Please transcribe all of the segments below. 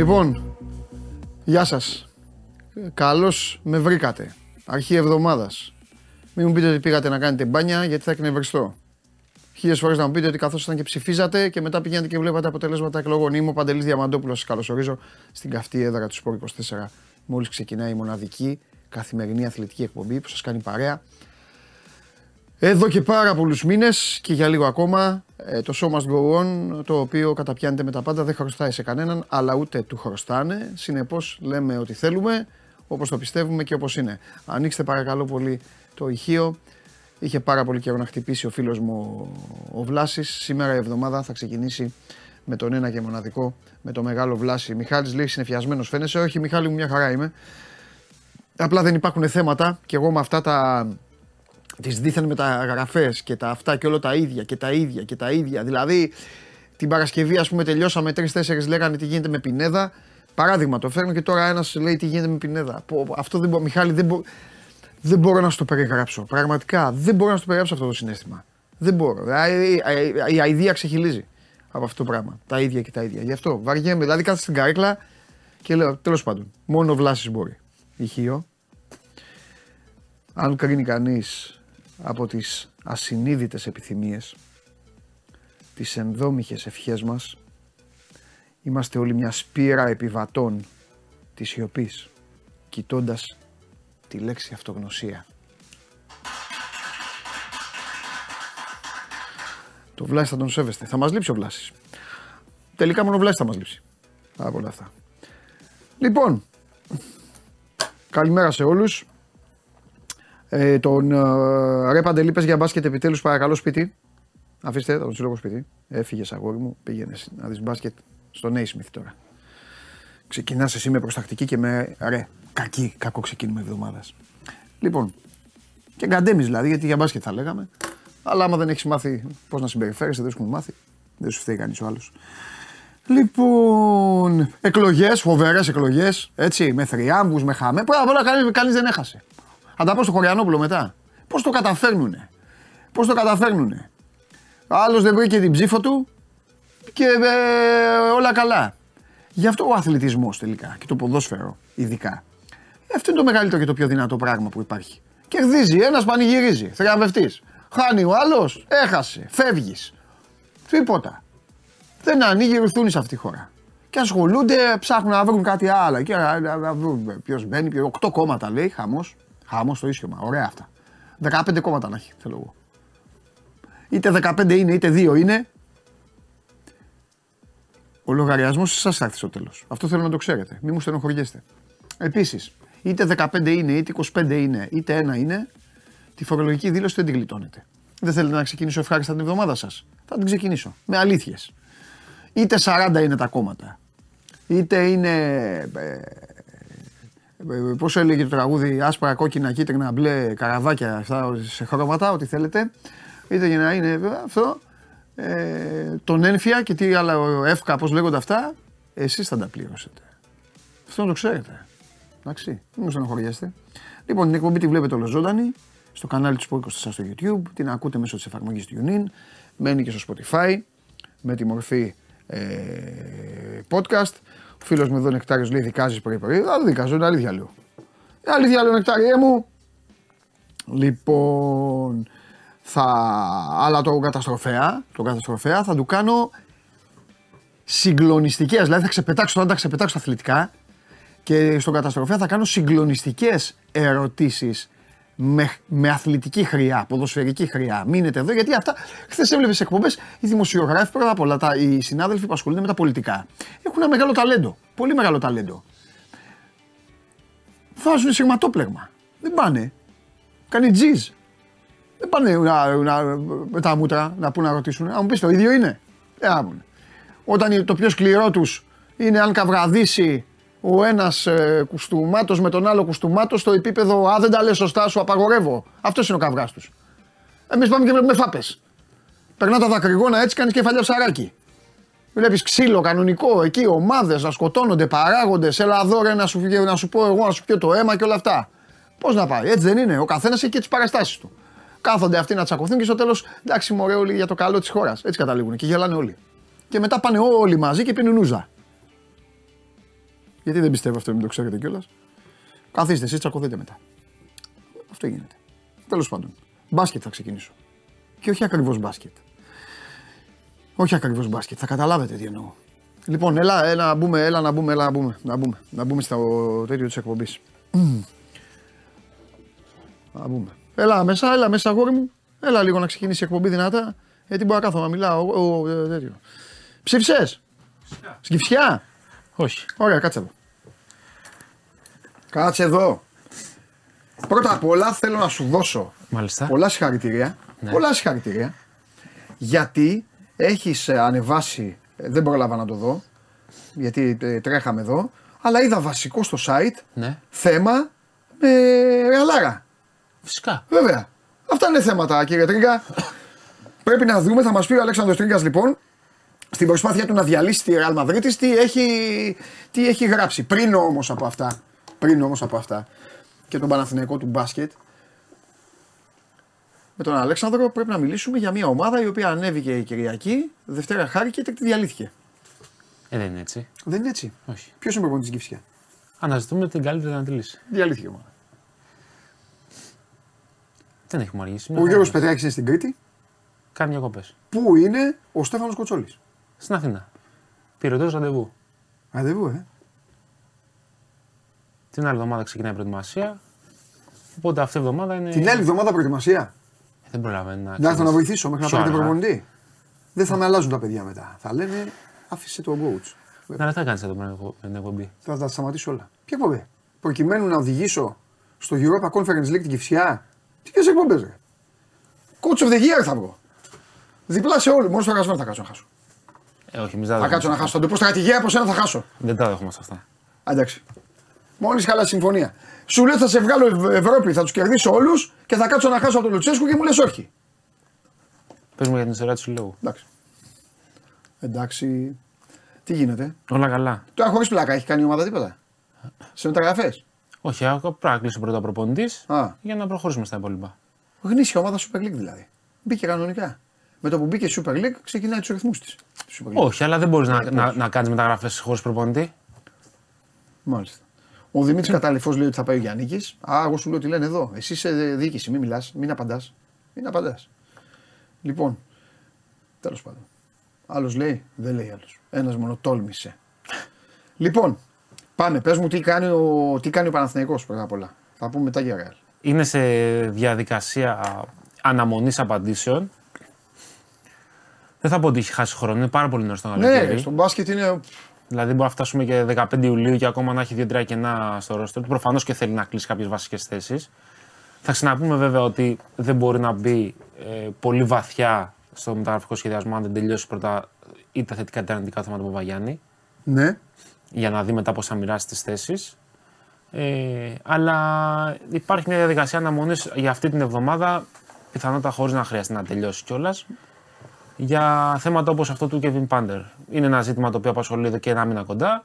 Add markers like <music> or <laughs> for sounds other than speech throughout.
Λοιπόν, γεια σας. Καλώς με βρήκατε. Αρχή εβδομάδας. Μην μου πείτε ότι πήγατε να κάνετε μπάνια γιατί θα εκνευριστώ. Χίλιες φορές να μου πείτε ότι καθώς ήταν και ψηφίζατε και μετά πηγαίνετε και βλέπατε αποτελέσματα εκλογών. Είμαι ο Παντελής Διαμαντόπουλος. Σα καλωσορίζω στην καυτή έδρα του Σπόρ 24. Μόλις ξεκινάει η μοναδική καθημερινή αθλητική εκπομπή που σας κάνει παρέα. Εδώ και πάρα πολλούς μήνες και για λίγο ακόμα ε, το show must go on, το οποίο καταπιάνεται με τα πάντα, δεν χρωστάει σε κανέναν, αλλά ούτε του χρωστάνε. Συνεπώς λέμε ότι θέλουμε, όπως το πιστεύουμε και όπως είναι. Ανοίξτε παρακαλώ πολύ το ηχείο. Είχε πάρα πολύ καιρό να χτυπήσει ο φίλος μου ο Βλάσης. Σήμερα η εβδομάδα θα ξεκινήσει με τον ένα και μοναδικό, με το μεγάλο Βλάση. Μιχάλης λέει συνεφιασμένος φαίνεσαι. Όχι, Μιχάλη μου, μια χαρά είμαι. Απλά δεν υπάρχουν θέματα και εγώ με αυτά τα. Τις δίθεν μεταγραφές και τα αυτά και όλα τα ίδια και τα ίδια και τα ίδια. Δηλαδή την Παρασκευή, ας πούμε, τελειώσαμε τρει-τέσσερι λέγανε τι γίνεται με Πινέδα. Παράδειγμα το φέρνω και τώρα ένας λέει τι γίνεται με Πινέδα. Αυτό δεν μπορεί, Μιχάλη, δεν μπορεί. Δεν μπορώ να σου το περιγράψω. Πραγματικά δεν μπορώ να σου το περιγράψω αυτό το συνέστημα. Δεν μπορώ. Η αηδία ξεχυλίζει από αυτό το πράγμα. Τα ίδια και τα ίδια. Γι' αυτό βαριέμαι. Δηλαδή κάθεσαι στην καρέκλα και λέω τέλος πάντων. Μόνο βλάσει μπορεί. Ηχείο. Αν κρίνει κανείς από τις ασυνείδητες επιθυμίες, τις ενδόμηχε ευχές μας, είμαστε όλοι μια σπήρα επιβατών της σιωπής, κοιτώντας τη λέξη αυτογνωσία. Το Βλάση θα τον σέβεστε. Θα μας λείψει ο Βλάσης. Τελικά μόνο ο Βλάσης θα μας λείψει. Από όλα αυτά. Λοιπόν, καλημέρα σε όλους. Ε, τον ε, ρε Παντελή πες για μπάσκετ επιτέλους παρακαλώ σπίτι. Αφήστε τον σύλλογο σπίτι. Έφυγες αγόρι μου, πήγαινες να δεις μπάσκετ στο Νέισμιθ τώρα. Ξεκινάς εσύ με προστακτική και με ρε, κακή, κακό ξεκίνημα εβδομάδας. Λοιπόν, και γκαντέμις δηλαδή, γιατί για μπάσκετ θα λέγαμε. Αλλά άμα δεν έχεις μάθει πώς να συμπεριφέρεσαι, δεν σου έχουν μάθει. Δεν σου φταίει κανείς ο άλλος. Λοιπόν, εκλογές, φοβερές εκλογές. Έτσι, με θριάμβους, με χαμέ. Πρώτα απ' όλα κανείς δεν έχασε. Θα τα πω στο Χωριανόπουλο μετά. Πώς το καταφέρνουνε; Πώς το καταφέρνουνε; Άλλος δεν βρήκε την ψήφο του και ε, όλα καλά. Γι' αυτό ο αθλητισμός τελικά και το ποδόσφαιρο ειδικά αυτό είναι το μεγαλύτερο και το πιο δυνατό πράγμα που υπάρχει. Κερδίζει, ένας πανηγυρίζει, θριαμβευτής. Χάνει ο άλλος, έχασε, φεύγεις. Τίποτα. Δεν ανοίγει ρουθούνη σε αυτή τη χώρα. Και ασχολούνται, ψάχνουν να βρουν κάτι άλλο. Και να βρουν ποιος μπαίνει, ποιο. Οκτώ κόμματα λέει, χαμός. Χαμός το ίσιομα. Ωραία αυτά. 15 κόμματα να έχει, θέλω εγώ. Είτε 15 είναι, είτε 2 είναι. Ο λογαριασμός σας θα έρθει στο τέλος. Αυτό θέλω να το ξέρετε. Μην μου στενοχωριέστε. Επίσης, είτε 15 είναι, είτε 25 είναι, είτε ένα είναι, τη φορολογική δήλωση δεν την γλιτώνετε. Δεν θέλετε να ξεκινήσω ευχάριστα την εβδομάδα σας. Θα την ξεκινήσω. Με αλήθειες. Είτε 40 είναι τα κόμματα, είτε είναι. Ε, ε, Πώς έλεγε το τραγούδι, άσπρα, κόκκινα, κίτρινα, μπλε, καραβάκια, αυτά σε χρώματα, ό,τι θέλετε. Είτε για να είναι αυτό. Ε, τον ένφια και τι άλλα, εύκα, πώς λέγονται αυτά, εσείς θα τα πληρώσετε. Αυτό να το ξέρετε. Εντάξει, μην μου στενοχωριέστε. Λοιπόν, την εκπομπή τη βλέπετε όλο ζωντανή στο κανάλι του Sport 24 στο YouTube. Την ακούτε μέσω της εφαρμογής του TuneIn. Μένει και στο Spotify με τη μορφή ε, podcast. Ο φίλος μου εδώ Νεκτάριος λέει: Δικάζεις πρωί πρωί. Δεν δικάζω, είναι αλήθεια λέω. Είναι αλήθεια λέω, Νεκτάριέ μου. Λοιπόν, θα. Αλλά το καταστροφέα, το καταστροφέα θα του κάνω συγκλονιστικές. Δηλαδή θα ξεπετάξω, θα ξεπετάξω τα αθλητικά και στον καταστροφέα θα κάνω συγκλονιστικές ερωτήσεις με, με αθλητική χρειά, ποδοσφαιρική χρειά. Μείνετε εδώ γιατί αυτά. Χθες έβλεπες εκπομπές οι δημοσιογράφοι πρώτα απ' όλα, τα, οι συνάδελφοι που ασχολούνται με τα πολιτικά έχουν ένα μεγάλο ταλέντο. Πολύ μεγάλο ταλέντο. Βάζουν σειρματόπλεγμα. Δεν πάνε. Κάνει τζιζ. Δεν πάνε να, να, με τα μούτρα να πούν να ρωτήσουν. Αν μου πεις το ίδιο είναι. Δεν Όταν το πιο σκληρό τους είναι αν καυραδίσει ο ένας ε, κουστούμάτος με τον άλλο κουστούμάτος στο επίπεδο Α, δεν τα λες σωστά, σου απαγορεύω. Αυτός είναι ο καυγάς τους. Εμείς πάμε και βλέπουμε φάπες. Περνά τα δακρυγόνα έτσι, κάνεις κεφαλιά ψαράκι. Βλέπεις ξύλο κανονικό εκεί, ομάδες να σκοτώνονται, παράγοντες. Έλα εδώ ρε, να, σου, να σου πω εγώ να σου πιω το αίμα και όλα αυτά. Πώς να πάει, έτσι δεν είναι. Ο καθένας έχει και τις παραστάσεις του. Κάθονται αυτοί να τσακωθούν και στο τέλος εντάξει, μωρέ όλοι για το καλό της χώρας. Έτσι καταλήγουν και γελάνε όλοι. Και μετά πάνε όλοι μαζί και πίνουν ούζα. Γιατί δεν πιστεύω αυτό, μην το ξέρετε κιόλας. Καθίστε, εσείς τσακωθείτε μετά. Αυτό γίνεται. Τέλος πάντων. Μπάσκετ θα ξεκινήσω. Και όχι ακριβώς μπάσκετ. Όχι ακριβώς μπάσκετ, θα καταλάβετε τι εννοώ. Λοιπόν, έλα, έλα να μπούμε, έλα να μπούμε, έλα να μπούμε. Να μπούμε, να μπούμε στο τέτοιο της εκπομπής. Να μπούμε. Έλα μέσα, έλα μέσα, αγόρι μου. Έλα λίγο να ξεκινήσει η εκπομπή δυνατά. Γιατί μπορώ να κάθομαι να μιλάω. Ο, ο, ε, τέτοιο. Ψήφισες; Σκυφσιά; Όχι. Ωραία, κάτσε εδώ. Κάτσε εδώ. Πρώτα απ' όλα θέλω να σου δώσω Μάλιστα. πολλά συγχαρητήρια. Ναι. Πολλά συγχαρητήρια. Γιατί έχεις ε, ανεβάσει, ε, δεν πρόλαβα να το δω, γιατί ε, τρέχαμε εδώ, αλλά είδα βασικό στο site Ναι. θέμα με ρεαλάρα. Φυσικά. Βέβαια. Αυτά είναι θέματα, κύριε Τρίγκα. <coughs> Πρέπει να δούμε, θα μας πει ο Αλέξανδρος Τρίγκας λοιπόν, στην προσπάθεια του να διαλύσει τη Real Madrid τι έχει, τι έχει γράψει. Πριν όμως από αυτά, πριν όμως από αυτά και τον Παναθηναϊκό του μπάσκετ, με τον Αλέξανδρο πρέπει να μιλήσουμε για μια ομάδα η οποία ανέβηκε η Κυριακή, Δευτέρα χάρηκε, Τρίτη διαλύθηκε. Ε, δεν είναι έτσι. Δεν είναι έτσι. Όχι. Ποιος είναι ο προπονητής της Κυφσιά; Αναζητούμε την καλύτερη δυνατή λύση. Διαλύθηκε η ομάδα. Δεν έχουμε αργήσει. Ο Γιώργος Πετράκης είναι στην Κρήτη. Κάνει διακοπές. Πού είναι ο Στέφανος Κοτσόλης; Στην Αθήνα. Πυρετός ραντεβού. Ραντεβού, ε. Την άλλη εβδομάδα ξεκινάει η προετοιμασία. Οπότε αυτή η εβδομάδα είναι. Την άλλη εβδομάδα προετοιμασία. Δεν προλαβαίνει να. Να έρθω να βοηθήσω μέχρι να Πιο πάρετε αργά. προπονητή. Δεν θα με αλλάζουν τα παιδιά μετά. Θα λένε άφησε το coach. Να ρωτά κάνεις εδώ πέρα με την εκπομπή. Θα τα σταματήσω όλα. Ποια εκπομπή; Προκειμένου να οδηγήσω στο Europa Conference League την Κυφσιά. Τι ποιες εκπομπές, ρε; Coach of the year θα βγω. Διπλά σε όλου. Μόνος στο εργασμένο θα κάτσω να χάσω. Ε, όχι, εμεί δεν Θα κάτσω να χάσω. Θα το πω στρατηγία από σένα θα χάσω. Δεν τα δέχομαστε αυτά. Α, Εντάξει. Μόλις χαλά συμφωνία. Σου λέω θα σε βγάλω Ευ- Ευρώπη, θα τους κερδίσω όλους και θα κάτσω να χάσω από τον Λουτσέσκου και μου λες όχι. Πες μου για την ιστορία του συλλόγου. Εντάξει. Εντάξει. Τι γίνεται; Όλα καλά. Τώρα χωρίς πλάκα έχει κάνει η ομάδα τίποτα; Σε μεταγραφές; Όχι, ακόμα πρέπει να κλείσει πρώτα προπονητής Α. για να προχωρήσουμε στα υπόλοιπα. Γνήσια ομάδα Super League δηλαδή. Μπήκε κανονικά. Με το που μπήκε η Super League ξεκινάει τους ρυθμούς της. Όχι, αλλά δεν μπορείς να, να, να κάνεις μεταγραφές χωρίς προπονητή. Μάλιστα. Ο Δημήτρης Καταληφό λέει ότι θα πάει ο Γιάννη. Α, εγώ σου λέω τι λένε εδώ. Εσύ είσαι διοίκηση, μην μιλάς, μην απαντάς. Μην απαντάς. Λοιπόν, τέλος πάντων. Άλλος λέει, δεν λέει άλλος. Ένας μόνο τόλμησε. Λοιπόν, πάμε. Πες μου τι κάνει ο, τι κάνει ο Παναθηναϊκός πρώτα απ' όλα. Θα πούμε μετά για Real. Είναι σε διαδικασία αναμονής απαντήσεων. Δεν θα πω ότι έχει χάσει χρόνο, είναι πάρα πολύ νωρίς το καλοκαίρι. Ναι, στο μπάσκετ είναι. Δηλαδή, μπορεί να φτάσουμε και 15 Ιουλίου και ακόμα να έχει 2-3 κενά στο ρόστο του. Προφανώς και θέλει να κλείσει κάποιες βασικές θέσεις. Θα ξαναπούμε βέβαια ότι δεν μπορεί να μπει ε, πολύ βαθιά στο μεταγραφικό σχεδιασμό αν δεν τελειώσει πρώτα είτε τα θετικά είτε τα αρνητικά θέματα του Παπαγιάννη. Ναι. για να δει μετά πώς θα μοιράσει τις θέσεις. Ε, αλλά υπάρχει μια διαδικασία αναμονής για αυτή την εβδομάδα, πιθανότατα χωρίς να χρειαστεί να τελειώσει κιόλας, για θέματα όπως αυτό του Kevin Πάντερ. Είναι ένα ζήτημα το οποίο απασχολεί εδώ και ένα μήνα κοντά.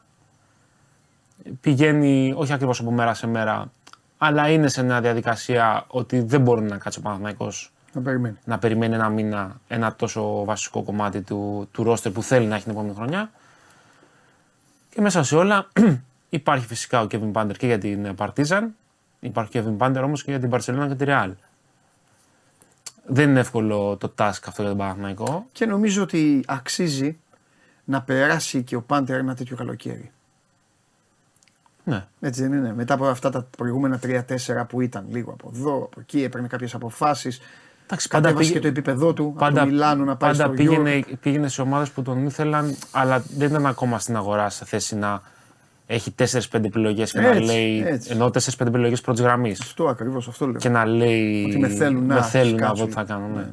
Πηγαίνει όχι ακριβώς από μέρα σε μέρα, αλλά είναι σε μια διαδικασία ότι δεν μπορεί να κάτσει ο Παναθηναϊκός Να περιμένει. να περιμένει ένα μήνα ένα τόσο βασικό κομμάτι του, του ρόστερ που θέλει να έχει την επόμενη χρονιά. Και μέσα σε όλα <clears throat> υπάρχει φυσικά ο Kevin Πάντερ και για την Partizan, υπάρχει ο Kevin Πάντερ όμως και για την Barcelona και τη Real. Δεν είναι εύκολο το task αυτό για τον Παναθηναϊκό. Και νομίζω ότι αξίζει να περάσει και ο Πάντερ ένα τέτοιο καλοκαίρι. Ναι. Έτσι δεν είναι. Μετά από αυτά τα προηγούμενα 3-4 που ήταν λίγο από εδώ, από εκεί, έπαιρνε κάποιες αποφάσεις. Εντάξει, πάντα, Κατέβασε πήγε, και το επίπεδό του πάντα, από το Μιλάνο να πάει πάντα στο πήγαινε, Euro. πήγαινε σε ομάδες που τον ήθελαν, αλλά δεν ήταν ακόμα στην αγορά σε θέση να έχει 4-5 επιλογές και να Έτσι, λέει. έτσι. Ενώ 4-5 επιλογές πρώτης γραμμής. Αυτό ακριβώς αυτό λέω. και να λέει. Ότι με θέλουν να, με θέλουν να σκάψουν. δω τι θα κάνω. Ναι.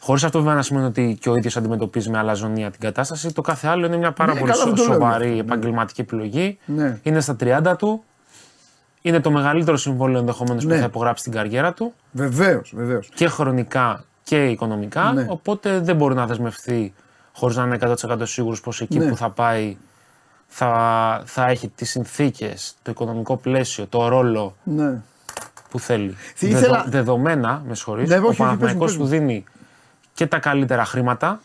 Χωρίς αυτό βέβαια να σημαίνει ότι και ο ίδιος αντιμετωπίζει με αλαζονία την κατάσταση. Το κάθε άλλο είναι μια πάρα Ναι, πολύ καλά, σο- δεν το λέω σοβαρή αυτό. επαγγελματική επιλογή. Ναι. Είναι στα 30 του. Είναι το μεγαλύτερο συμβόλαιο ενδεχομένως Ναι. που θα υπογράψει στην καριέρα του Βεβαίως, βεβαίως. και χρονικά και οικονομικά. Ναι. Οπότε δεν μπορεί να δεσμευτεί χωρίς να είναι 100% σίγουρος πως εκεί Ναι. που θα πάει θα, θα έχει τις συνθήκες, το οικονομικό πλαίσιο, το ρόλο Ναι. που θέλει. Τι ήθελα- Δεδο- δεδομένα, με συγχωρείς, Ναι, όχι, ο όχι, πες μου, Παναθηναϊκός πες μου. του δίνει και τα καλύτερα χρήματα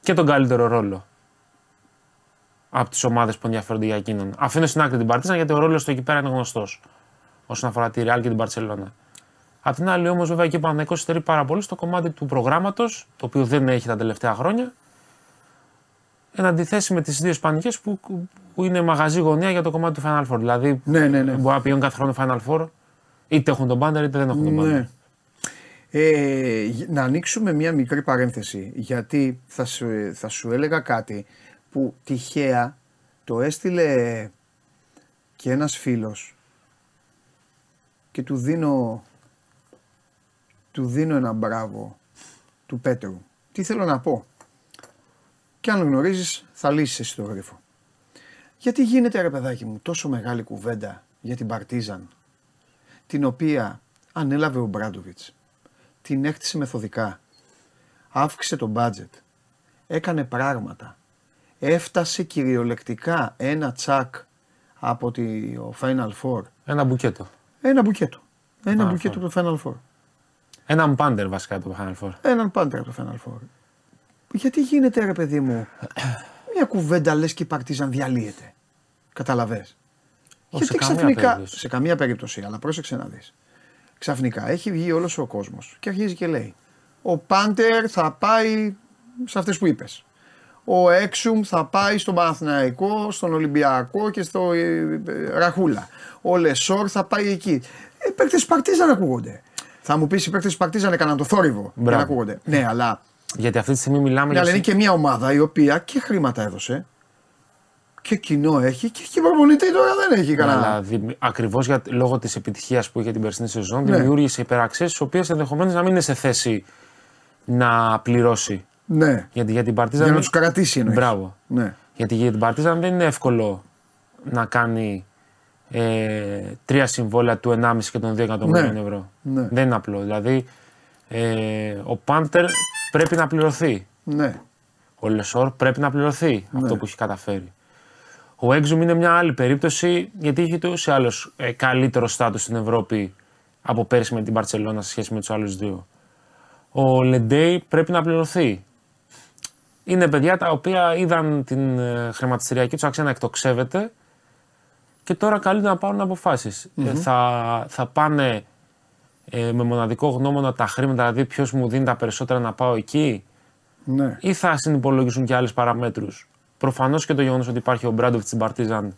και τον καλύτερο ρόλο. από τις ομάδες που ενδιαφέρονται για εκείνον. Αφήνω στην άκρη την Παρτίζαν γιατί ο ρόλος του εκεί πέρα είναι γνωστός όσον αφορά τη Real και την Παρσελόνα. Απ' την άλλη, όμως, βέβαια και ο Παναγενικό στερεί πάρα πολύ στο κομμάτι του προγράμματος, το οποίο δεν έχει τα τελευταία χρόνια. Εν αντιθέσει με τις δύο Ισπανικές που, που είναι μαγαζί γωνία για το κομμάτι του Final Four. Δηλαδή, Ναι, ναι, ναι. μπορεί να πηγαίνουν κάθε χρόνο Final Four, είτε έχουν τον Πάντερ είτε δεν έχουν τον Πάντερ. Ναι. Ε, γ- να ανοίξουμε μια μικρή παρένθεση γιατί θα σου, θα σου έλεγα κάτι που τυχαία το έστειλε και ένας φίλος και του δίνω του δίνω ένα μπράβο του Πέτρου. Τι θέλω να πω; Και αν γνωρίζεις θα λύσεις εσύ το γρίφο. Γιατί γίνεται ρε παιδάκι μου τόσο μεγάλη κουβέντα για την Παρτίζαν την οποία ανέλαβε ο Μπράντοβιτς, την έκτισε μεθοδικά, αύξησε το μπάτζετ, έκανε πράγματα, έφτασε κυριολεκτικά ένα τσακ από το Final Four, Ένα μπουκέτο. ένα μπουκέτο. Ένα Final μπουκέτο από το Final Four. Έναν Πάντερ βασικά το Final Four. Έναν πάντρε από το Final Four. Γιατί γίνεται ρε παιδί μου, μια κουβέντα λες και η Παρτίζαν διαλύεται. Καταλαβες; Όχι, Γιατί σε καμία ξαφνικά, περίπτωση. σε καμία περίπτωση, αλλά πρόσεξε να δεις. Ξαφνικά έχει βγει όλος ο κόσμος και αρχίζει και λέει ο Πάντερ θα πάει σε αυτές που είπες. Ο Έξουμ θα πάει στον Παναθηναϊκό, στον Ολυμπιακό και στο ε, ε, Ραχούλα. Ο Λεσόρ θα πάει εκεί. Οι παίκτες Παρτίζαν ακούγονται. Θα μου πεις οι παίκτες Παρτίζαν έκαναν το θόρυβο για Μπράβο. να ακούγονται. Ναι, αλλά, Γιατί αυτή τη στιγμή μιλάμε ναι, για. αλλά είναι και μια ομάδα η οποία και χρήματα έδωσε και κοινό έχει και, και προπονητή τώρα δεν έχει κανένα. Αλλά δημι... ακριβώς λόγω της επιτυχίας που είχε την περσινή σεζόν, Ναι. δημιούργησε υπεραξίες, τις οποίες ενδεχομένως να μην είναι σε θέση να πληρώσει. Ναι, Γιατί για την Παρτίζαν. για να τους κρατήσει εννοείς. Μπράβο. Ναι. Γιατί για την Παρτίζαν δεν είναι εύκολο να κάνει ε, τρία συμβόλαια του 1,5 και των 2 εκατομμυρίων Ναι. ευρώ. Ναι. Δεν είναι απλό. Δηλαδή, ε, ο Πάντερ πρέπει να πληρωθεί. ναι. Ο Λεσόρ πρέπει να πληρωθεί αυτό που έχει καταφέρει. Ο Έξουμ είναι μια άλλη περίπτωση γιατί είχε ούτω ή άλλω ε, καλύτερο στάτους στην Ευρώπη από πέρσι με την Παρσελόνα σε σχέση με τους άλλους δύο. Ο Λεντέι πρέπει να πληρωθεί. Είναι παιδιά τα οποία είδαν την ε, χρηματιστηριακή τους αξία να εκτοξεύεται και τώρα καλούνται να πάρουν αποφάσεις. Ε, θα, θα πάνε ε, με μοναδικό γνώμονα τα χρήματα, δηλαδή ποιος μου δίνει τα περισσότερα να πάω εκεί; Ναι. ή θα συνυπολογίσουν και άλλες παραμέτρους; Προφανώς και το γεγονός ότι υπάρχει ο Μπράντοβιτ στην Παρτίζαν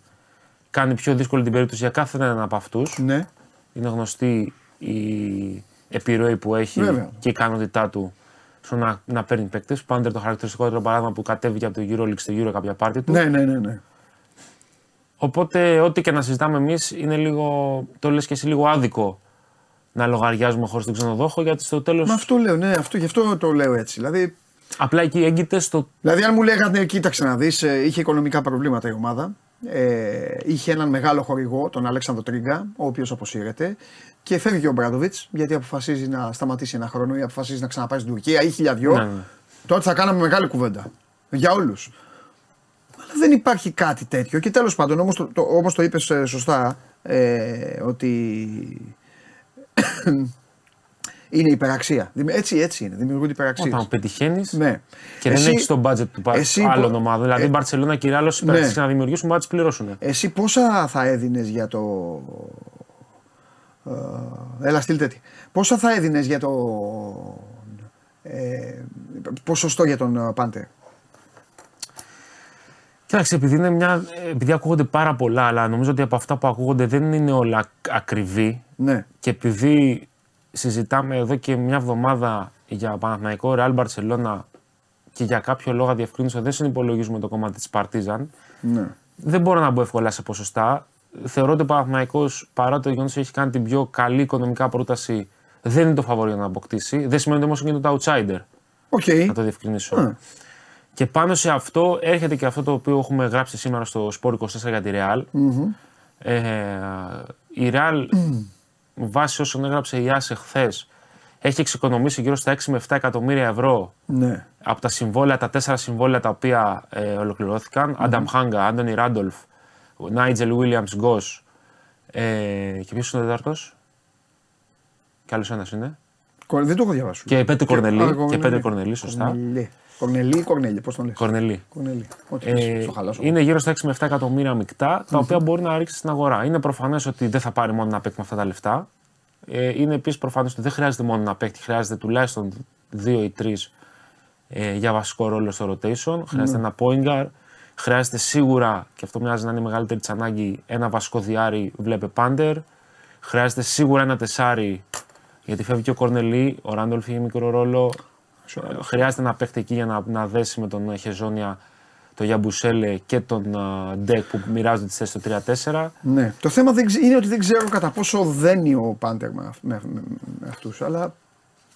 κάνει πιο δύσκολη την περίπτωση για κάθε έναν από αυτούς. ναι. Είναι γνωστή η επιρροή που έχει Βέβαια. και η ικανότητά του στο να, να παίρνει παίκτες. Πάντερ το χαρακτηριστικότερο παράδειγμα που κατέβηκε από το EuroLeague στο Euro κάποια πάρτι του. Ναι, ναι, ναι, ναι. Οπότε, ό,τι και να συζητάμε εμείς, είναι λίγο, το λες και εσύ, λίγο άδικο να λογαριάζουμε χωρίς τον ξενοδόχο γιατί στο τέλο. Μα αυτό λέω, ναι, αυτό, γι' αυτό το λέω έτσι. Δηλαδή, Απλά εκεί έγκυται στο. δηλαδή αν μου λέγανε, κοίταξε να δεις, ε, είχε οικονομικά προβλήματα η ομάδα, ε, είχε έναν μεγάλο χορηγό, τον Αλέξανδρο Τρίγκα, ο οποίος αποσύρεται και φεύγει ο Μπράντοβιτς γιατί αποφασίζει να σταματήσει ένα χρόνο ή αποφασίζει να ξαναπάει στην Τουρκία ή χιλιαδιό, Ναι, ναι. τότε θα κάναμε μεγάλη κουβέντα για όλους. Αλλά δεν υπάρχει κάτι τέτοιο και τέλος πάντων όμως το, το, όπως το είπες ε, σωστά ε, ότι είναι υπεραξία. Δημι- Έτσι, έτσι είναι, δημιουργούνται υπεραξίες. Όταν πετυχαίνεις Ναι. και δεν Εσύ- έχεις το budget του πα- εσύ άλλων πο- ομάδων. Δηλαδή, ε, η Μπαρσελόνα και η Ρεάλ, όσοι ναι. να δημιουργήσουν, μπορεί να τι πληρώσουν. Εσύ πόσα θα έδινες για το... Ε, έλα στείλτε τι. Πόσα θα έδινες για το... Ε, ποσοστό για τον ε, Πάντερ; Κοίταξε, επειδή, είναι μια, επειδή ακούγονται πάρα πολλά, αλλά νομίζω ότι από αυτά που ακούγονται δεν είναι όλα ακ- ακριβή. Ναι. Και επειδή συζητάμε εδώ και μια εβδομάδα για Παναθηναϊκό Real Barcelona και για κάποιο λόγο διευκρίνισα δεν συνυπολογίζουμε το κομμάτι της Παρτίζαν. ναι. Δεν μπορώ να μπω εύκολα σε ποσοστά. Θεωρώ ότι ο Παναθηναϊκός παρά το γεγονός ότι έχει κάνει την πιο καλή οικονομικά πρόταση, δεν είναι το φαβορή για να αποκτήσει. Δεν σημαίνει ότι όμως είναι το outsider. Οκ. Να το διευκρινίσω. Α. Και πάνω σε αυτό έρχεται και αυτό το οποίο έχουμε γράψει σήμερα στο Sport 24 για τη Real. Ε, η Real, βάσει όσων έγραψε η AS χθες, έχει εξοικονομήσει γύρω στα 6 με 7 εκατομμύρια ευρώ Ναι. από τα συμβόλαια, τα τέσσερα συμβόλαια τα οποία ε, ολοκληρώθηκαν. Άνταμ Χάγκα, Άντωνι Ράντολφ, Νάιτζελ Βίλιαμς Γκος. Ε, και ποιος είναι ο τέταρτος; Κι άλλος ένας είναι. Κο- Δεν το έχω διαβάσει. Και Πέτρη Κορνελή. α, Και Κορνελή. Πέτρη Κορνελή, σωστά. Κορνελή. Κορνελί ή Κορνέλη, πώς τον λες; Κορνελή. Κορνελί. Ό,τι Ε, πες, στο χαλάσω. είναι γύρω στα 6 με 7 εκατομμύρια μεικτά, τα οποία μπορεί να ρίξει στην αγορά. Είναι προφανές ότι δεν θα πάρει μόνο ένα παίκτη με αυτά τα λεφτά. Ε, είναι επίσης προφανές ότι δεν χρειάζεται μόνο ένα παίκτη, χρειάζεται τουλάχιστον 2 ή 3 ε, για βασικό ρόλο στο rotation. Χρειάζεται ένα point guard. Χρειάζεται σίγουρα, και αυτό μοιάζει να είναι η μεγαλύτερη της ανάγκη, ένα βασικό διάρρη, βλέπε πάντερ. Χρειάζεται σίγουρα ένα τεσάρι, γιατί φεύγει και ο Κορνελί, ο Ράντολφ έχει μικρό ρόλο. Ε, Χρειάζεται ένα παίχτη εκεί για να, να δέσει με τον ε, Χεζόνια, τον Γιαμπουσέλε και τον ε, Ντεκ που μοιράζονται τις θέσεις στο 3-4. Ναι. Το θέμα δεν, ξε- είναι ότι δεν ξέρω κατά πόσο δένει ο Πάντερ με, αυ- με, με, με αυτούς, αλλά.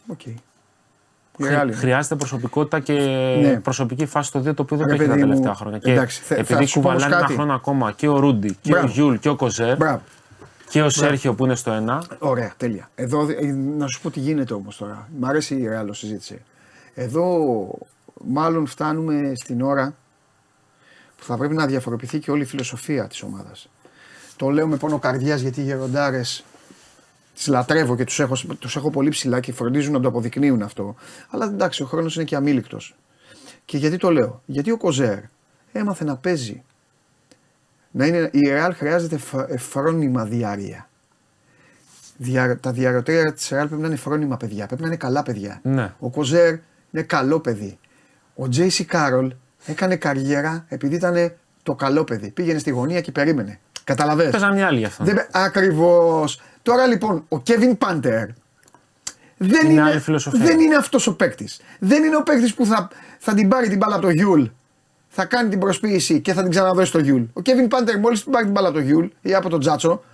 Οκ. Η Χρει- Real είναι. Χρειάζεται προσωπικότητα και Ναι. προσωπική φάση στο 2 το οποίο δεν Ρε το έχει τα παιδί μου, τελευταία χρόνια. Και εντάξει, θε- θα επειδή σου πω όμως κουβαλάνε ένα κάτι. χρόνο ακόμα και ο Ρούντι και Μπράβο. ο Γιουλ και ο Κοζέρ Μπράβο. και ο Σέρχιο που είναι στο 1. Ωραία, τέλεια. Εδώ, ε, να σου πω τι γίνεται όμως τώρα. Μ' αρέσει η Real ως συζήτηση. Εδώ μάλλον φτάνουμε στην ώρα που θα πρέπει να διαφοροποιηθεί και όλη η φιλοσοφία της ομάδας. Το λέω με πόνο καρδιάς γιατί οι γεροντάρες τις λατρεύω και τους έχω, τους έχω πολύ ψηλά και φροντίζουν να το αποδεικνύουν αυτό. Αλλά εντάξει, ο χρόνος είναι και αμήλικτος. Και γιατί το λέω; Γιατί ο Κοζέρ έμαθε να παίζει. Να είναι, η Real χρειάζεται φ- ε, φρόνημα διάρκεια. Δια, τα διαρροτήρια της Real πρέπει να είναι φρόνημα παιδιά. Πρέπει να είναι καλά παιδιά. Ναι. Ο Κοζέρ είναι καλό παιδί. Ο Τζέισι Κάρολ έκανε καριέρα επειδή ήταν το καλό παιδί. Πήγαινε στη γωνία και περίμενε. Κατάλαβες; Παίζαν οι άλλοι γι' αυτό. Δεν... Ακριβώς. Τώρα λοιπόν, ο Κέβιν Πάντερ δεν Είναι είναι, άλλη φιλοσοφία. δεν είναι αυτός ο παίκτης. Δεν είναι ο παίκτης που θα, θα την πάρει την μπάλα από το Γιουλ, θα κάνει την προσποίηση και θα την ξαναδώσει στο Γιουλ. Ο Κέβιν Πάντερ μόλις την πάρει την μπάλα από το Γιουλ ή από τον Τσάτσο,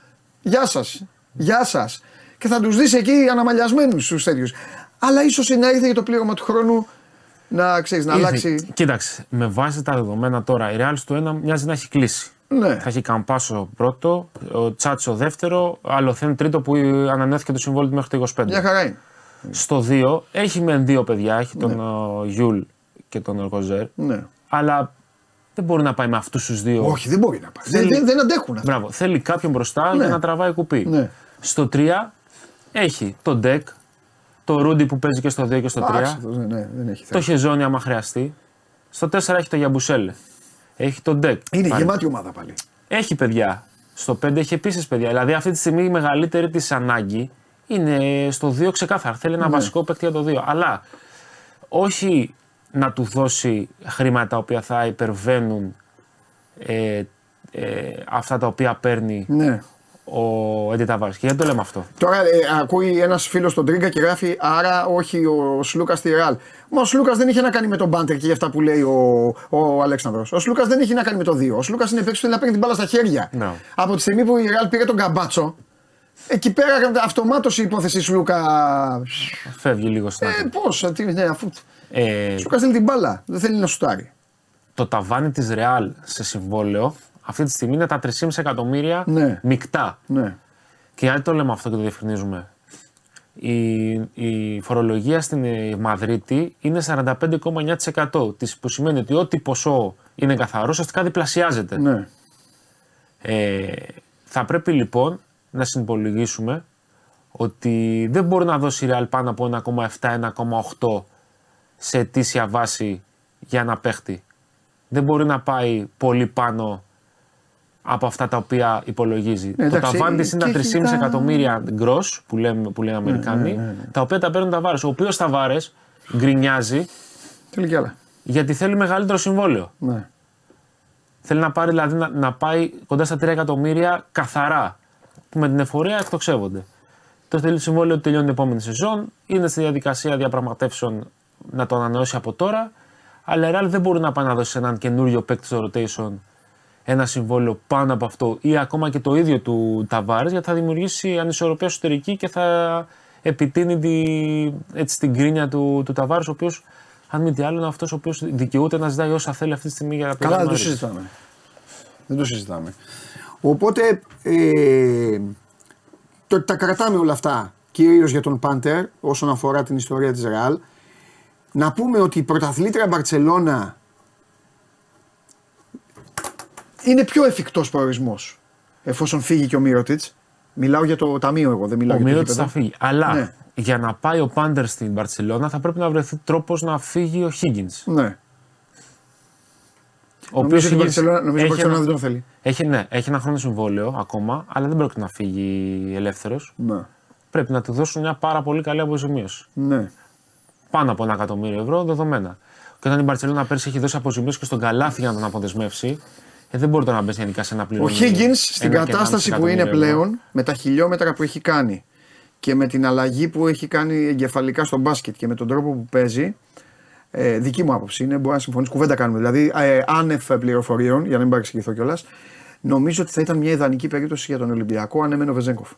γεια σας. Γεια σας. Και θα τους δεις εκεί αναμαλιασμένους τους τέτοιους. Αλλά ίσως να ήρθε για το πλήρωμα του χρόνου να ξέρεις, να Ήρθε. αλλάξει. Κοίταξε, με βάση τα δεδομένα τώρα, η Real στο 1 μοιάζει να έχει κλείσει. Ναι. Θα έχει Καμπάσο πρώτο, ο Τσάτσο δεύτερο, Αλοθέν τρίτο που ανανέωθηκε το συμβόλαιό του μέχρι το 25. Μια χαρά είναι. Στο 2 έχει μεν δύο παιδιά, έχει τον ο, Γιουλ και τον Κοζέρ, Ναι. αλλά δεν μπορεί να πάει με αυτούς τους δύο. Όχι, δεν μπορεί να πάει. Δεν, Θέλει- δεν, δεν αντέχουν αυτά. Μπράβο. Θέλει κάποιον μπροστά Ναι. για να τραβάει κουπί. Ναι. Στο 3 έχει τον Ντεκ, το Ρούντι που παίζει και στο 2 και στο 3, Άξιτος, ναι, ναι, δεν έχει το θέμα. Χεζόνι άμα χρειαστεί. Στο 4 έχει το Γιαμπουσέλε. Έχει τον Ντεκ. Είναι Πάλι. γεμάτη ομάδα πάλι. Έχει παιδιά. Στο 5 έχει επίσης παιδιά. Δηλαδή αυτή τη στιγμή η μεγαλύτερη της ανάγκη είναι στο 2 ξεκάθαρα. Θέλει Ναι. ένα βασικό παίκτη για το 2. Αλλά όχι να του δώσει χρήματα τα οποία θα υπερβαίνουν ε, ε, αυτά τα οποία παίρνει Ναι. Ο Έντι Ταβάρης. Και γιατί το λέμε αυτό; Τώρα ε, ακούει ένας φίλος τον Τρίγκα και γράφει Άρα όχι ο Σλούκας στη Ρεάλ. Μα ο Σλούκας δεν είχε να κάνει με τον Μπάντερ και για αυτά που λέει ο, ο Αλέξανδρος. Ο Σλούκας δεν έχει να κάνει με το 2. Ο Σλούκας είναι παίκτης που θέλει να παίρνει την μπάλα στα χέρια. Ναι. Από τη στιγμή που η Ρεάλ πήρε τον Καμπάτσο, εκεί πέρα αυτομάτως η υπόθεση Σλούκα. Φεύγει λίγο στην Ε, άκρη. πώς, τι, ναι, αφού. Ε, Ο Σλούκας θέλει την μπάλα. Δεν θέλει να σουτάρει. το ταβάνι της Real σε συμβόλαιο αυτή τη στιγμή είναι τα 3,5 εκατομμύρια Ναι. μεικτά. Ναι. Και γιατί το λέμε αυτό και το διευκρινίζουμε. Η, η φορολογία στην ε, Μαδρίτη είναι 45,9% της, που σημαίνει ότι ό,τι ποσό είναι καθαρός ουσιαστικά διπλασιάζεται. ναι. Ε, θα πρέπει λοιπόν να συνυπολογίσουμε ότι δεν μπορεί να δώσει η Real πάνω από 1,7-1,8 σε ετήσια βάση για ένα παίχτη. Δεν μπορεί να πάει πολύ πάνω από αυτά τα οποία υπολογίζει. Ναι, το εντάξει, ταβάνι της είναι και τα 3,5 έχει τα- εκατομμύρια gross που, λέμε, που λένε οι Αμερικάνοι, τα οποία τα παίρνουν τα Ταβάρες. Ο οποίος Ταβάρες γκρινιάζει Θέλει κι άλλα. γιατί θέλει μεγαλύτερο συμβόλαιο. Ναι. Θέλει να πάρει δηλαδή να, να πάει κοντά στα 3 εκατομμύρια καθαρά. Που με την εφορία εκτοξεύονται. Το θέλει συμβόλαιο που τελειώνει την επόμενη σεζόν. Είναι στη διαδικασία διαπραγματεύσεων να το ανανεώσει από τώρα. Αλλά η Real δεν μπορεί να πάει να δώσει σε έναν καινούριο παίκτη στο rotation ένα συμβόλαιο πάνω από αυτό ή ακόμα και το ίδιο του Ταβάρες γιατί θα δημιουργήσει ανισορροπία εσωτερική και θα επιτείνει τη, έτσι, την κρίνια του, του Ταβάρες, ο οποίος, αν μη τι άλλο, είναι αυτός ο οποίος δικαιούται να ζητάει όσα θέλει αυτή τη στιγμή για Καλά, δεν το Madrid. συζητάμε. Δεν το συζητάμε. Οπότε ε, το, τα κρατάμε όλα αυτά κυρίως για τον Πάντερ όσον αφορά την ιστορία της Ρεάλ. Να πούμε ότι η πρωταθλήτρια Μπαρτσελώνα είναι πιο εφικτός προορισμός εφόσον φύγει και ο Μύρωτιτς. Μιλάω για το ταμείο εγώ, δεν μιλάω Ο για το Μύρωτης γήπεδο. θα φύγει. Αλλά Ναι. για να πάει ο Πάντερ στην Μπαρσελόνα θα πρέπει να βρεθεί τρόπος να φύγει ο Higgins. Ναι. Ο Νομίζω ότι η Higgins Barcelona- νομίζω η έχει Barcelona ένα- δεν τον θέλει. Έχει, ναι, έχει ένα χρόνο συμβόλαιο ακόμα, αλλά δεν πρόκειται να φύγει ελεύθερος. Ναι. Πρέπει να του δώσουν μια πάρα πολύ καλή αποζημίωση. ναι. Πάνω από ένα εκατομμύριο ευρώ δεδομένα. Και όταν η Μπαρσελόνα πέρσι έχει δώσει αποζημίωση και στον Καλάθι για να τον αποδεσμεύσει, ε, δεν μπορεί τώρα να μπει γενικά σε ένα Ο πληρώνει. Higgins στην ένα και κατάσταση ένα που είναι εκατομμύριο ευρώ. πλέον, με τα χιλιόμετρα που έχει κάνει και με την αλλαγή που έχει κάνει εγκεφαλικά στο μπάσκετ και με τον τρόπο που παίζει, ε, δική μου άποψη είναι, μπορεί να συμφωνήσει, κουβέντα κάνουμε. Δηλαδή, ε, άνευ πληροφοριών, για να μην παρεξηγηθώ κιόλας, νομίζω ότι θα ήταν μια ιδανική περίπτωση για τον Ολυμπιακό αν έμενε ο Βεζένκοφ.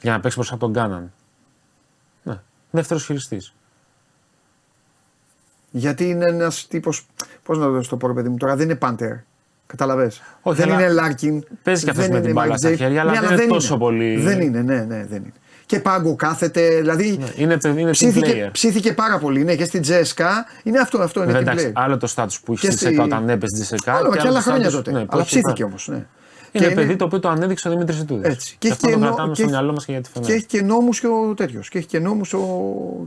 Για να παίξει μπροστά από τον Κάναν. Ναι. Δεύτερος χειριστής. Γιατί είναι ένας τύπος. Πώς να το πω, ρε παιδί μου, τώρα δεν είναι Πάντερ. Κατάλαβες. Όχι, δεν αλλά είναι Λάρκιν. παίζει κι αυτός δεν με την είναι μπάλα Mike στα James. χέρια, αλλά Ναι, δεν είναι τόσο πολύ- Δεν είναι, ναι, ναι, δεν είναι. Και πάγκο κάθεται, δηλαδή. Είναι, είναι team Ψήθηκε, player. ψήθηκε πάρα πολύ, ναι, και στην Τζέσκα. Είναι αυτό, αυτό είναι Βέβαια, team εντάξει, player. άλλο το στάτου που είχε Και στη στη- Τζεσεκά όταν έπεσε στη Τζεσεκά. Άλλο, και άλλα χρόνια στάτους, τότε. ναι, που Αλλά έχει ψήθηκε πάρει. όμως. Ναι. Είναι Και παιδί το οποίο το ανέδειξε ο Δημήτρη Ιτούδη. Έτσι. Και, αυτό το νο- κρατάμε και στο έχει- μυαλό μας και για τη Φενέρ. Και έχει και νόμους και ο τέτοιος. Και έχει και νόμους ο.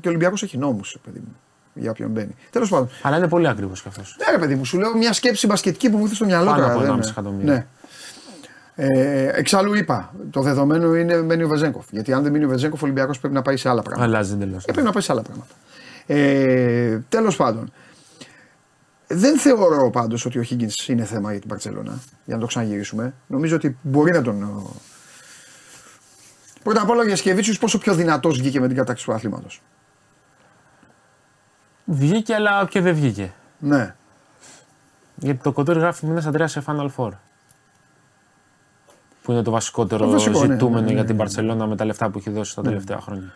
Και ο Ολυμπιακός έχει νόμους, παιδί μου. Για όποιον μπαίνει. Τέλος πάντων. Αλλά είναι πολύ ακριβώ κι αυτός. Ναι, ρε παιδί μου, σου λέω μια σκέψη μπασκετική που μου ήρθε στο μυαλό Πάνω τώρα. από δεν 1,5 είναι. εκατομμύριο. Ναι. Ε, εξάλλου είπα, το δεδομένο είναι μένει ο Βεζέγκοφ. Γιατί αν δεν μείνει ο Βεζέγκοφ, ο Ολυμπιακός πρέπει να πάει σε άλλα πράγματα. Αλλάζει εντελώς. Και πρέπει να πάει σε άλλα πράγματα. Ε, Τέλος πάντων. Δεν θεωρώ πάντως ότι ο Higgins είναι θέμα για την Παρσελώνα. Για να το ξαναγυρίσουμε. Νομίζω ότι μπορεί να τον. ο- Πρώτα απ' όλα ο Γιασκεβίτσιου πόσο πιο δυνατός βγήκε με την κατάκτηση του αθλήματος. Βγήκε, αλλά και δεν βγήκε. Ναι. Γιατί το κοτόρι γράφει μήνα Αντρέας σε Final Four. Που είναι το βασικότερο Το βασικό, ναι, ζητούμενο ναι, ναι, για ναι, την ναι. Παρσελόνα με τα λεφτά που έχει δώσει τα τελευταία χρόνια.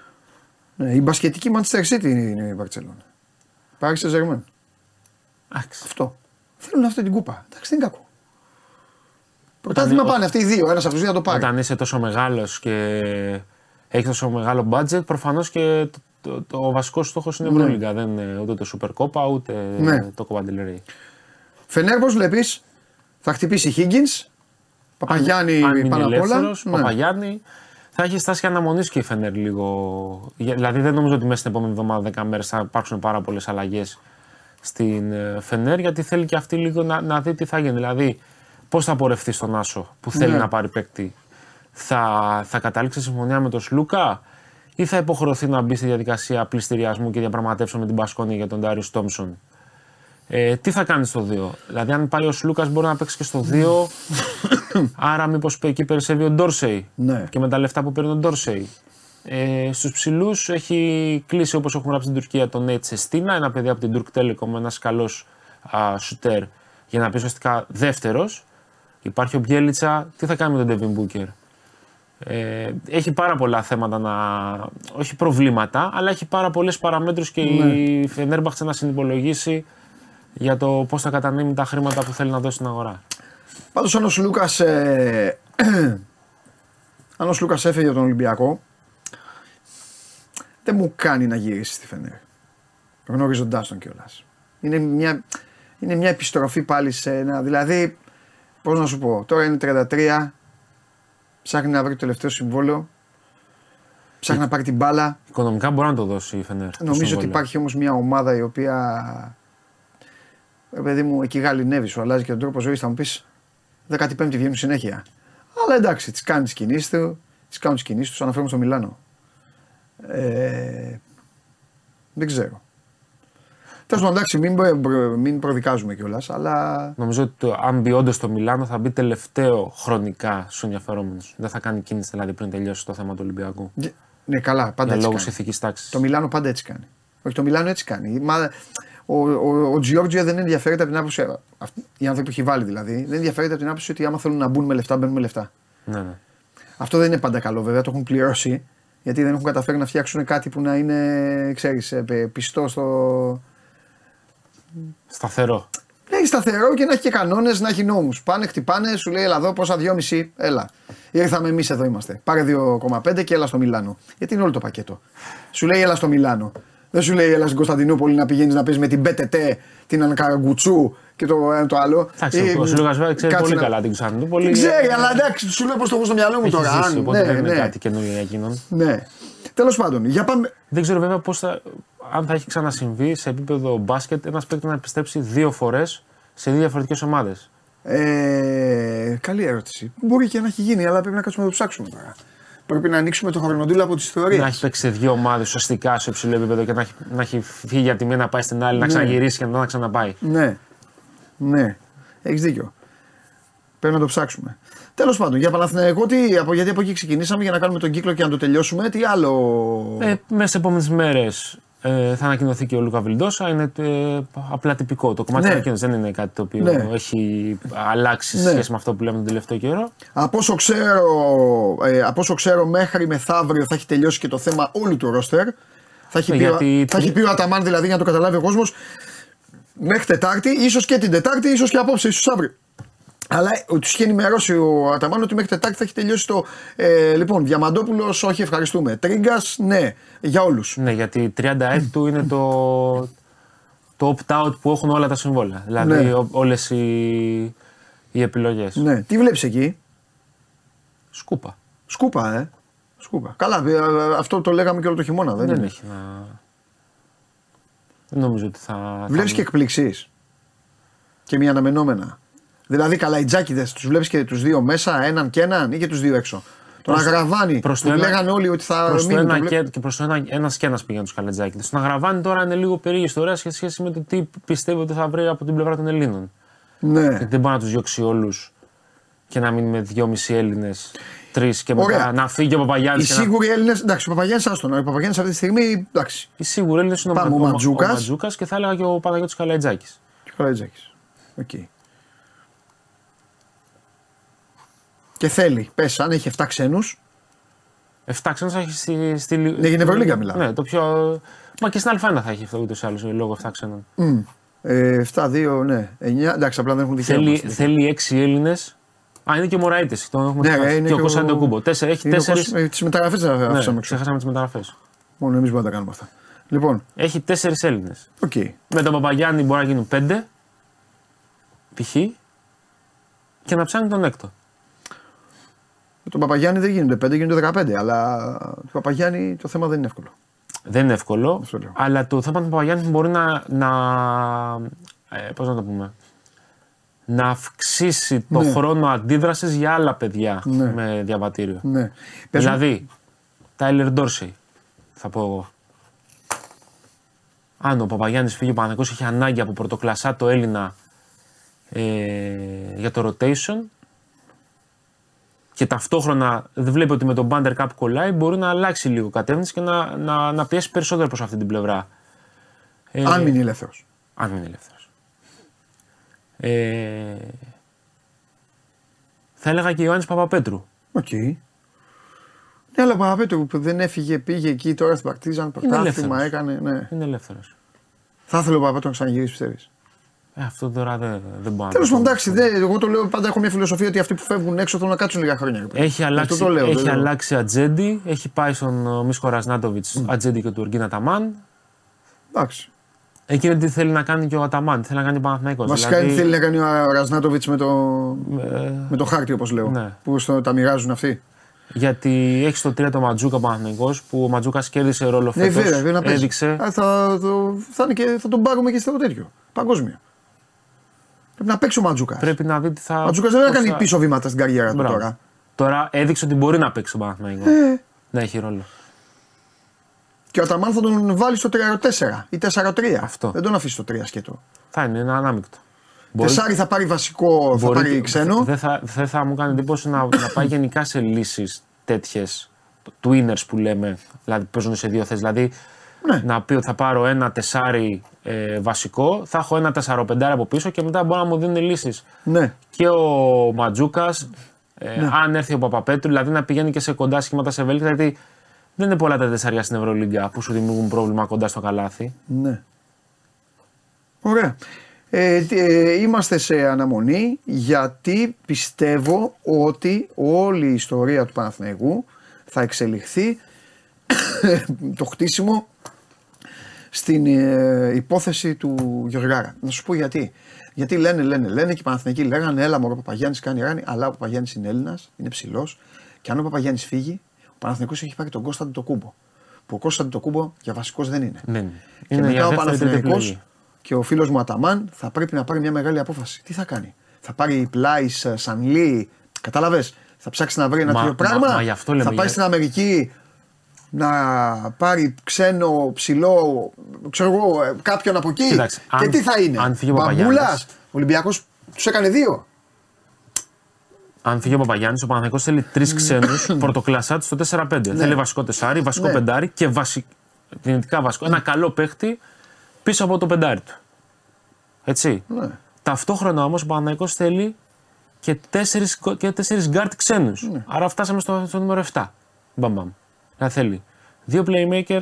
ναι. Η μπασκετική Manchester City είναι η Παρσελώνα. Πάρει σε Ζερμέν. Εντάξει. Αυτό. Θέλουν αυτή την κούπα. Εντάξει, δεν είναι κακό. Πρωτάθλημα Όταν- πάνε αυτοί οι δύο. Ένας από τους δύο θα το πάρει. Όταν είσαι τόσο μεγάλος και έχεις τόσο μεγάλο budget, προφανώς και το, το, το- ο βασικό στόχος είναι Ευρωλίγκα. Δεν είναι ούτε το Super Copa ούτε Ναι. το Copa del Rey. Φενέρ, πώς βλέπεις, θα χτυπήσει Higgins. Παπαγιάννη Αν είναι πάνω απ' όλα. ελεύθερος, Ναι. Παπαγιάννη, θα έχει στάσει αναμονής και η Φενέρ λίγο. Για- Δηλαδή δεν νομίζω ότι μέσα στην επόμενη εβδομάδα, 10 μέρες, θα υπάρξουν πάρα πολλές αλλαγές στην ε, Φενέρ, γιατί θέλει και αυτή λίγο να, να δει τι θα γίνει. Δηλαδή, πώς θα πορευτεί στον Άσο που θέλει Ναι. να πάρει παίκτη. Θα, θα καταλήξει συμφωνία με τον Σλούκα; Ή θα υποχρεωθεί να μπει στη διαδικασία πληστηριασμού και διαπραγματεύσεων με την Πασκόνη για τον Ντάριο Τόμψον; Ε, τι θα κάνει στο 2. Δηλαδή, αν πάει ο Σλούκας, μπορεί να παίξει και στο 2. <coughs> άρα, μήπως εκεί περισσεύει ο Ντόρσεϊ. Ναι. Και με τα λεφτά που παίρνει ο Ντόρσεϊ; Ε, Στους ψηλούς έχει κλείσει όπως έχουμε γράψει στην Τουρκία τον Νέιτ Σεστίνα, ένα παιδί από την Turk Telecom, ένας καλός σουτέρ για να πει ουσιαστικά δεύτερος. Υπάρχει ο Μπιέλιτσα, τι θα κάνει με τον Ντεβιν Μπούκερ. Ε, έχει πάρα πολλά θέματα να. Όχι προβλήματα, αλλά έχει πάρα πολλές παραμέτρους και η Φενέρμπαχτσε να συνυπολογίσει για το πώς θα κατανείμει τα χρήματα που θέλει να δώσει στην αγορά. Πάντως, αν ο Σλούκας. Ε, αν ο Σλούκας έφεγε από τον Ολυμπιακό, δεν μου κάνει να γυρίσει στη Φενέρ. Γνωρίζοντά τον κιόλας. Είναι μια, είναι μια επιστροφή πάλι σε ένα. Δηλαδή, πώς να σου πω, τώρα είναι 33, ψάχνει να βρει το τελευταίο συμβόλαιο, ψάχνει να πάρει την μπάλα. Οικονομικά μπορεί να το δώσει η Φενέρ. το Νομίζω ότι συμβόλαιο. υπάρχει όμως μια ομάδα η οποία. Ρε παιδί μου, εκεί γαλινεύει, σου αλλάζει και τον τρόπο ζωής. Θα μου πεις 15η βγαίνουν συνέχεια. Αλλά εντάξει, τις κάνει τις κινήσεις του, τις κάνουν τις κινήσεις τους. Αναφέρομαι στο Μιλάνο. Ε, δεν ξέρω. Τέλος πάντων, εντάξει, μην, προ- μην προδικάζουμε κιόλας, αλλά. Νομίζω ότι το, αν μπει όντως στο Μιλάνο θα μπει τελευταίο χρονικά στους ενδιαφερόμενους. Δεν θα κάνει κίνηση δηλαδή πριν τελειώσει το θέμα του Ολυμπιακού. Ναι, καλά, πάντα Για έτσι λόγους κάνει. ηθικής τάξης. Το Μιλάνο πάντα έτσι κάνει. Όχι, το Μιλάνο έτσι κάνει. Μα, ο, ο, ο Τζιόρτζιο δεν ενδιαφέρεται από την άποψη. αυτοί- Οι άνθρωποι που έχει βάλει δηλαδή, δεν ενδιαφέρεται από την άποψη ότι άμα θέλουν να μπουν με λεφτά, μπαίνουν με λεφτά. Ναι, ναι. Αυτό δεν είναι πάντα καλό βέβαια, το έχουν πληρώσει. Γιατί δεν έχουν καταφέρει να φτιάξουν κάτι που να είναι, ξέρεις, ε, πε- πιστό στο. Σταθερό. Να έχει σταθερό και να έχει και κανόνες, να έχει νόμους. Πάνε, χτυπάνε, σου λέει Ελά εδώ πόσα 2,5, έλα. Ήρθαμε εμείς εδώ είμαστε. Πάρε 2,5 και έλα στο Μιλάνο. Γιατί είναι όλο το πακέτο. Σου λέει έλα στο Μιλάνο. Δεν σου λέει έλα στην Κωνσταντινούπολη να πηγαίνεις να παίζει με την BTT, την Ανκαραγκουτσού και το ένα το άλλο. Εντάξει, Ή- ο Σιλούκα βέβαια ξέρει κάτσε πολύ να- καλά την Κωνσταντινούπολη. Την ξέρει, αλλά εντάξει, σου λέω πώς το έχω στο μυαλό μου Έχεις τώρα. ζήσει, Αν- οπότε ναι, δεν είναι ναι. κάτι καινούριο για εκείνον. Ναι. Τέλος πάντων, για πάμε. Δεν ξέρω βέβαια πώς θα, αν θα έχει ξανασυμβεί σε επίπεδο μπάσκετ ένας παίκτης να επιστρέψει δύο φορές σε δύο διαφορετικές ομάδες. Ε, καλή ερώτηση. Μπορεί και να έχει γίνει, αλλά πρέπει να κάτσουμε να το ψάξουμε τώρα. Πρέπει να ανοίξουμε το χρονοτήλο από τις ιστορίε. Να έχει παίξει σε δύο ομάδες ουσιαστικά σε υψηλό επίπεδο και να έχει, να έχει φύγει από τη μία να πάει στην άλλη, να Ναι. ξαναγυρίσει και μετά να ξαναπάει. Ναι. Ναι. Έχεις δίκιο. Πρέπει να το ψάξουμε. Τέλος πάντων, για Παναθηναϊκό, τι, από, γιατί από εκεί ξεκινήσαμε για να κάνουμε τον κύκλο και να το τελειώσουμε. Τι άλλο; Ε, μέσα στις επόμενες μέρες ε, θα ανακοινωθεί και ο Λούκα Βιλντόσα. Είναι ε, απλά τυπικό. Το κομμάτι Ναι. τη ανακοίνωση δεν είναι κάτι το οποίο Ναι. έχει αλλάξει σε Ναι. σχέση με αυτό που λέμε τον τελευταίο καιρό. Από όσο, ξέρω, ε, από όσο ξέρω, μέχρι μεθαύριο θα έχει τελειώσει και το θέμα όλου του ρόστερ. Θα έχει, Ναι, πει, ο- γιατί- θα έχει πει ο Αταμάν δηλαδή για να το καταλάβει ο κόσμος. Μέχρι Τετάρτη, ίσως και την Τετάρτη, ίσως και απόψε, ίσως αύριο. Αλλά τους είχε ενημερώσει ο Αταμάν ότι μέχρι Τετάρτη θα έχει τελειώσει το. Ε, λοιπόν, Διαμαντόπουλο, όχι, ευχαριστούμε. Τρίγκας, ναι, για όλους. Ναι, γιατί 30 έτη του είναι το, το opt-out που έχουν όλα τα συμβόλαια. Δηλαδή Ναι. όλες οι, οι επιλογές. Ναι. Τι βλέπεις εκεί, Σκούπα. Σκούπα, ε. Σκούπα. Καλά, ε, ε, αυτό το λέγαμε και όλο το χειμώνα, δεν, Δεν είναι. έχει να. Δεν νομίζω ότι θα. Βλέπεις θα- και εκπλήξεις. Και μη αναμενόμενα. Δηλαδή, καλά, οι τζάκιδες τους βλέπεις και τους δύο μέσα, έναν και έναν ή και τους δύο έξω. Τον Προς- Αγραβάνη προς που το ένα- λέγανε όλοι ότι θα Προς το μείνει. ένα τον βλέ- και, και προς το ένα, ένας και ένας πήγαν τους Καλαϊτζάκηδε. Στον Αγραβάνη τώρα είναι λίγο περίεργη ιστορία σε σχέση με το τι πιστεύω ότι θα βρει από την πλευρά των Ελλήνων. Ναι. Γιατί δεν μπορεί να τους διώξει όλους και να μείνει με δυόμισι Έλληνες, τρεις και μετά Ωραία. να φύγει ο Παπαγιάννης. Οι σίγουροι Έλληνες. Εντάξει, ο Παπαγιάννης άστον. Ο Παπαγιάννης αυτή τη στιγμή. Εντάξει. Οι σίγουροι Έλληνες είναι Πάμε, ο ο, Μαντζούκας. ο Μαντζούκας και θα έλεγα και ο Παναγιώτης Καλαϊτζάκης. Και ο Καλαϊτζάκης. Οκ. Και θέλει, πες, αν έχει 7 ξένους. 7 ξένους θα έχει στη, στη Ναι, για την Ευρωλίγκα μιλάμε. Ναι, το πιο. Μα και στην Α1 θα έχει αυτό ούτως ή άλλως λόγω 7 ξένων. Ε, 7-2, ναι. 9, εντάξει, απλά δεν έχουν δικαίωμα. Θέλει, στην θέλει 6 Έλληνες. Α, είναι και ο Μωραΐτης. Τον έχουμε Ναι, ξεχάσει. είναι και ο και ο- Κωνσταντίνο Κούμπο. Τέσσερα, έχει Είναι ο 4. Κώστας- ε, Τις μεταγραφές δεν αφήσαμε Ναι, έξω. ξεχάσαμε τις μεταγραφές. Μόνο εμείς μπορούμε να τα κάνουμε αυτά. Λοιπόν, Έχει 4 Έλληνες. οκ. Με τον Παπαγιάννη μπορεί να γίνουν 5. Π.χ. και να ψάχνει τον έκτο. Με τον Παπαγιάννη δεν γίνονται 5, γίνονται 15. Αλλά του Παπαγιάννη το θέμα δεν είναι εύκολο. Δεν είναι εύκολο, Αυτό λέω. αλλά το θέμα του Παπαγιάννη μπορεί να, να, ε, πώς να το πούμε, να αυξήσει το Ναι. χρόνο αντίδρασης για άλλα παιδιά Ναι. με διαβατήριο. Ναι. Πες μου- δηλαδή, Τάιλερ Ντόρσεϊ, θα πω εγώ. Αν ο Παπαγιάννης φύγει ο Παναθηναϊκός έχει ανάγκη από πρωτοκλασάτο Έλληνα ε, για το rotation και ταυτόχρονα δεν βλέπει ότι με τον Punter κάπου κολλάει, μπορεί να αλλάξει λίγο κατεύθυνση και να, να, να πιέσει περισσότερο προς αυτή την πλευρά. Ε, Αν μείνει ελεύθερος. αν μείνει ελεύθερος. Ε, θα έλεγα και Ιωάννης Παπαπέτρου. Οκ. Ναι, αλλά ο Παπαπέτρου που δεν έφυγε, πήγε εκεί τώρα στην Παρτίζαν, πρωτάθλημα ελεύθερος. έκανε. Ναι. Είναι ελεύθερος. Θα ήθελε ο Παπαπέτρου να ξαναγυρίσει, πιστεύεις; Ε, αυτό τώρα δεν, δεν μπορώ να Τέλος το πάντων, πω. εντάξει, δεν- εγώ το λέω πάντα έχω μια φιλοσοφία ότι αυτοί που φεύγουν έξω θέλουν να κάτσουν λίγα χρόνια. Έχει αλλάξει, Αυτό το λέω. έχει δεν λέω. αλλάξει ατζέντη, έχει πάει στον ε, Μίσκο Ρασνάτοβιτς ατζέντη και του Οργίνα Ταμάν. Εντάξει. Εκείνο τι θέλει να κάνει και ο Αταμάν, θέλει να κάνει ο Παναθηναϊκός. Βασικά Δηλαδή, τι θέλει να κάνει ο Ρασνάτοβιτς με, το... ε, με το χάρτη, όπως λέω. Ναι. Που στο... τα μοιράζουν αυτοί. γιατί έχει στο 3 το Ματζούκα Παναθηναϊκός που ο Ματζούκας κέρδισε ρόλο Ναι, φέτος, βέβαια, βέβαια, να παίζει. έδειξε. Α, θα, το... θα, είναι και... θα τον πάρουμε και στο τέτοιο. Παγκόσμιο. Πρέπει να παίξει ο Ματζούκα. Πρέπει να δει τι θα. Ο Ματζούκα δεν θα πώς κάνει θα- πίσω βήματα στην καριέρα του Μπράβο. τώρα. Τώρα έδειξε ότι μπορεί να παίξει τον Παναθηναϊκός. Ε, Να έχει ρόλο. και ο Αταμάν θα τον βάλει στο 3-4 ή 4-3. Αυτό. Δεν τον αφήσει στο 3 σκέτο. Θα είναι ένα ανάμεικτο. Τεσάρι θα πάρει βασικό, θα μπορεί- πάρει ξένο. Δεν θα, δεν θα μου κάνει εντύπωση να, να πάει γενικά σε λύσεις τέτοιες twinners που λέμε. Δηλαδή παίζουν σε δύο θέσεις. Δηλαδή Ναι. να πει ότι θα πάρω ένα τεσάρι ε, βασικό, θα έχω ένα τεσσαροπεντάρι από πίσω και μετά μπορεί να μου δίνουν λύσεις. Ναι. Και ο Ματζούκας, ε, αν έρθει ο Παπαπέτρου, δηλαδή να πηγαίνει και σε κοντά σχήματα σε βέλη, γιατί δεν είναι πολλά τα τεσσαριά στην Ευρωλίγκα που σου δημιουργούν πρόβλημα κοντά στο καλάθι. Ναι. Ωραία. Ε, τι- ε, είμαστε σε αναμονή γιατί πιστεύω ότι όλη η ιστορία του Παναθηναϊκού θα εξελιχθεί <coughs> το χτίσιμο στην ε, υπόθεση του Γεωργάρα. Να σου πω γιατί. Γιατί λένε, λένε, λένε και οι Παναθηναϊκοί λέγανε έλα μωρό ο Παπαγιάννης κάνει ράνι, αλλά ο Παπαγιάννης είναι Έλληνας, είναι ψηλός και αν ο Παπαγιάννης φύγει, ο Παναθηναϊκός έχει πάρει τον Κώστα το κούμπο. που ο Κώστα το κούμπο για βασικός δεν είναι. Ναι, ναι. Και Είναι μετά για ο δεύτερη, τρίτη Παναθηναϊκός επιλογή. και ο φίλος μου Αταμάν θα πρέπει να πάρει μια μεγάλη απόφαση. Τι θα κάνει, Θα πάρει πλάι, Σανλή, κατάλαβες; Θα ψάξει να βρει ένα Μα- τέτοιο μα- πράγμα; μα γι' αυτό λέμε, θα πάει για- στην Αμερική να πάρει ξένο, ψηλό, ξέρω εγώ, ε, κάποιον από εκεί. Κοίταξε, και αν- τι θα είναι. αν φύγει ο Μπαμπούλας, Παπαγιάννης- Ο Ολυμπιακός τους έκανε δύο. Αν φύγει ο Παπαγιάννης, ο Παναθηναϊκός θέλει τρεις ξένους <coughs> πρωτοκλασάτους στο 4-5. Θέλει βασικό τεσάρι, βασικό Ναι. πεντάρι και βασι... δυνητικά βασικό. Ένα καλό παίχτη πίσω από το πεντάρι του. Έτσι. Ναι. Ταυτόχρονα όμως ο Παναθηναϊκός θέλει και τέσσερις και τέσσερις γκαρντ ξένους. Ναι. Άρα φτάσαμε στο, στο νούμερο 7. Μπαμ, μπαμ. Να θέλει δύο playmaker,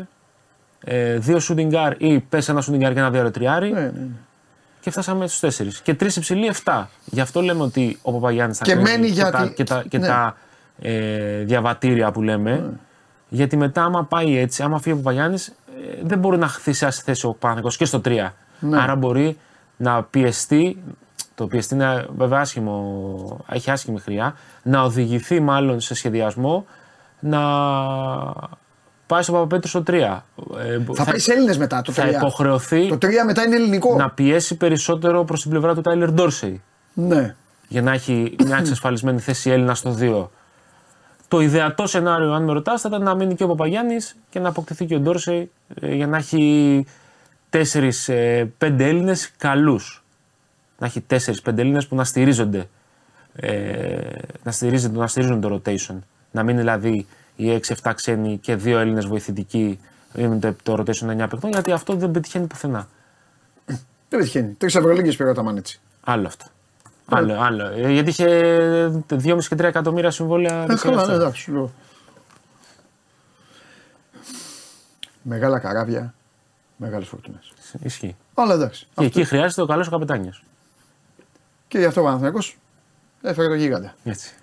ε, δύο shooting guard ή πες ένα shooting guard και ένα δυαροτριάρι Ναι, ναι, ναι. και φτάσαμε στους 4. Και τρεις υψηλοί 7. Γι' αυτό λέμε ότι ο Παπαγιάννης θα Και κρίνει μένει και γιατί- τα, και τα, και ναι. τα ε, διαβατήρια που λέμε. Γιατί μετά, άμα πάει έτσι, άμα φύγει ο Παπαγιάννης, ε, δεν μπορεί να θυσιάσει θέση ο Παναγικός και στο 3. Ναι. Άρα μπορεί να πιεστεί. Το πιεστεί είναι βέβαια άσχημο, έχει άσχημη χρειά. Να οδηγηθεί μάλλον σε σχεδιασμό να πάει στο Παπαπέτρου στο 3. Ε, Θα πάει σε Έλληνες μετά το θα 3. υποχρεωθεί Το 3 μετά είναι ελληνικό. να πιέσει περισσότερο προς την πλευρά του Τάιλερ Ντόρσεϊ Ναι. για να έχει μια <coughs> εξασφαλισμένη θέση Έλληνα στο 2. Το ιδεατό σενάριο, αν με ρωτάς, θα ήταν να μείνει και ο Παπαγιάννης και να αποκτηθεί και ο Ντόρσεϊ ε, για να έχει 4-5 Έλληνες καλούς. Να έχει 4-5 Έλληνες που να στηρίζονται. Ε, να, στηρίζονται, να στηρίζουν το rotation. Να μην δηλαδή οι 6-7 ξένοι και 2 Έλληνες βοηθητικοί είναι το, το rotation 9 παιχτών, γιατί αυτό δεν πετυχαίνει πουθενά. Δεν πετυχαίνει. Τρει Ευρωλίγκε πήρε ο Αταμάν έτσι. Άλλο αυτό. Άλλο, άλλο. Ε, γιατί είχε 2,5 και 3 εκατομμύρια συμβόλαια. Ε, δεξιά καλά, ναι, αριστερά. εντάξει, σου λέω. Μεγάλα καράβια, μεγάλες φορτούνες. Ισχύει. Αλλά εντάξει. Και εκεί χρειάζεται ο καλός ο καπετάνιος. Και γι' αυτό ο Παναθηναϊκός έφερε το γίγαντα. Έτσι.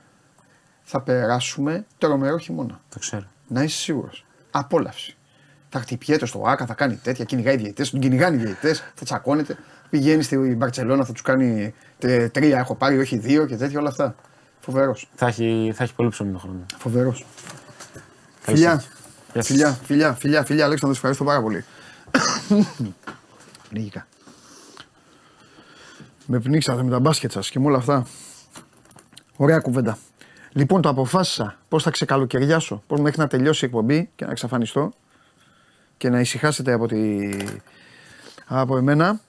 Θα περάσουμε τρομερό χειμώνα. Το ξέρω. Να είσαι σίγουρος. Απόλαυση. Θα χτυπιέται στο Άκα, θα κάνει τέτοια, κυνηγάει διαιτητές, τον κυνηγάνε οι διαιτητές, θα τσακώνεται. Πηγαίνει στην Μπαρσελόνα, θα τους κάνει τε- τρία, έχω πάρει, όχι δύο και τέτοια όλα αυτά. Φοβερός. Θα έχει, θα έχει πολύ ψωμί το χρόνο. Φοβερός. Καλή Φιλιά. συνέχεια. Γεια σας. Φιλιά, φιλιά, φιλιά, φιλιά, Αλέξανδρο, σε ευχαριστώ πάρα πολύ. Πνίγηκα. Με πνίξατε με τα μπάσκετ σας και με όλα αυτά. Ωραία κουβέντα. Λοιπόν, το αποφάσισα πώς θα ξεκαλοκαιριάσω, πώς μέχρι να τελειώσει η εκπομπή και να εξαφανιστώ και να ησυχάσετε από, τη... από εμένα.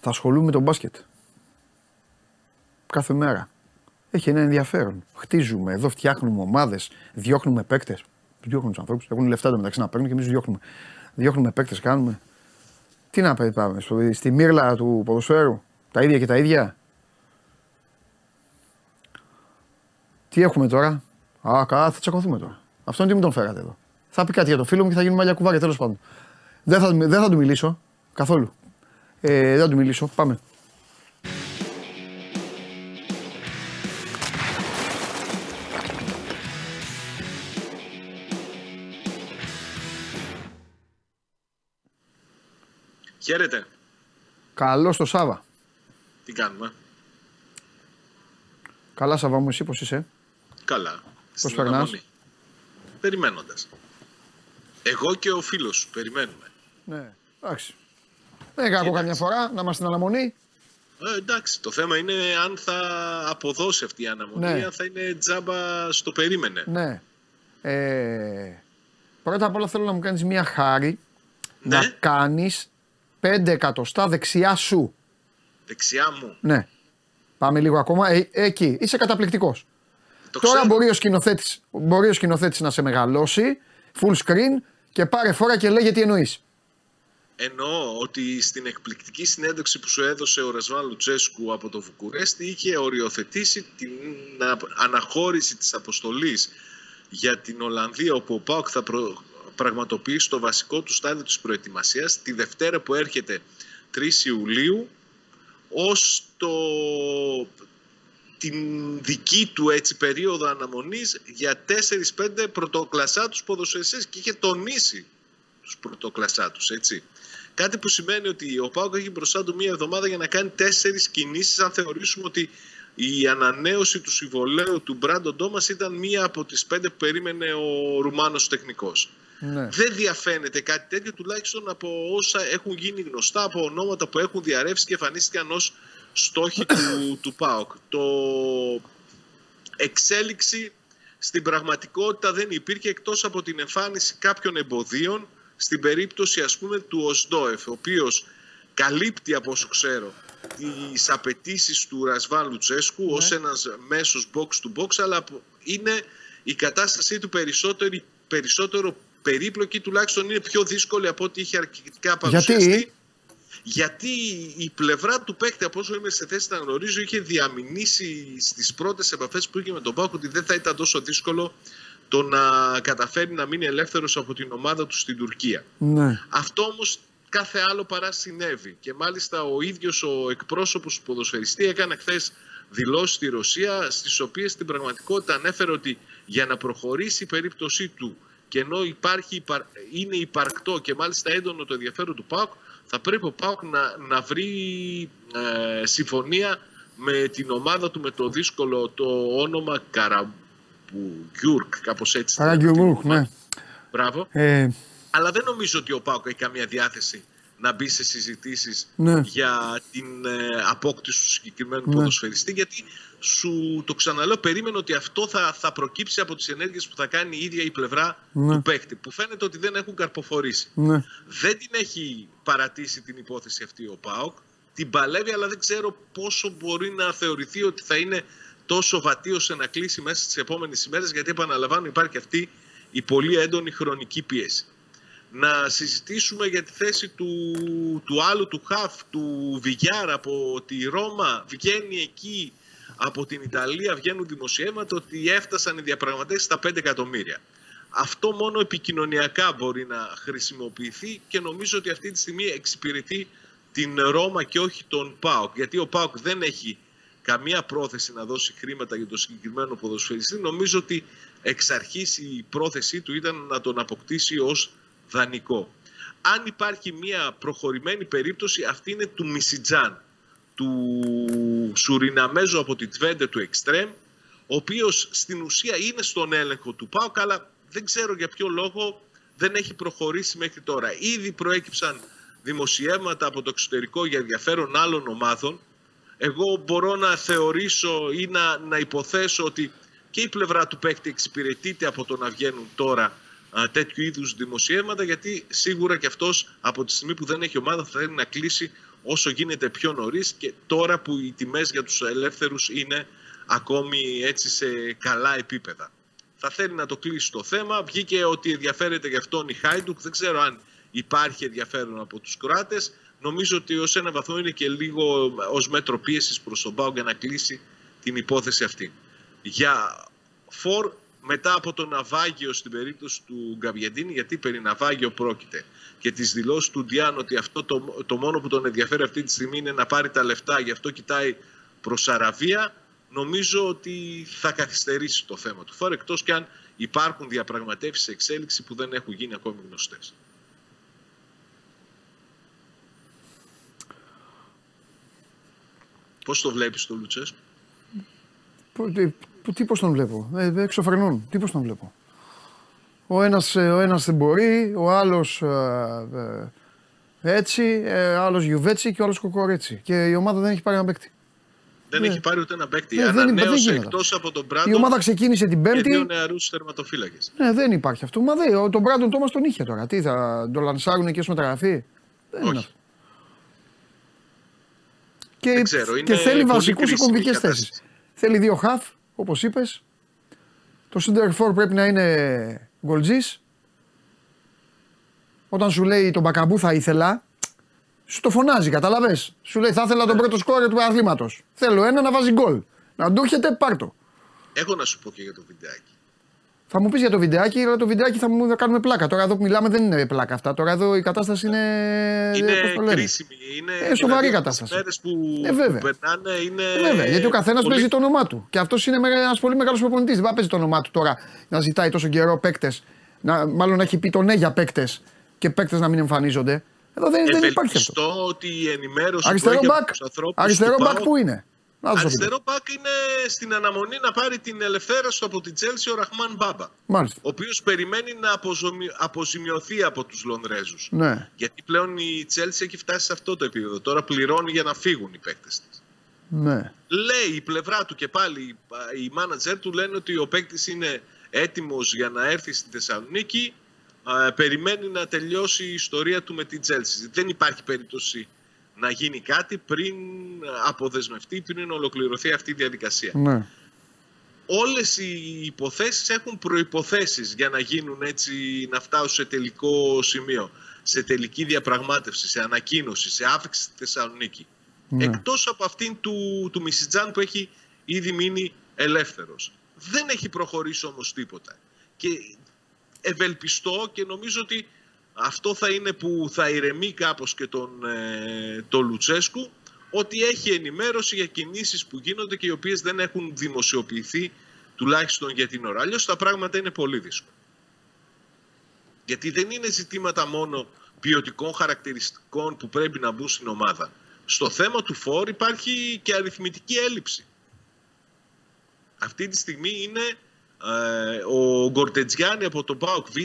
Θα ασχολούμαι με το μπάσκετ. Κάθε μέρα. Έχει ένα ενδιαφέρον. Χτίζουμε, εδώ φτιάχνουμε ομάδες, διώχνουμε παίκτες. Διώχνουν τους ανθρώπους. Έχουν λεφτά το μεταξύ να παίρνουν και εμείς διώχνουμε. Διώχνουμε παίκτες, κάνουμε. Τι να πει, πάμε, στο- στη μύρλα του ποδοσφαίρου. Τα ίδια και τα ίδια. Τι έχουμε τώρα; Α, καλά, θα τσακωθούμε τώρα. Αυτόν τι μου τον φέρατε εδώ. Θα πει κάτι για το φίλο μου και θα γίνουμε μαλλιά κουβάρια τέλος πάντων. Δεν θα, δεν θα του μιλήσω καθόλου. Ε, δεν θα του μιλήσω. Πάμε. Χαίρετε. Καλό στο Σάβα. Τι κάνουμε; Καλά, Σάβα μου, εσύ πώς είσαι; Καλά. Στην περνάς; αναμονή. Περιμένοντας. Εγώ και ο φίλος σου περιμένουμε. Ναι, εντάξει. Δεν κακό καμιά φορά να είμαστε στην αναμονή. Ε, εντάξει, το θέμα είναι αν θα αποδώσει αυτή η αναμονή, Ναι. αν θα είναι τζάμπα στο περίμενε. Ναι. Ε, πρώτα απ' όλα θέλω να μου κάνεις μια χάρη Ναι, να κάνεις 5 εκατοστά δεξιά σου. δεξιά μου. Ναι. Πάμε λίγο ακόμα. Ε, εκεί. Είσαι καταπληκτικός. Το Τώρα ξέρω. μπορεί ο, σκηνοθέτης, μπορεί ο σκηνοθέτης να σε μεγαλώσει, full screen και πάρε φόρα και λέγε τι εννοείς. Εννοώ ότι στην εκπληκτική συνέντευξη που σου έδωσε ο Ρεσβάν Λουτσέσκου από το Βουκουρέστι είχε οριοθετήσει την α- αναχώρηση της αποστολής για την Ολλανδία όπου ο ΠΑΟΚ θα προ- πραγματοποιήσει το βασικό του στάδιο της προετοιμασίας τη Δευτέρα που έρχεται 3 Ιουλίου ως το, την δική του έτσι περίοδο αναμονής για 4-5 πρωτοκλασσάτους ποδοσφαιριστές και είχε τονίσει τους πρωτοκλασσάτους, έτσι. Κάτι που σημαίνει ότι ο Πάουκ έχει μπροστά του μία εβδομάδα για να κάνει τέσσερις κινήσεις αν θεωρήσουμε ότι η ανανέωση του συμβολέου του Μπράντον Τόμας ήταν μία από τις πέντε που περίμενε ο Ρουμάνος τεχνικός. Ναι. Δεν διαφαίνεται κάτι τέτοιο τουλάχιστον από όσα έχουν γίνει γνωστά από ονόματα που έχουν διαρρεύσει και εμφανίστηκαν ως στόχοι του, του ΠΑΟΚ. Το εξέλιξη στην πραγματικότητα δεν υπήρχε εκτός από την εμφάνιση κάποιων εμποδίων στην περίπτωση ας πούμε του ΟΣΔΟΕΦ, ο οποίος καλύπτει από όσο ξέρω τις απαιτήσεις του Ρασβάν Λουτσέσκου Ναι. ως ένας μέσος box to box αλλά είναι η κατάστασή του περισσότερο, περισσότερο περίπλοκη τουλάχιστον είναι πιο δύσκολη από ό,τι είχε αρχικά παρουσιαστεί. Γιατί; Γιατί η πλευρά του παίκτη, από όσο είμαι σε θέση να γνωρίζω, είχε διαμηνήσει στις πρώτες επαφές που είχε με τον Πάοκ ότι δεν θα ήταν τόσο δύσκολο το να καταφέρει να μείνει ελεύθερος από την ομάδα του στην Τουρκία. Ναι. Αυτό όμως κάθε άλλο παρά συνέβη. Και μάλιστα ο ίδιος ο εκπρόσωπος του ποδοσφαιριστή έκανε χθες δηλώσεις στη Ρωσία, στις οποίες στην πραγματικότητα ανέφερε ότι για να προχωρήσει η περίπτωσή του και ενώ υπάρχει, υπαρ- είναι υπαρκτό και μάλιστα έντονο το ενδιαφέρον του ΠΑΟΚ, θα πρέπει ο ΠΑΟΚ να, να βρει ε, συμφωνία με την ομάδα του με το δύσκολο το όνομα Καραμπουγκιούρκ, κάπως έτσι. Καραγκιουμούρκ, ναι. Μπράβο. Ε, Αλλά δεν νομίζω ότι ο Πάουκ έχει καμία διάθεση να μπει σε συζητήσεις Ναι. για την ε, απόκτηση του συγκεκριμένου Ναι. ποδοσφαιριστή γιατί σου το ξαναλέω περίμενε ότι αυτό θα, θα προκύψει από τις ενέργειες που θα κάνει η ίδια η πλευρά Ναι. του παίκτη που φαίνεται ότι δεν έχουν καρποφορήσει. ναι. Δεν την έχει παρατήσει την υπόθεση αυτή ο ΠΑΟΚ. Την παλεύει, αλλά δεν ξέρω πόσο μπορεί να θεωρηθεί ότι θα είναι τόσο βατή ώστε να κλείσει μέσα στις επόμενες ημέρες, γιατί επαναλαμβάνω υπάρχει αυτή η πολύ έντονη χρονική πίεση. Να συζητήσουμε για τη θέση του, του άλλου του Χαφ, του Βιγιάρ από τη Ρώμα. Βγαίνει εκεί από την Ιταλία, βγαίνουν δημοσιεύματα ότι έφτασαν οι διαπραγματεύσεις στα 5 εκατομμύρια. Αυτό μόνο επικοινωνιακά μπορεί να χρησιμοποιηθεί και νομίζω ότι αυτή τη στιγμή εξυπηρετεί την Ρώμα και όχι τον ΠΑΟΚ. Γιατί ο ΠΑΟΚ δεν έχει καμία πρόθεση να δώσει χρήματα για το συγκεκριμένο ποδοσφαιριστή. Νομίζω ότι εξ αρχής η πρόθεσή του ήταν να τον αποκτήσει ως δανεικό. Αν υπάρχει μια προχωρημένη περίπτωση, αυτή είναι του Μισιτζάν, του Σουριναμέζου από τη Τβέντε του Εκστρέμ, ο οποίος στην ουσία είναι στον έλεγχο του ΠΑΟΚ, αλλά δεν ξέρω για ποιο λόγο δεν έχει προχωρήσει μέχρι τώρα. Ήδη προέκυψαν δημοσιεύματα από το εξωτερικό για ενδιαφέρον άλλων ομάδων. Εγώ μπορώ να θεωρήσω ή να, να υποθέσω ότι και η πλευρά του παίκτη εξυπηρετείται από το να βγαίνουν τώρα α, τέτοιου είδους δημοσιεύματα γιατί σίγουρα και αυτός από τη στιγμή που δεν έχει ομάδα θα θέλει να κλείσει όσο γίνεται πιο νωρίς και τώρα που οι τιμές για τους ελεύθερους είναι ακόμη έτσι σε καλά επίπεδα. Θα θέλει να το κλείσει το θέμα. Βγήκε ότι ενδιαφέρεται γι' αυτόν η Χάιντουκ. Δεν ξέρω αν υπάρχει ενδιαφέρον από τους Κροάτες. Νομίζω ότι ως ένα βαθμό είναι και λίγο ως μέτρο πίεσης προς τον Πάο για να κλείσει την υπόθεση αυτή. Για φορ μετά από το ναυάγιο στην περίπτωση του Γκαβιεντίνη, γιατί περί ναυάγιο πρόκειται και τις δηλώσεις του Ντιάν ότι αυτό το, το μόνο που τον ενδιαφέρει αυτή τη στιγμή είναι να πάρει τα λεφτά, γι' αυτό κοιτάει προς Αραβία, νομίζω ότι θα καθυστερήσει το θέμα του φόρ, εκτός και αν υπάρχουν διαπραγματεύσεις σε εξέλιξη που δεν έχουν γίνει ακόμη γνωστές. Πώς το βλέπεις το Λουτσέσκο; Πο- τι- πο- Τι πώς τον βλέπω; Ε, εξωφρενών. Τι πώς τον βλέπω; Ο ένας, ε, ο ένας δεν μπορεί, ο άλλος ε, ε, έτσι, ε, άλλος γιουβέτσι και ο άλλος κοκορέτσι. Και η ομάδα δεν έχει πάρει ένα παίκτη. Δεν Ναι. έχει πάρει ούτε ένα παίκτη. Ναι, δεν είναι- δεν Ανανέωσε γίνεται. εκτός από τον Η Μπράντον ομάδα ξεκίνησε την και δύο Πέμπτη. νεαρούς τερματοφύλακες. Ναι, δεν υπάρχει αυτό. Μα δεν, ο- τον Μπράντον Τόμας τον είχε τώρα. Τι θα τον λανσάρουν και ως μεταγραφή; Δεν είναι Όχι. αυτό. Και, Δεν ξέρω, είναι και θέλει πολύ βασικούς σε κρίσιμη η κομβικέ κατάσταση. θέσεις. Θέλει δύο χαφ, όπως είπες. Το center for πρέπει να είναι γκολτζής. Όταν σου λέει τον Μπακαμπού θα ήθελα, σου το φωνάζει, καταλαβέ. Σου λέει θα ήθελα τον πρώτο σκόρε του αθλήματος. Θέλω ένα να βάζει γκολ. Να του έχετε, πάρτο. Έχω να σου πω και για το βιντεάκι. Θα μου πεις για το βιντεάκι, αλλά το βιντεάκι θα μου θα κάνουμε πλάκα. Τώρα εδώ που μιλάμε δεν είναι πλάκα αυτά. Τώρα εδώ η κατάσταση είναι. Είναι πώς το λένε; κρίσιμη. Είναι Ε, σοβαρή δηλαδή, κατάσταση. Τις μέρες που, Ε, βέβαια. που περνάνε είναι. Ε, Βέβαια, γιατί ο καθένας πολύ- παίζει το όνομά του. Και αυτός είναι ένας πολύ μεγάλος προπονητής. Δεν πάει να παίζει το όνομά του τώρα να ζητάει τόσο καιρό παίκτες. Μάλλον να έχει πει το ναι για παίκτες και παίκτες να μην εμφανίζονται. Εδώ δεν, δεν υπάρχει αυτό. Ευελπιστώ ότι η ενημέρωση Αριστερό που έχει από μπακ. τους ανθρώπους Αριστερό του μπακ ΠΑΟΚ που είναι; Να τους το Αριστερό μπακ είναι στην αναμονή να πάρει την ελευθέρωση του από την Τσέλσι ο Ραχμάν Μπάμπα. Μάλιστα. Ο οποίος περιμένει να αποζωμι- αποζημιωθεί από τους Λονδρέζους. Ναι. Γιατί πλέον η Τσέλσι έχει φτάσει σε αυτό το επίπεδο. Τώρα πληρώνει για να φύγουν οι παίκτες της. Ναι. Λέει η πλευρά του και πάλι οι μάνατζερ του λένε ότι ο παίκτης είναι έτοιμος για να έρθει στη Θεσσαλονίκη. Α, περιμένει να τελειώσει η ιστορία του με την Τσέλσι. Δεν υπάρχει περίπτωση να γίνει κάτι πριν αποδεσμευτεί, πριν ολοκληρωθεί αυτή η διαδικασία. Ναι. Όλες οι υποθέσεις έχουν προϋποθέσεις για να γίνουν έτσι, να φτάσουν σε τελικό σημείο, σε τελική διαπραγμάτευση, σε ανακοίνωση, σε άφηξη στη Θεσσαλονίκη. Ναι. Εκτός από αυτήν του, του Μισιτζάν που έχει ήδη μείνει ελεύθερος. Δεν έχει προχωρήσει όμως τίποτα. Και ευελπιστώ και νομίζω ότι αυτό θα είναι που θα ηρεμεί κάπως και τον, ε, τον Λουτσέσκου ότι έχει ενημέρωση για κινήσεις που γίνονται και οι οποίες δεν έχουν δημοσιοποιηθεί τουλάχιστον για την ώρα. Αλλιώς τα πράγματα είναι πολύ δύσκολα. Γιατί δεν είναι ζητήματα μόνο ποιοτικών χαρακτηριστικών που πρέπει να μπουν στην ομάδα. Στο θέμα του φόρ υπάρχει και αριθμητική έλλειψη. Αυτή τη στιγμή είναι ε, ο Γκορτετζιάννη από τον ΠΑΟΚ Β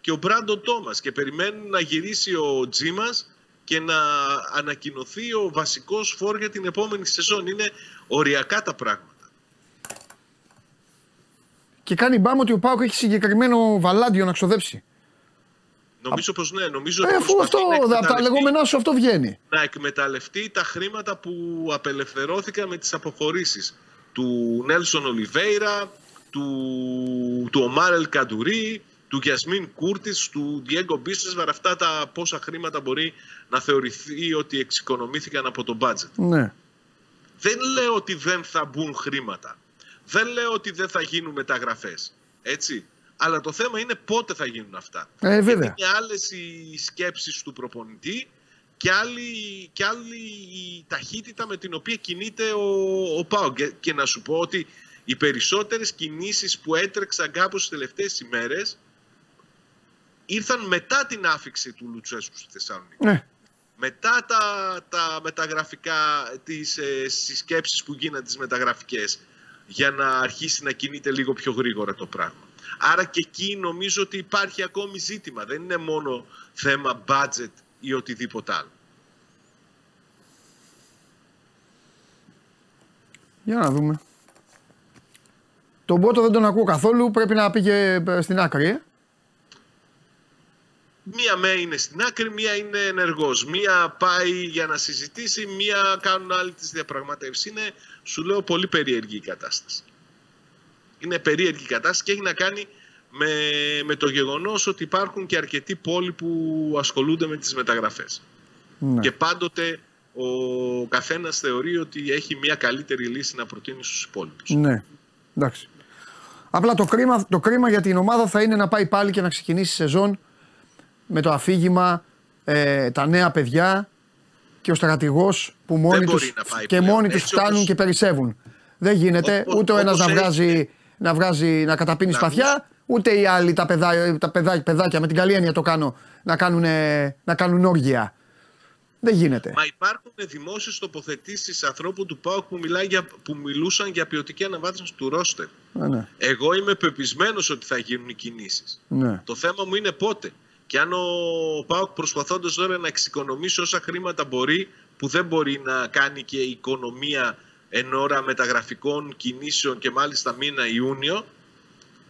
και ο Μπράντον Τόμας και περιμένουν να γυρίσει ο Τζίμας και να ανακοινωθεί ο βασικός φόρ για την επόμενη σεζόν. Είναι οριακά τα πράγματα. Και κάνει μπάμ ότι ο Πάοκ έχει συγκεκριμένο βαλάντιο να ξοδέψει. Νομίζω πως ναι, νομίζω Ε, ότι αφού αυτό, προσπαθεί να από τα εκμεταλλευτεί- λεγόμενά σου αυτό βγαίνει. να εκμεταλλευτεί τα χρήματα που απελευθερώθηκαν με τις αποχωρήσεις του Νέλσον Ολιβέιρα, του, του Ομάρελ Καντουρί, του Γιασμίν Κούρτης, του Διέγκο Μπίσεσβαρ, αυτά τα πόσα χρήματα μπορεί να θεωρηθεί ότι εξοικονομήθηκαν από το μπάτζετ. Ναι. Δεν λέω ότι δεν θα μπουν χρήματα. Δεν λέω ότι δεν θα γίνουν μεταγραφές. Έτσι. Αλλά το θέμα είναι πότε θα γίνουν αυτά. Ε, βέβαια. Γιατί είναι άλλες οι σκέψεις του προπονητή και άλλη, και άλλη η ταχύτητα με την οποία κινείται ο, ο Πάο. Και, και να σου πω ότι οι περισσότερες κινήσεις που έτρεξαν κάπως τις τελευταίες ημέρες ήρθαν μετά την άφηξη του Λουτσέσκου στη Θεσσαλονίκη Ναι. μετά τα, τα μεταγραφικά, τις ε, συσκέψεις που γίνανε τις μεταγραφικές για να αρχίσει να κινείται λίγο πιο γρήγορα το πράγμα. Άρα και εκεί νομίζω ότι υπάρχει ακόμη ζήτημα. Δεν είναι μόνο θέμα budget ή οτιδήποτε άλλο. Για να δούμε. Τον Μπότο δεν τον ακούω καθόλου. Πρέπει να πήγε ε, στην άκρη. Ε. Μία με είναι στην άκρη, μία είναι ενεργός. Μία πάει για να συζητήσει, μία κάνουν άλλοι τις διαπραγματεύσεις. Είναι, σου λέω, πολύ περίεργη η κατάσταση. Είναι περίεργη η κατάσταση και έχει να κάνει με, με το γεγονός ότι υπάρχουν και αρκετοί πόλοι που ασχολούνται με τις μεταγραφές. Ναι. Και πάντοτε ο καθένας θεωρεί ότι έχει μια καλύτερη λύση να προτείνει στους υπόλοιπους. Ναι. Εντάξει. Απλά το κρίμα, το κρίμα για την ομάδα θα είναι να πάει πάλι και να ξεκινήσει σεζόν με το αφήγημα ε, τα νέα παιδιά και ο στρατηγός που μόνοι μπορεί τους, να πάει και πλέον. μόνοι τους Έτσι φτάνουν όπως- και περισσεύουν. Δεν γίνεται Ό- ό- ούτε ο ένας να όπως βγάζει, έχει- να, βγάζει, να καταπίνει Να σπαθιά, ούτε οι άλλοι τα, παιδά, τα παιδάκια, παιδάκια με την καλή έννοια το κάνω να κάνουν, να κάνουν όργια. Δεν γίνεται. Μα υπάρχουν δημόσιες τοποθετήσεις ανθρώπου του ΠΑΟΚ που, μιλάει για, που μιλούσαν για ποιοτική αναβάθμιση του ρόστερ. Ναι, ναι, Εγώ είμαι πεπισμένος ότι θα γίνουν οι κινήσεις. ναι. Το θέμα μου είναι πότε. Και αν ο ΠΑΟΚ προσπαθώντας τώρα να εξοικονομήσει όσα χρήματα μπορεί, που δεν μπορεί να κάνει και η οικονομία εν ώρα μεταγραφικών κινήσεων και μάλιστα μήνα Ιούνιο,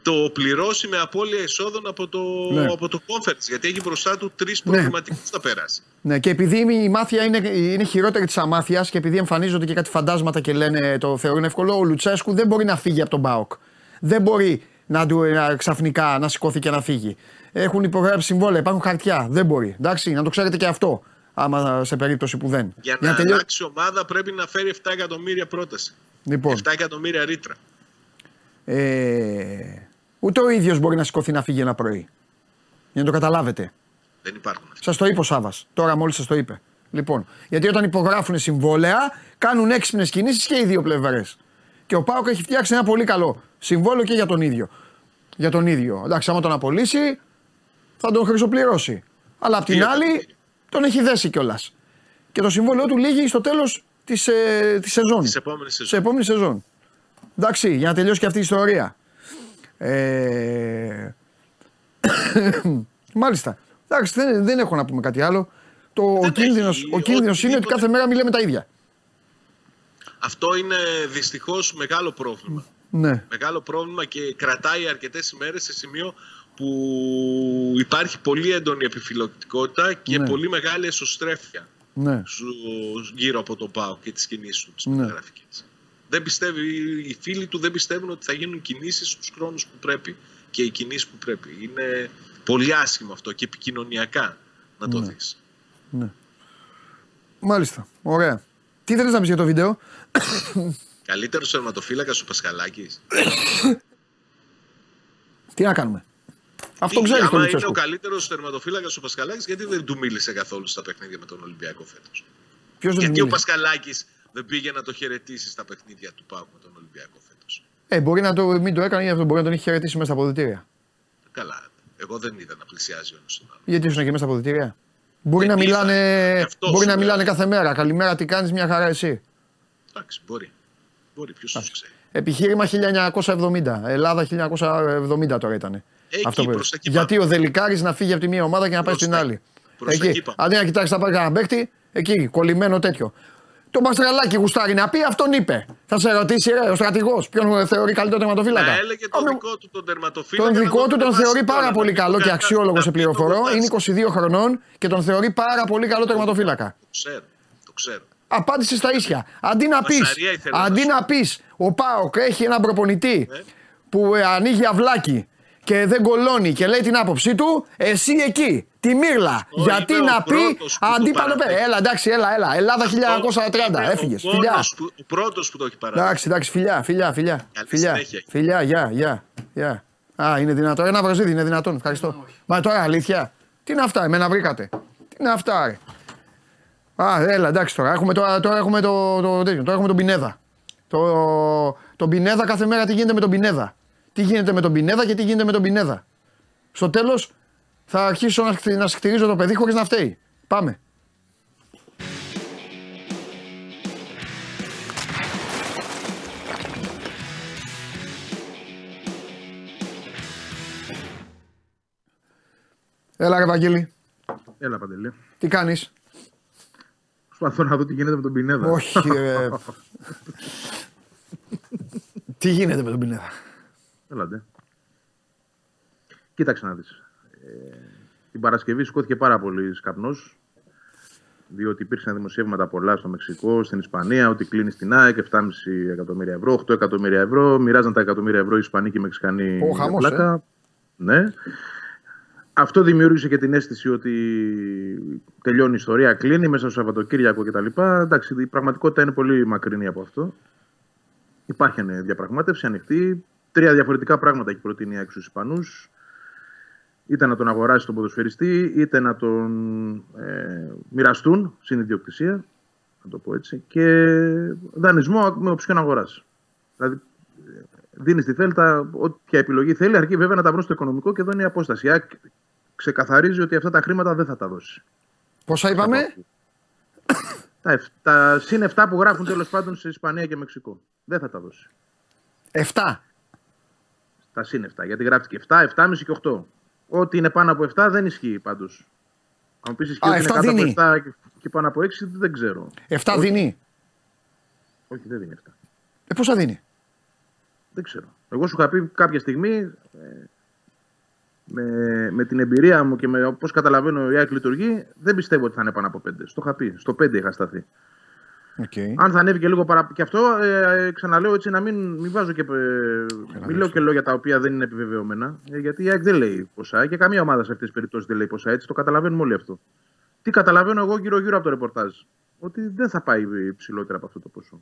το πληρώσει με απώλεια εσόδων από το, Ναι. από το conference. Γιατί έχει μπροστά του τρεις Ναι. προβληματικούς θα περάσει. Ναι, και επειδή η μάθεια είναι, είναι χειρότερη της αμάθειας και επειδή εμφανίζονται και κάτι φαντάσματα και λένε το θεωρούν εύκολο, ο Λουτσέσκου δεν μπορεί να φύγει από τον Μπάοκ. Δεν μπορεί να, του, να ξαφνικά να σηκώθει και να φύγει. Έχουν υπογράψει συμβόλαια, υπάρχουν χαρτιά. Δεν μπορεί. Εντάξει, να το ξέρετε και αυτό. Άμα σε περίπτωση που δεν. Για να τελειώ- αλλάξει ομάδα πρέπει να φέρει 7 εκατομμύρια πρόταση. Λοιπόν, 7 εκατομμύρια ρήτρα. ε, ούτε ο ίδιος μπορεί να σηκωθεί να φύγει ένα πρωί. Για να το καταλάβετε. Δεν υπάρχουν αυτά. Σας το είπε ο Σάβα. Τώρα μόλις σας το είπε. Λοιπόν, γιατί όταν υπογράφουν συμβόλαια, κάνουν έξυπνες κινήσεις και οι δύο πλευρές. Και ο Πάοκ έχει φτιάξει ένα πολύ καλό συμβόλαιο και για τον ίδιο. Για τον ίδιο. Εντάξει, άμα τον απολύσει, θα τον χρυσοπληρώσει. Αλλά απ' την Δύο άλλη, εκατομμύρια. τον έχει δέσει κιόλας. Και το συμβόλαιό του λύγει στο τέλος της ε, της σεζόν. Της επόμενης Σε σεζόν. επόμενης σεζόν. Εντάξει, για να τελειώσει και αυτή η ιστορία. Ε... <coughs> Μάλιστα. Εντάξει, δεν, δεν έχω να πούμε κάτι άλλο. Το, ο Δεν κίνδυνος, έχει. ο κίνδυνος είναι ότι Οτιδήποτε- κάθε μέρα μιλάμε τα ίδια. Αυτό είναι δυστυχώς μεγάλο πρόβλημα. Ναι. Μεγάλο πρόβλημα και κρατάει αρκετές ημέρες σε σημείο που υπάρχει πολύ έντονη επιφυλακτικότητα και Ναι. πολύ μεγάλη εσωστρέφεια Ναι. σου- γύρω από τον ΠΑΟ και τις κινήσεις του, τις Ναι. μεταγραφικές. Δεν πιστεύει, οι φίλοι του δεν πιστεύουν ότι θα γίνουν κινήσεις στους χρόνους που πρέπει και οι κινήσεις που πρέπει. Είναι πολύ άσχημο αυτό και επικοινωνιακά να το Ναι. δεις. Μάλιστα. Ωραία. Τι θέλεις να πεις για το βίντεο; <coughs> Καλύτερος τερματοφύλακας ο Πασχαλάκης. <coughs> Τι να κάνουμε; Αυτό Τι, ξέρεις το άμα είναι ο Λουτσέσκου. καλύτερος τερματοφύλακας ο Πασχαλάκης, γιατί δεν του μίλησε καθόλου στα παιχνίδια με τον Ολυμπιακό φέτος; Ποιος δεν Γιατί ο μίλησε. Πασχαλάκης δεν πήγε να το χαιρετήσει στα παιχνίδια του ΠΑΟΚ με τον Ολυμπιακό φέτος. Ε, μπορεί να το, μην το έκανε, αυτό μπορεί να τον έχει χαιρετήσει μέσα στα αποδητήρια. Καλά. Εγώ δεν είδα να πλησιάζει ο ένας τον άλλο. Γιατί ήσουν και μέσα στα αποδητήρια; Μπορεί, Ε, να είδα. μιλάνε, Γι' αυτός μπορεί σου να λέω. μιλάνε κάθε μέρα. Καλημέρα, τι κάνεις, μια χαρά εσύ. Εντάξει, μπορεί. Μπορεί, ποιος τους ξέρει. Επιχείρημα 1970. Ελλάδα 1970 τώρα ήταν. Εκεί, που προς τα εκεί Γιατί πάμε. ο Δελικάρης να φύγει από τη μία ομάδα και να πάει Προς στην τα- άλλη. προς τα εκεί. εκεί πάμε. Αντί να κοιτάξει να πάρει κανένα παίχτη, εκεί, κολλημένο τέτοιο. Το Μπαστραλάκι γουστάρει να πει, αυτόν είπε. Θα σε ρωτήσει ρε, ο στρατηγός, ποιον θεωρεί καλύτερο τερματοφύλακα. Να έλεγε Ω, τον με- δικό του τον τερματοφύλακα. Τον να δικό του τον δοκιμάσει θεωρεί τώρα, πάρα να πολύ μην καλό το και κα- αξιόλογο να σε μην το πληροφορώ. δοκιμάσει. Είναι 22 χρονών και τον θεωρεί πάρα πολύ καλό τερματοφύλακα. Το ξέρω. Το ξέρω. Απάντησε στα ίσια. Αντί να πεις, Μασαρία ήθελα να αντί σου να πεις, ο Πάοκ έχει έναν προπονητή Ναι. που ε, ανοίγει αυλάκι και δεν κολώνει και λέει την άποψή του, εσύ εκεί, τη μύρλα. Εγώ Γιατί είμαι ο να πει, πρώτος που το αντί πάνω παραδέχεται. Έλα, εντάξει, έλα, έλα. Ελλάδα 1930, Είμαι έφυγες. ο Φιλιά. μόνος που- Ο πρώτος που το έχει παράδει. Εντάξει, εντάξει, φιλιά, φιλιά, φιλιά. Καλή Φιλιά, συνέχεια. φιλιά, γεια, γεια, γεια. Α, είναι δυνατόν. Ένα βραζίδι είναι δυνατόν. Ευχαριστώ. Μα τώρα αλήθεια. Τι είναι αυτά, εμένα βρήκατε. Τι είναι αυτά, ρε. Α, έλα, εντάξει τώρα. Έχουμε, τώρα, τώρα έχουμε το, το, τέτοιο, τώρα έχουμε τον Πινέδα. Το, τον Πινέδα κάθε μέρα τι γίνεται με τον Πινέδα. Τι γίνεται με τον Πινέδα και τι γίνεται με τον Πινέδα. Στο τέλος θα αρχίσω να, χτυ- να σκτηρίζω το παιδί χωρίς να φταίει. Πάμε. Έλα ρε Βαγγέλη, Έλα, Παντελή. τι κάνεις; Προσπαθώ να δω τι γίνεται με τον Πινέδα. Όχι ρε. <laughs> τι γίνεται με τον Πινέδα; Έλατε. Κοίταξε να δεις. Ε, την Παρασκευή σηκώθηκε πάρα πολύ καπνός διότι υπήρξαν δημοσιεύματα πολλά στο Μεξικό, στην Ισπανία, ότι κλείνει στην ΑΕΚ 7,5 εκατομμύρια ευρώ, 8 εκατομμύρια ευρώ. Μοιράζαν τα εκατομμύρια ευρώ οι Ισπανοί και οι Μεξικανοί. Ο για χαμός, ε. πλάκα. Ναι. Αυτό δημιούργησε και την αίσθηση ότι τελειώνει η ιστορία, κλείνει μέσα στο Σαββατοκύριακο κτλ. Εντάξει, η πραγματικότητα είναι πολύ μακρινή από αυτό. Υπάρχει ναι, διαπραγμάτευση ανοιχτή. Τρία διαφορετικά πράγματα έχει προτείνει η ΑΕΚ στους Ισπανούς. Είτε να τον αγοράσει τον ποδοσφαιριστή, είτε να τον ε, μοιραστούν στην ιδιοκτησία, να το πω έτσι, και δανεισμό με οψιόν αγοράς. Δηλαδή, δίνεις στη Θέλτα όποια επιλογή θέλει, αρκεί βέβαια να τα βρουν στο οικονομικό και εδώ είναι η απόσταση. Η ΑΕΚ ξεκαθαρίζει ότι αυτά τα χρήματα δεν θα τα δώσει. Πόσα είπαμε; Τα, εφ- τα συν 7 που γράφουν τέλος πάντων σε Ισπανία και Μεξικό. Δεν θα τα δώσει. 7. Τα συν 7. Γιατί γράφτηκε 7, 7,5 και 8. Ό,τι είναι πάνω από 7 δεν ισχύει πάντως. Αν μου πεις ισχύει Α, ότι είναι 7 κάτω δίνει. από 7 και- και πάνω από 6, δεν ξέρω. 7 δίνει. Όχι, δεν δίνει 7. Ε, πόσα δίνει; Δεν ξέρω. Εγώ σου είχα πει κάποια στιγμή ε, με, με την εμπειρία μου και με πώ καταλαβαίνω η ΑΕΚ λειτουργεί, δεν πιστεύω ότι θα είναι πάνω από 5. Στο είχα πει. Στο 5 είχα σταθεί. Okay. Αν θα ανέβει και λίγο παραπάνω. Και αυτό ε, ε, ξαναλέω έτσι να μην, μην βάζω και. Ε, μην λέω και λόγια τα οποία δεν είναι επιβεβαιωμένα. Ε, γιατί η ΑΕΚ δεν λέει ποσά και καμία ομάδα σε αυτές τις περιπτώσεις δεν λέει ποσά. Έτσι το καταλαβαίνουμε όλοι αυτό. Τι καταλαβαίνω εγώ γύρω-γύρω από το ρεπορτάζ. Ότι δεν θα πάει ψηλότερα από αυτό το ποσό.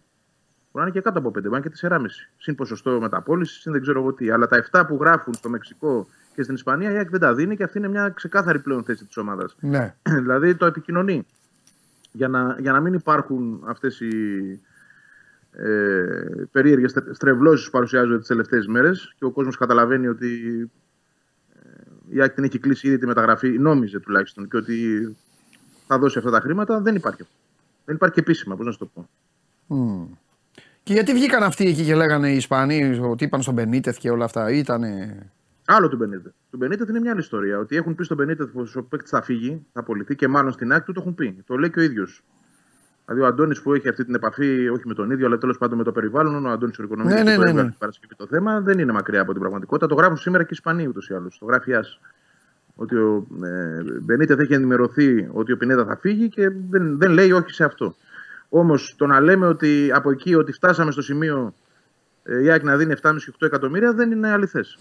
Μπορεί να είναι και κάτω από 5, μπορεί να είναι και 4,5. Συν ποσοστό μεταπόλησης, συν δεν ξέρω εγώ τι. Αλλά τα 7 που γράφουν στο Μεξικό και στην Ισπανία η ΑΕΚ δεν τα δίνει και αυτή είναι μια ξεκάθαρη πλέον θέση της ομάδας. Ναι. <clears throat> δηλαδή το επικοινωνεί. Για να, για να μην υπάρχουν αυτές οι ε, περίεργες στρε- στρεβλώσεις που παρουσιάζονται τις τελευταίες μέρες και ο κόσμος καταλαβαίνει ότι ε, η ΑΕΚ την έχει κλείσει ήδη τη μεταγραφή, νόμιζε τουλάχιστον, και ότι θα δώσει αυτά τα χρήματα, δεν υπάρχει. αυτό. Δεν υπάρχει και επίσημα, πώς να σου το πω. Και γιατί βγήκαν αυτοί εκεί και λέγανε οι Ισπανοί ότι είπαν στον Μπενίτεθ και όλα αυτά. Ήτανε. Άλλο του Μπενίτεθ. Του Μπενίτεθ είναι μια άλλη ιστορία. Ότι έχουν πει στον Μπενίτεθ πω ο παίκτη θα φύγει, θα απολυθεί και μάλλον στην άκρη του το έχουν πει. Το λέει και ο ίδιος. Δηλαδή ο Αντώνης που έχει αυτή την επαφή, όχι με τον ίδιο, αλλά τέλος πάντων με το περιβάλλον, ο Αντώνης Ορικονομική Ναι, ναι, που ναι, έβγαλε ναι. την Παρασκευή το θέμα, δεν είναι μακριά από την πραγματικότητα. Το γράφουν σήμερα και οι Ισπανοί ούτως ή άλλως. Το γράφει Άς. Ότι ο ε, Μπενίτεθ έχει ενημερωθεί ότι ο Πινέδα θα φύγει και δεν, δεν λέει όχι σε αυτό. Όμως το να λέμε ότι από εκεί ότι φτάσαμε στο σημείο ε, η ΑΕΚ να δίνει 7,5-8 εκατομμύρια δεν είναι αληθές.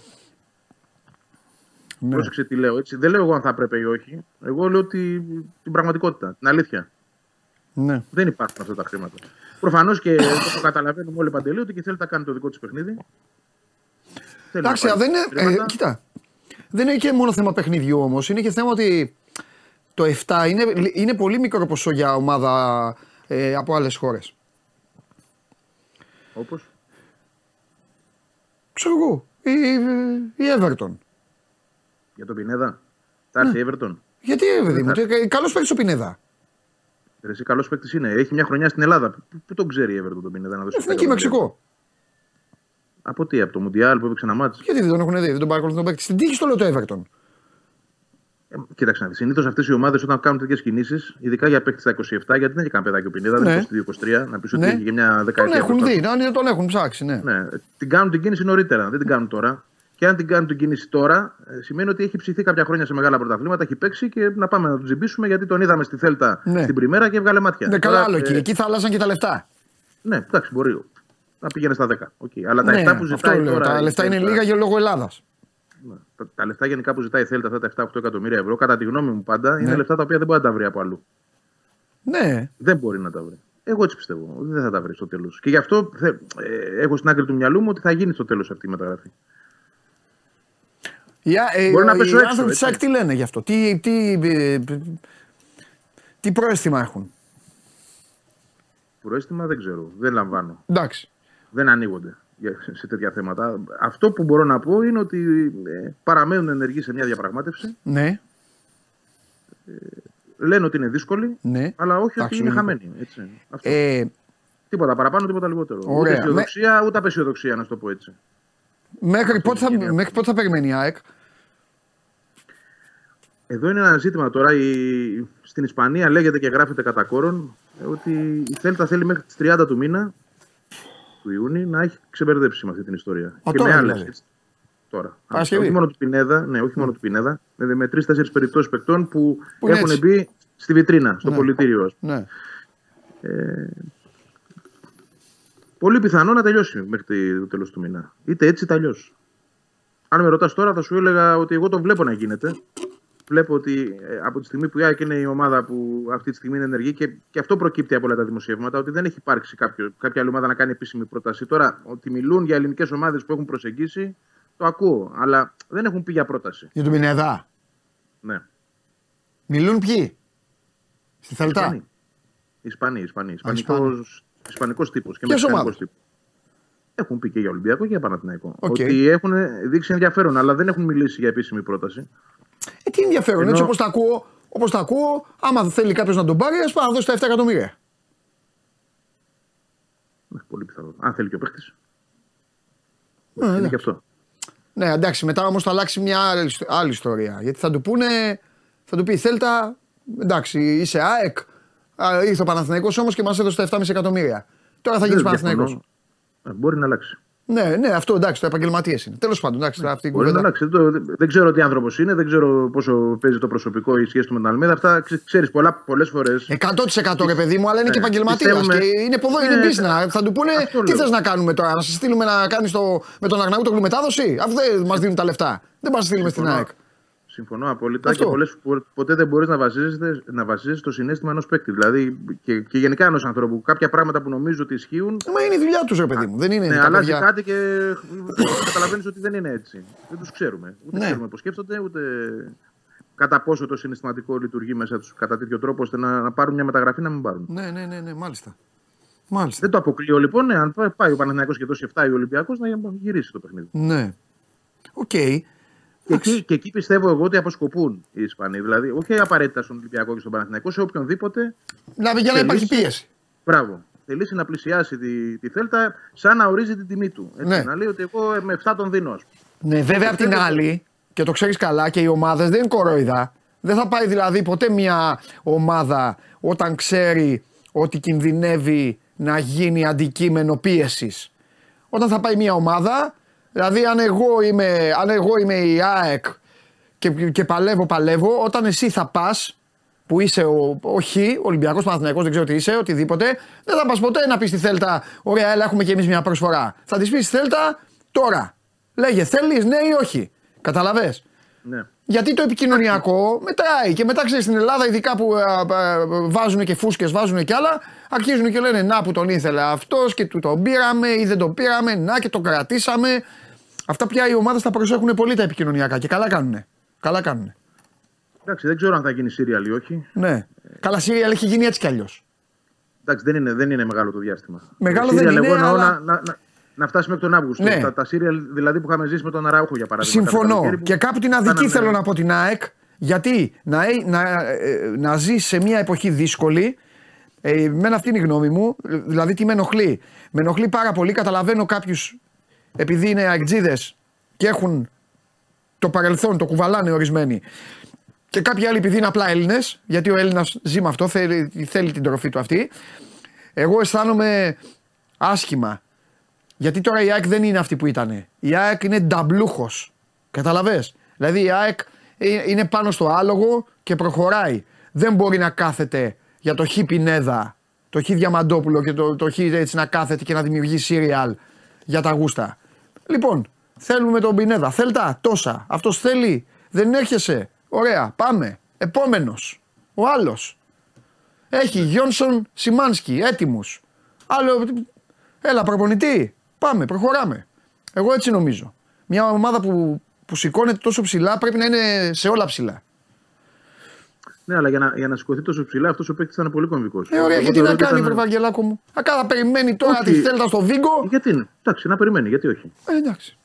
Ναι. Πρόσεξε τι λέω έτσι. Δεν λέω εγώ αν θα έπρεπε ή όχι. Εγώ λέω ότι, την πραγματικότητα, την αλήθεια. ναι. Δεν υπάρχουν αυτά τα χρήματα. Προφανώς και όπως το καταλαβαίνουμε όλοι παντελή ότι και θέλει να κάνει το δικό τη παιχνίδι. Θέλει να Εντάξει, πάρει δεν είναι. χρήματα. Ε, κοίτα. Δεν είναι και μόνο θέμα παιχνιδιού όμως. Είναι και θέμα ότι το 7 είναι, είναι πολύ μικρό ποσό για ομάδα ε, από άλλες χώρες. Όπως; Ξέρω εγώ. Η, η Everton. Για τον Πινέδα. Θα έρθει η Everton. Γιατί, ε, παιδί μου, θα- καλός παίκτης ο Πινέδα. Ρε, Εσύ καλός παίκτης είναι. Έχει μια χρονιά στην Ελλάδα. Πού, πού τον ξέρει η Everton τον Πινέδα να δώσει. Εθνική 10 Μεξικό. Από τι, από το Μουντιάλ που έπαιξε ένα μάτσο. Γιατί δεν τον έχουν δει, δεν τον παρακολουθούν τον παίκτη. Στην τύχη στο λέω το Everton. Ε, κοίταξε να δεις. Συνήθως αυτές οι ομάδες όταν κάνουν τέτοιες κινήσεις, ειδικά για παίκτη στα 27, γιατί δεν έχει καν παιδάκι ο Πινέδα, Ναι. δεν είναι 22-23, να πεις ότι Ναι. έχει και μια Τον δεκαετία. έχουν μπροστά δει, του. ναι, τον έχουν ψάξει, ναι. Ναι, την κάνουν την κίνηση νωρίτερα, δεν την κάνουν τώρα. Και αν την κάνουν την κίνηση τώρα, ε, σημαίνει ότι έχει ψηθεί κάποια χρόνια σε μεγάλα πρωταθλήματα, έχει παίξει και να πάμε να τον τζιμπήσουμε γιατί τον είδαμε στη Θέλτα Ναι. στην Πριμέρα και έβγαλε μάτια. Ναι, καλά Τώρα, άλλο ε, εκεί. Εκεί θα άλλαζαν και τα λεφτά. Ναι, εντάξει, μπορεί να πήγαινε στα 10. Okay. Αλλά τα Ναι, 7 που αυτό ζητάει λέω. τώρα. Τα η λεφτά είναι Θέλτα- λίγα για λόγω Ελλάδας. Ναι. Τα, τα λεφτά γενικά που ζητάει η Θέλτα, αυτά τα 7-8 εκατομμύρια ευρώ, κατά τη γνώμη μου πάντα, Ναι. είναι λεφτά τα οποία δεν μπορεί να τα βρει από αλλού. Ναι, Δεν μπορεί να τα βρει. Εγώ έτσι πιστεύω. ότι Δεν θα τα βρει στο τέλος. Και γι' αυτό θε, ε, έχω στην άκρη του μυαλού μου ότι θα γίνει στο τέλος αυτή η μεταγραφή. Οι, ε, Μπορεί να οι πέσω έξω, άνθρωποι της έτσι. ΑΕΚ τι λένε γι' αυτό; Τι, τι, ε, τι πρόαισθημα έχουν; Προέστημα δεν ξέρω. Δεν λαμβάνω. Εντάξει. Δεν ανοίγονται για- σε τέτοια θέματα. Αυτό που μπορώ να πω είναι ότι ε, παραμένουν ενεργοί σε μια διαπραγμάτευση. Ναι, Λένε ότι είναι δύσκολη, ναι. αλλά όχι Εντάξει, ότι είναι λογικό. χαμένοι. Έτσι. Αυτό. Ε, Τίποτα παραπάνω, τίποτα λιγότερο. Ωραία. Ούτε αισιοδοξία, ούτε απεσιοδοξία, να σου το πω έτσι. Μέχρι, πότε θα, είναι μέχρι πότε θα περιμένει η ΑΕΚ; Εδώ είναι ένα ζήτημα τώρα. Η... Στην Ισπανία λέγεται και γράφεται κατά κόρον ε, ότι η Θέλτα θέλει μέχρι τις 30 του μήνα του Ιούνιου να έχει ξεμπερδέψει με αυτή την ιστορία. Α, και τώρα με άλλες. δηλαδή. Τώρα. Παρασκευή. Όχι μόνο του Πινέδα, ναι, όχι μόνο του Πινέδα, με, με τρει-τέσσερι περιπτώσεις παικτών που, Που είναι έχουν έτσι. μπει στη βιτρίνα, στο Ναι. πολιτήριο. ας πούμε. Ναι. Πολύ πιθανό να τελειώσει μέχρι το τέλος του μήνα. Είτε έτσι είτε αλλιώς. Αν με ρωτάς τώρα, θα σου έλεγα ότι εγώ το βλέπω να γίνεται. Βλέπω ότι ε, από τη στιγμή που η ΑΕΚ είναι η ομάδα που αυτή τη στιγμή είναι ενεργή και, και αυτό προκύπτει από όλα τα δημοσιεύματα, ότι δεν έχει υπάρξει κάποιο, κάποια άλλη ομάδα να κάνει επίσημη πρόταση. Τώρα, ότι μιλούν για ελληνικές ομάδες που έχουν προσεγγίσει, το ακούω. Αλλά δεν έχουν πει για πρόταση. Για τον Πινέδα. Ναι. Μιλούν ποιοι; Στη Θελτά. Ισπανοί. Ισπανοί, Ισπανοί. Ισπανοί. Ισπανικός, Ισπανικός τύπος και Ποιες Μεξικανικός ομάδες; τύπος. Έχουν πει και για Ολυμπιακό και για Παναθηναϊκό. Οκ. Ότι έχουν δείξει ενδιαφέρον, αλλά δεν έχουν μιλήσει για επίσημη πρόταση. Ε, τι ενδιαφέρον, Ενώ- έτσι όπως τα ακούω, όπως τα ακούω, άμα θέλει κάποιος να τον πάρει, ας πάει να δώσει τα 7 εκατομμύρια. Ναι, πολύ πιθανό. Αν θέλει και ο παίχτη. Ναι, είναι ναι. και αυτό. Ναι, εντάξει, μετά όμως θα αλλάξει μια άλλη, ιστο- άλλη ιστορία. Γιατί θα του πούνε, θα του πει η Θέλτα, εντάξει, είσαι ΑΕΚ. Α, ήρθε ο Παναθηναϊκός όμως και μας έδωσε τα 7,5 εκατομμύρια. Τώρα θα γίνεις Δεν Παναθηναϊκός. διαφωνώ. Ε, Μπορεί να αλλάξει. Ναι, ναι, αυτό εντάξει, το επαγγελματίες είναι. Τέλος πάντων, εντάξει, τώρα αυτή η Μπορεί να κουβέντα. αλλάξει. Δεν, το- δεν ξέρω τι άνθρωπος είναι, δεν ξέρω πόσο παίζει το προσωπικό η σχέση του με τον Αλμέδα. Αυτά ξέρεις πολλές φορές. 100% ρε παιδί μου, αλλά είναι Ναι, και επαγγελματία. πιστεύουμε- Και είναι ποδό, είναι Ναι, business. Θα του πούνε αυτό τι λέω. θες να κάνουμε τώρα, να σε στείλουμε να κάνεις με τον Αγναούτογλου μετάδοση; Αφού δεν μας δίνουν τα λεφτά. Δεν μας στείλουμε στην Συμφωνώ. ΑΕΚ. Συμφωνώ απόλυτα Αυτό. και πολλές, φο- ποτέ δεν μπορείς να βασίζεσαι, να βασίζεσαι στο συνέστημα ενός παίκτη. Δηλαδή και, και γενικά ενός ανθρώπου. Κάποια πράγματα που νομίζω ότι ισχύουν. Μα είναι η δουλειά τους, ρε παιδί μου. Δεν είναι Ναι, τα αλλάζει παιδιά. κάτι και καταλαβαίνεις ότι δεν είναι έτσι. Δεν τους ξέρουμε. Ούτε Ναι. ξέρουμε πώς σκέφτονται, ούτε κατά πόσο το συναισθηματικό λειτουργεί μέσα τους κατά τέτοιο τρόπο ώστε να, να πάρουν μια μεταγραφή να μην πάρουν. Ναι, ναι, ναι, ναι, μάλιστα. Μάλιστα. Δεν το αποκλείω λοιπόν, ναι, αν πάει ο Παναθηναϊκός και δώσει 7 ή ο Ολυμπιακός να γυρίσει το παιχνίδι. Ναι. Οκ. Και εκεί, και εκεί πιστεύω εγώ ότι αποσκοπούν οι Ισπανοί. Δηλαδή, όχι απαραίτητα στον Ολυμπιακό και στον Παναθηναϊκό, σε οποιονδήποτε. Δηλαδή για να υπάρχει Θελήσει. πίεση. Μπράβο. θελήσει να πλησιάσει τη, τη Θέλτα σαν να ορίζει την τιμή του. Έτσι, Ναι. Να λέει ότι εγώ με 7 τον δίνω. ας πούμε. Ναι, βέβαια απ' την άλλη, και το ξέρεις καλά, και οι ομάδες δεν είναι κορόιδα. Δεν θα πάει δηλαδή ποτέ μια ομάδα όταν ξέρει ότι κινδυνεύει να γίνει αντικείμενο πίεσης. Όταν θα πάει μια ομάδα, δηλαδή αν εγώ είμαι, αν εγώ είμαι η ΑΕΚ και, και παλεύω, παλεύω, όταν εσύ θα πας, που είσαι ο, ο Χ, Ολυμπιακός Παναθηναϊκός, δεν ξέρω τι είσαι, οτιδήποτε, δεν θα πας ποτέ να πεις στη Θέλτα, ωραία, έλα, έχουμε κι εμείς μια προσφορά. Θα της πεις στη Θέλτα τώρα. Λέγε, θέλεις, ναι ή όχι. Καταλαβέ. Ναι. Γιατί το επικοινωνιακό μετράει και μετά ξέρεις στην Ελλάδα, ειδικά που βάζουν και φούσκες, βάζουν και άλλα, αρχίζουν και λένε Να που τον ήθελε αυτός και του τον πήραμε ή δεν τον πήραμε, να και τον κρατήσαμε. Αυτά πια οι ομάδες τα προσέχουν πολύ τα επικοινωνιακά και καλά κάνουνε. Καλά κάνουνε. Εντάξει, δεν ξέρω αν θα γίνει σύριαλ ή όχι. Ναι. Καλά, Σύριαλ έχει γίνει έτσι κι αλλιώς. Εντάξει, δεν είναι, δεν είναι μεγάλο το διάστημα. Μεγάλο Serial δεν είναι, εγώ εννοώ αλλά- να, να, να, να φτάσει μέχρι τον Αύγουστο. Ναι. Τα, τα σύριαλ δηλαδή που είχαμε ζήσει με τον Αράουχο για παράδειγμα. κάθε Συμφωνώ. καλοκαίρι που Και κάπου την αδική κάνανε- θέλω να πω την ΑΕΚ. Γιατί να, ε- να, ε, να ζει σε μια εποχή δύσκολη. Ε, εμένα αυτή είναι η γνώμη μου. Δηλαδή τι με ενοχλεί. Με ενοχλεί πάρα πολύ. Καταλαβαίνω κάποιους επειδή είναι αεκτζίδε και έχουν το παρελθόν, το κουβαλάνε ορισμένοι. Και κάποιοι άλλοι επειδή είναι απλά Έλληνες, γιατί ο Έλληνας ζει με αυτό, θέλει, θέλει την τροφή του αυτή. Εγώ αισθάνομαι άσχημα γιατί τώρα η ΑΕΚ δεν είναι αυτή που ήταν. Η ΑΕΚ είναι νταμπλούχος. Καταλαβέ. Δηλαδή η ΑΕΚ ε- είναι πάνω στο άλογο και προχωράει. Δεν μπορεί να κάθεται για το χ Πινέδα, το χ Διαμαντόπουλο και το, το χ έτσι να κάθεται και να δημιουργεί σύριαλ για τα γούστα. Λοιπόν, θέλουμε τον Πινέδα. Θέλτα, τόσα. Αυτός θέλει. Δεν έρχεσαι. Ωραία, πάμε. Επόμενος. Ο άλλος. Έχει Γιόνσον Σιμάνσκι, έτοιμου. Άλλο. Έλα, προπονητή. Πάμε, προχωράμε. Εγώ έτσι νομίζω. Μια ομάδα που, που σηκώνεται τόσο ψηλά πρέπει να είναι σε όλα ψηλά. Ναι, αλλά για να, για να σηκωθεί τόσο ψηλά αυτός ο παίκτης θα είναι πολύ κομβικός. Ε, ωραία, και τι να κάνει, βρε Βαγγελάκο μου. Ακά θα περιμένει τώρα Όχι. τη Θέλτα στο Βίγκο. Γιατί είναι. Εντάξει, να περιμένει, γιατί όχι. Ε, εντάξει.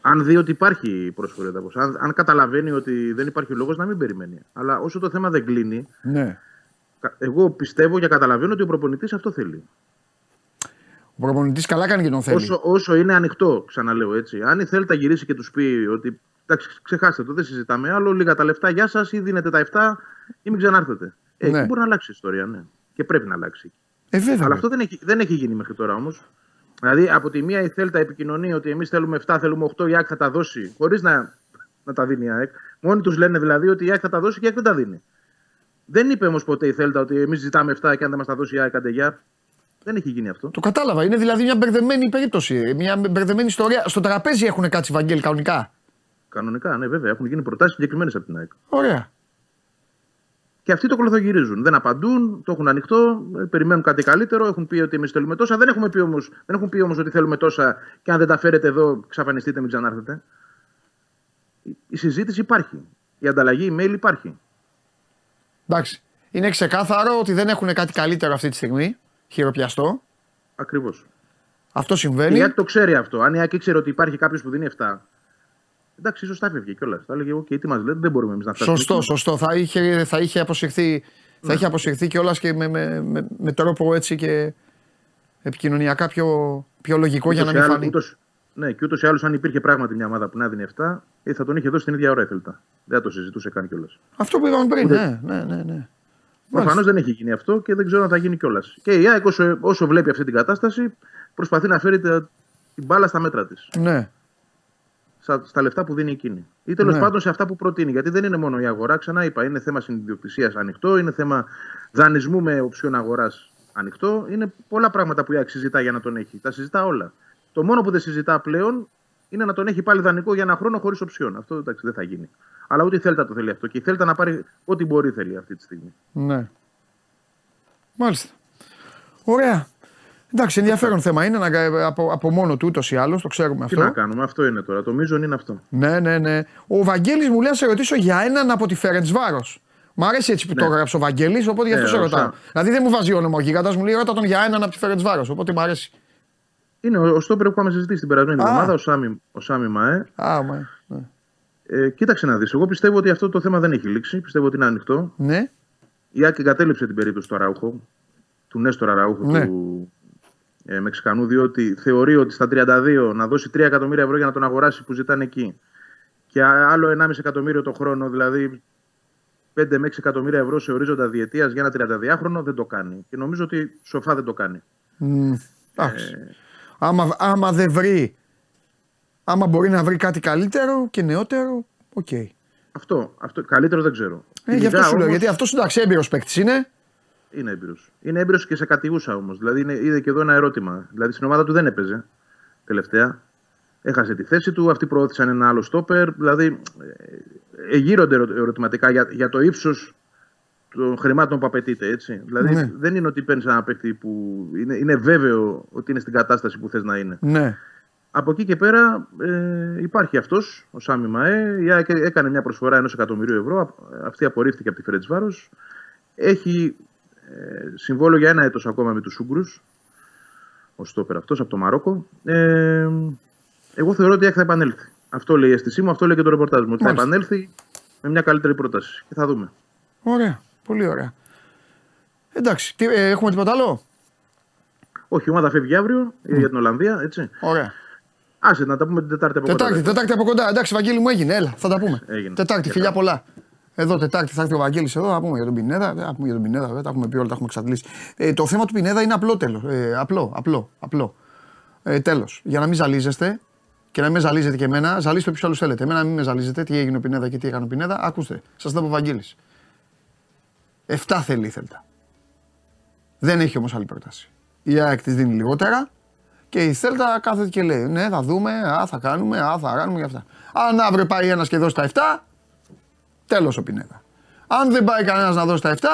Αν δει ότι υπάρχει προσφορά τα ποσά, αν, αν καταλαβαίνει ότι δεν υπάρχει λόγος να μην περιμένει. Αλλά όσο το θέμα δεν κλείνει, Ναι. κα- εγώ πιστεύω και καταλαβαίνω ότι ο προπονητής αυτό θέλει. Ο προπονητής καλά κάνει και τον θέλει. Όσο, όσο είναι ανοιχτό, ξαναλέω έτσι. Αν η Θέλτα γυρίσει και τους πει ότι εντάξει, ξεχάστε το, δεν συζητάμε άλλο, λίγα τα λεφτά, γεια σας, ή δίνετε τα 7 ή μην ξανάρθετε. Ε, Ναι. εκεί μπορεί να αλλάξει η ιστορία, ναι. Και πρέπει να αλλάξει. Ε, βέβαια. Αλλά αυτό δεν έχει, δεν έχει γίνει μέχρι τώρα όμως. Δηλαδή, από τη μία η Θέλτα επικοινωνεί ότι εμείς θέλουμε 7, θέλουμε 8, η ΑΕΚ θα τα δώσει, χωρίς να, να τα δίνει η ΑΕΚ. Μόνοι τους λένε δηλαδή ότι η ΑΕΚ θα τα δώσει και η ΑΕΚ δεν τα δίνει. Δεν είπε όμως ποτέ η Θέλτα ότι εμείς ζητάμε 7 και αν δεν μας τα δώσει η ΑΕΚ, άντε γεια. Δεν έχει γίνει αυτό. Το κατάλαβα. Είναι δηλαδή μια μπερδεμένη περίπτωση. Μια μπερδεμένη ιστορία. Στο τραπέζι έχουν κάτσει Βαγγέλη κανονικά. Κανονικά, ναι, βέβαια. Έχουν γίνει προτάσεις συγκεκριμένες από την ΑΕΚ. Ωραία. Και αυτοί το κολοθογυρίζουν. Δεν απαντούν, το έχουν ανοιχτό, ε, περιμένουν κάτι καλύτερο. Έχουν πει ότι εμείς θέλουμε τόσα. Δεν, έχουμε πει όμως, δεν έχουν πει όμως ότι θέλουμε τόσα και αν δεν τα φέρετε εδώ, ξαφανιστείτε, μην ξανάρθετε. Η- Η συζήτηση υπάρχει. Η ανταλλαγή email υπάρχει. Εντάξει. Είναι ξεκάθαρο ότι δεν έχουν κάτι καλύτερο αυτή τη στιγμή. Χειροπιαστό. Ακριβώς. Αυτό Η συμβαίνει. ΑΕΚ το ξέρει αυτό. Αν η ΑΕΚ ήξερε ότι υπάρχει κάποιος που δίνει 7. Εντάξει, ίσως θα έφευγε κιόλας. Θα έλεγε: OK, τι μας λέτε, δεν μπορούμε εμείς να φτάσουμε. Σωστό, εκεί». σωστό. Θα είχε, θα είχε αποσυρθεί, θα είχε αποσυρθεί κιόλας και με, με, με, με τρόπο έτσι και επικοινωνιακά πιο, πιο λογικό για να Ούτως μην ή φανεί. άλλως- ούτως- ναι, και ούτως ή άλλως, αν υπήρχε πράγματι μια ομάδα που να δίνει 7, ε, θα τον είχε δώσει την ίδια ώρα έθελτα. Δεν θα το συζητούσε καν κιόλας. Αυτό που είπαμε πριν. Ναι, ναι, ναι. ναι. Προφανώς δεν έχει γίνει αυτό και δεν ξέρω αν θα γίνει κιόλας. Και η ΑΕΚ όσο, όσο βλέπει αυτή την κατάσταση, προσπαθεί να φέρει τα- την μπάλα στα μέτρα της. ναι. Στα, στα λεφτά που δίνει εκείνη. Ή τέλος Ναι. πάντων σε αυτά που προτείνει. Γιατί δεν είναι μόνο η αγορά, ξανά είπα, είναι θέμα συνδιοκτησία ανοιχτό, είναι θέμα δανεισμού με οψιόν αγοράς ανοιχτό. Είναι πολλά πράγματα που η ΑΕΚ συζητά για να τον έχει. Τα συζητά όλα. Το μόνο που δεν συζητά πλέον είναι να τον έχει πάλι δανεικό για ένα χρόνο χωρίς οψιόν. Αυτό εντάξει, δεν θα γίνει. Αλλά ούτε η Θέλτα το θέλει αυτό. Και η Θέλτα να πάρει ό,τι μπορεί θέλει αυτή τη στιγμή. Ναι. Μάλιστα. Ωραία. Εντάξει, ενδιαφέρον θέμα είναι να, από, από μόνο του ούτως ή άλλως, το ξέρουμε Τι αυτό. να κάνουμε, αυτό είναι τώρα. Το μείζον είναι αυτό. Ναι, ναι, ναι. Ο Βαγγέλης μου λέει να σε ρωτήσω για έναν από τη Φέρεντσβάρο. Μ' αρέσει έτσι που Ναι. το έγραψε ο Βαγγέλης, οπότε γι' αυτό Ναι, σε ο ρωτάω. Σα- Δηλαδή δεν μου βάζει όνομα ο γίγαντας, μου λέει ρώτα τον για έναν από τη Φέρεντσβάρο. Οπότε μ' αρέσει. Είναι ο, ο στόπερ που είχαμε συζητήσει την περασμένη Α. εβδομάδα, ο Σάμι, ο Σάμι Μαέ. Α, μα, ναι. Ε, κοίταξε να δεις. Εγώ πιστεύω ότι αυτό το θέμα δεν έχει λήξει. Πιστεύω ότι είναι ανοιχτό. ναι. Η Άκη εγκατέλειψε την περίπτωση του Αράουχο. του Νέστορα Ραούχου Ναι. του ε, Μεξικανού, διότι θεωρεί ότι στα 32 να δώσει 3 εκατομμύρια ευρώ για να τον αγοράσει που ζητάνε εκεί και α- άλλο 1,5 εκατομμύριο το χρόνο, δηλαδή 5 με 6 εκατομμύρια ευρώ σε ορίζοντα διετίας για ένα 32χρονο δεν το κάνει. Και νομίζω ότι σοφά δεν το κάνει. Μμ, Εντάξει. Άμα, άμα δεν βρει, άμα μπορεί να βρει κάτι καλύτερο και νεότερο, οκ. Ε, Αυτό, αυτό καλύτερο δεν ξέρω. γι' αυτό Ειδικά σου λέω, όμως, γιατί αυτός εντάξει έμπειρος παίκτης είναι. Είναι έμπειρος. Είναι έμπειρος και σε κατιούσα όμως. Δηλαδή είναι, είδε και εδώ ένα ερώτημα. Δηλαδή στην ομάδα του δεν έπαιζε τελευταία. Έχασε τη θέση του. Αυτοί προώθησαν ένα άλλο στόπερ. Δηλαδή ε, εγείρονται ερω- ερωτηματικά για, για το ύψος των χρημάτων που απαιτείται. Έτσι. Δηλαδή Ναι. δεν είναι ότι παίρνεις ένα παίκτη που είναι, είναι βέβαιο ότι είναι στην κατάσταση που θες να είναι. Ναι. Από εκεί και πέρα ε, υπάρχει αυτός, ο Σάμι Μαέ. Η ΑΕΚ έκανε μια προσφορά ενός εκατομμυρίου ευρώ. Α- Αυτή απορρίφθηκε από τη Φερετσβάρο. Έχει ε, συμβόλαιο για ένα έτος ακόμα με τους Ούγκρους. Ο στόπερ αυτός από το Μαρόκο. Ε, εγώ θεωρώ ότι η ΑΕΚ θα επανέλθει. Αυτό λέει η αίσθησή μου, αυτό λέει και το ρεπορτάζ μου. Ότι θα Μάλιστα. επανέλθει με μια καλύτερη πρόταση. Και θα δούμε. Ωραία. Πολύ ωραία. Εντάξει. Τι, ε, έχουμε τίποτα άλλο; Όχι, η ομάδα φεύγει αύριο ε, για την Ολλανδία, έτσι. Ωραία. Άσε να τα πούμε την Τετάρτη από κοντά. Τετάρτη, Τετάρτη από κοντά. Εντάξει, Βαγγέλη μου έγινε. Έλα, θα τα πούμε. Έγινε. Τετάρτη, Και φιλιά καλά. πολλά. Εδώ Τετάρτη θα έρθει ο Βαγγέλης εδώ, θα πούμε για τον Πινέδα. Δεν θα πούμε για τον Πινέδα, βέβαια, τα έχουμε πει όλα, τα έχουμε εξαντλήσει. Ε, το θέμα του Πινέδα είναι απλό τέλος. Ε, απλό, απλό, απλό. Ε, τέλος. Για να μην ζαλίζεστε και να μην με ζαλίζετε και εμένα, ζαλίστε ποιου άλλους θέλετε. Εμένα μην με ζαλίζετε τι έγινε ο Πινέδα και τι έκανε ο Πινέδα. Ακούστε, σας τα είπε ο Βαγγέλης. Εφτά θέλει η Θέλτα. Δεν έχει όμως άλλη πρόταση. Η ΑΕΚ της δίνει λιγότερα και η Θέλτα κάθεται και λέει: Ναι, θα δούμε, α, θα κάνουμε, α, θα κάνουμε και αυτά. Αν αύριο πάει ένας και δώσει τα 7, τέλος ο Πινέδα. Αν δεν πάει κανένας να δώσει τα 7,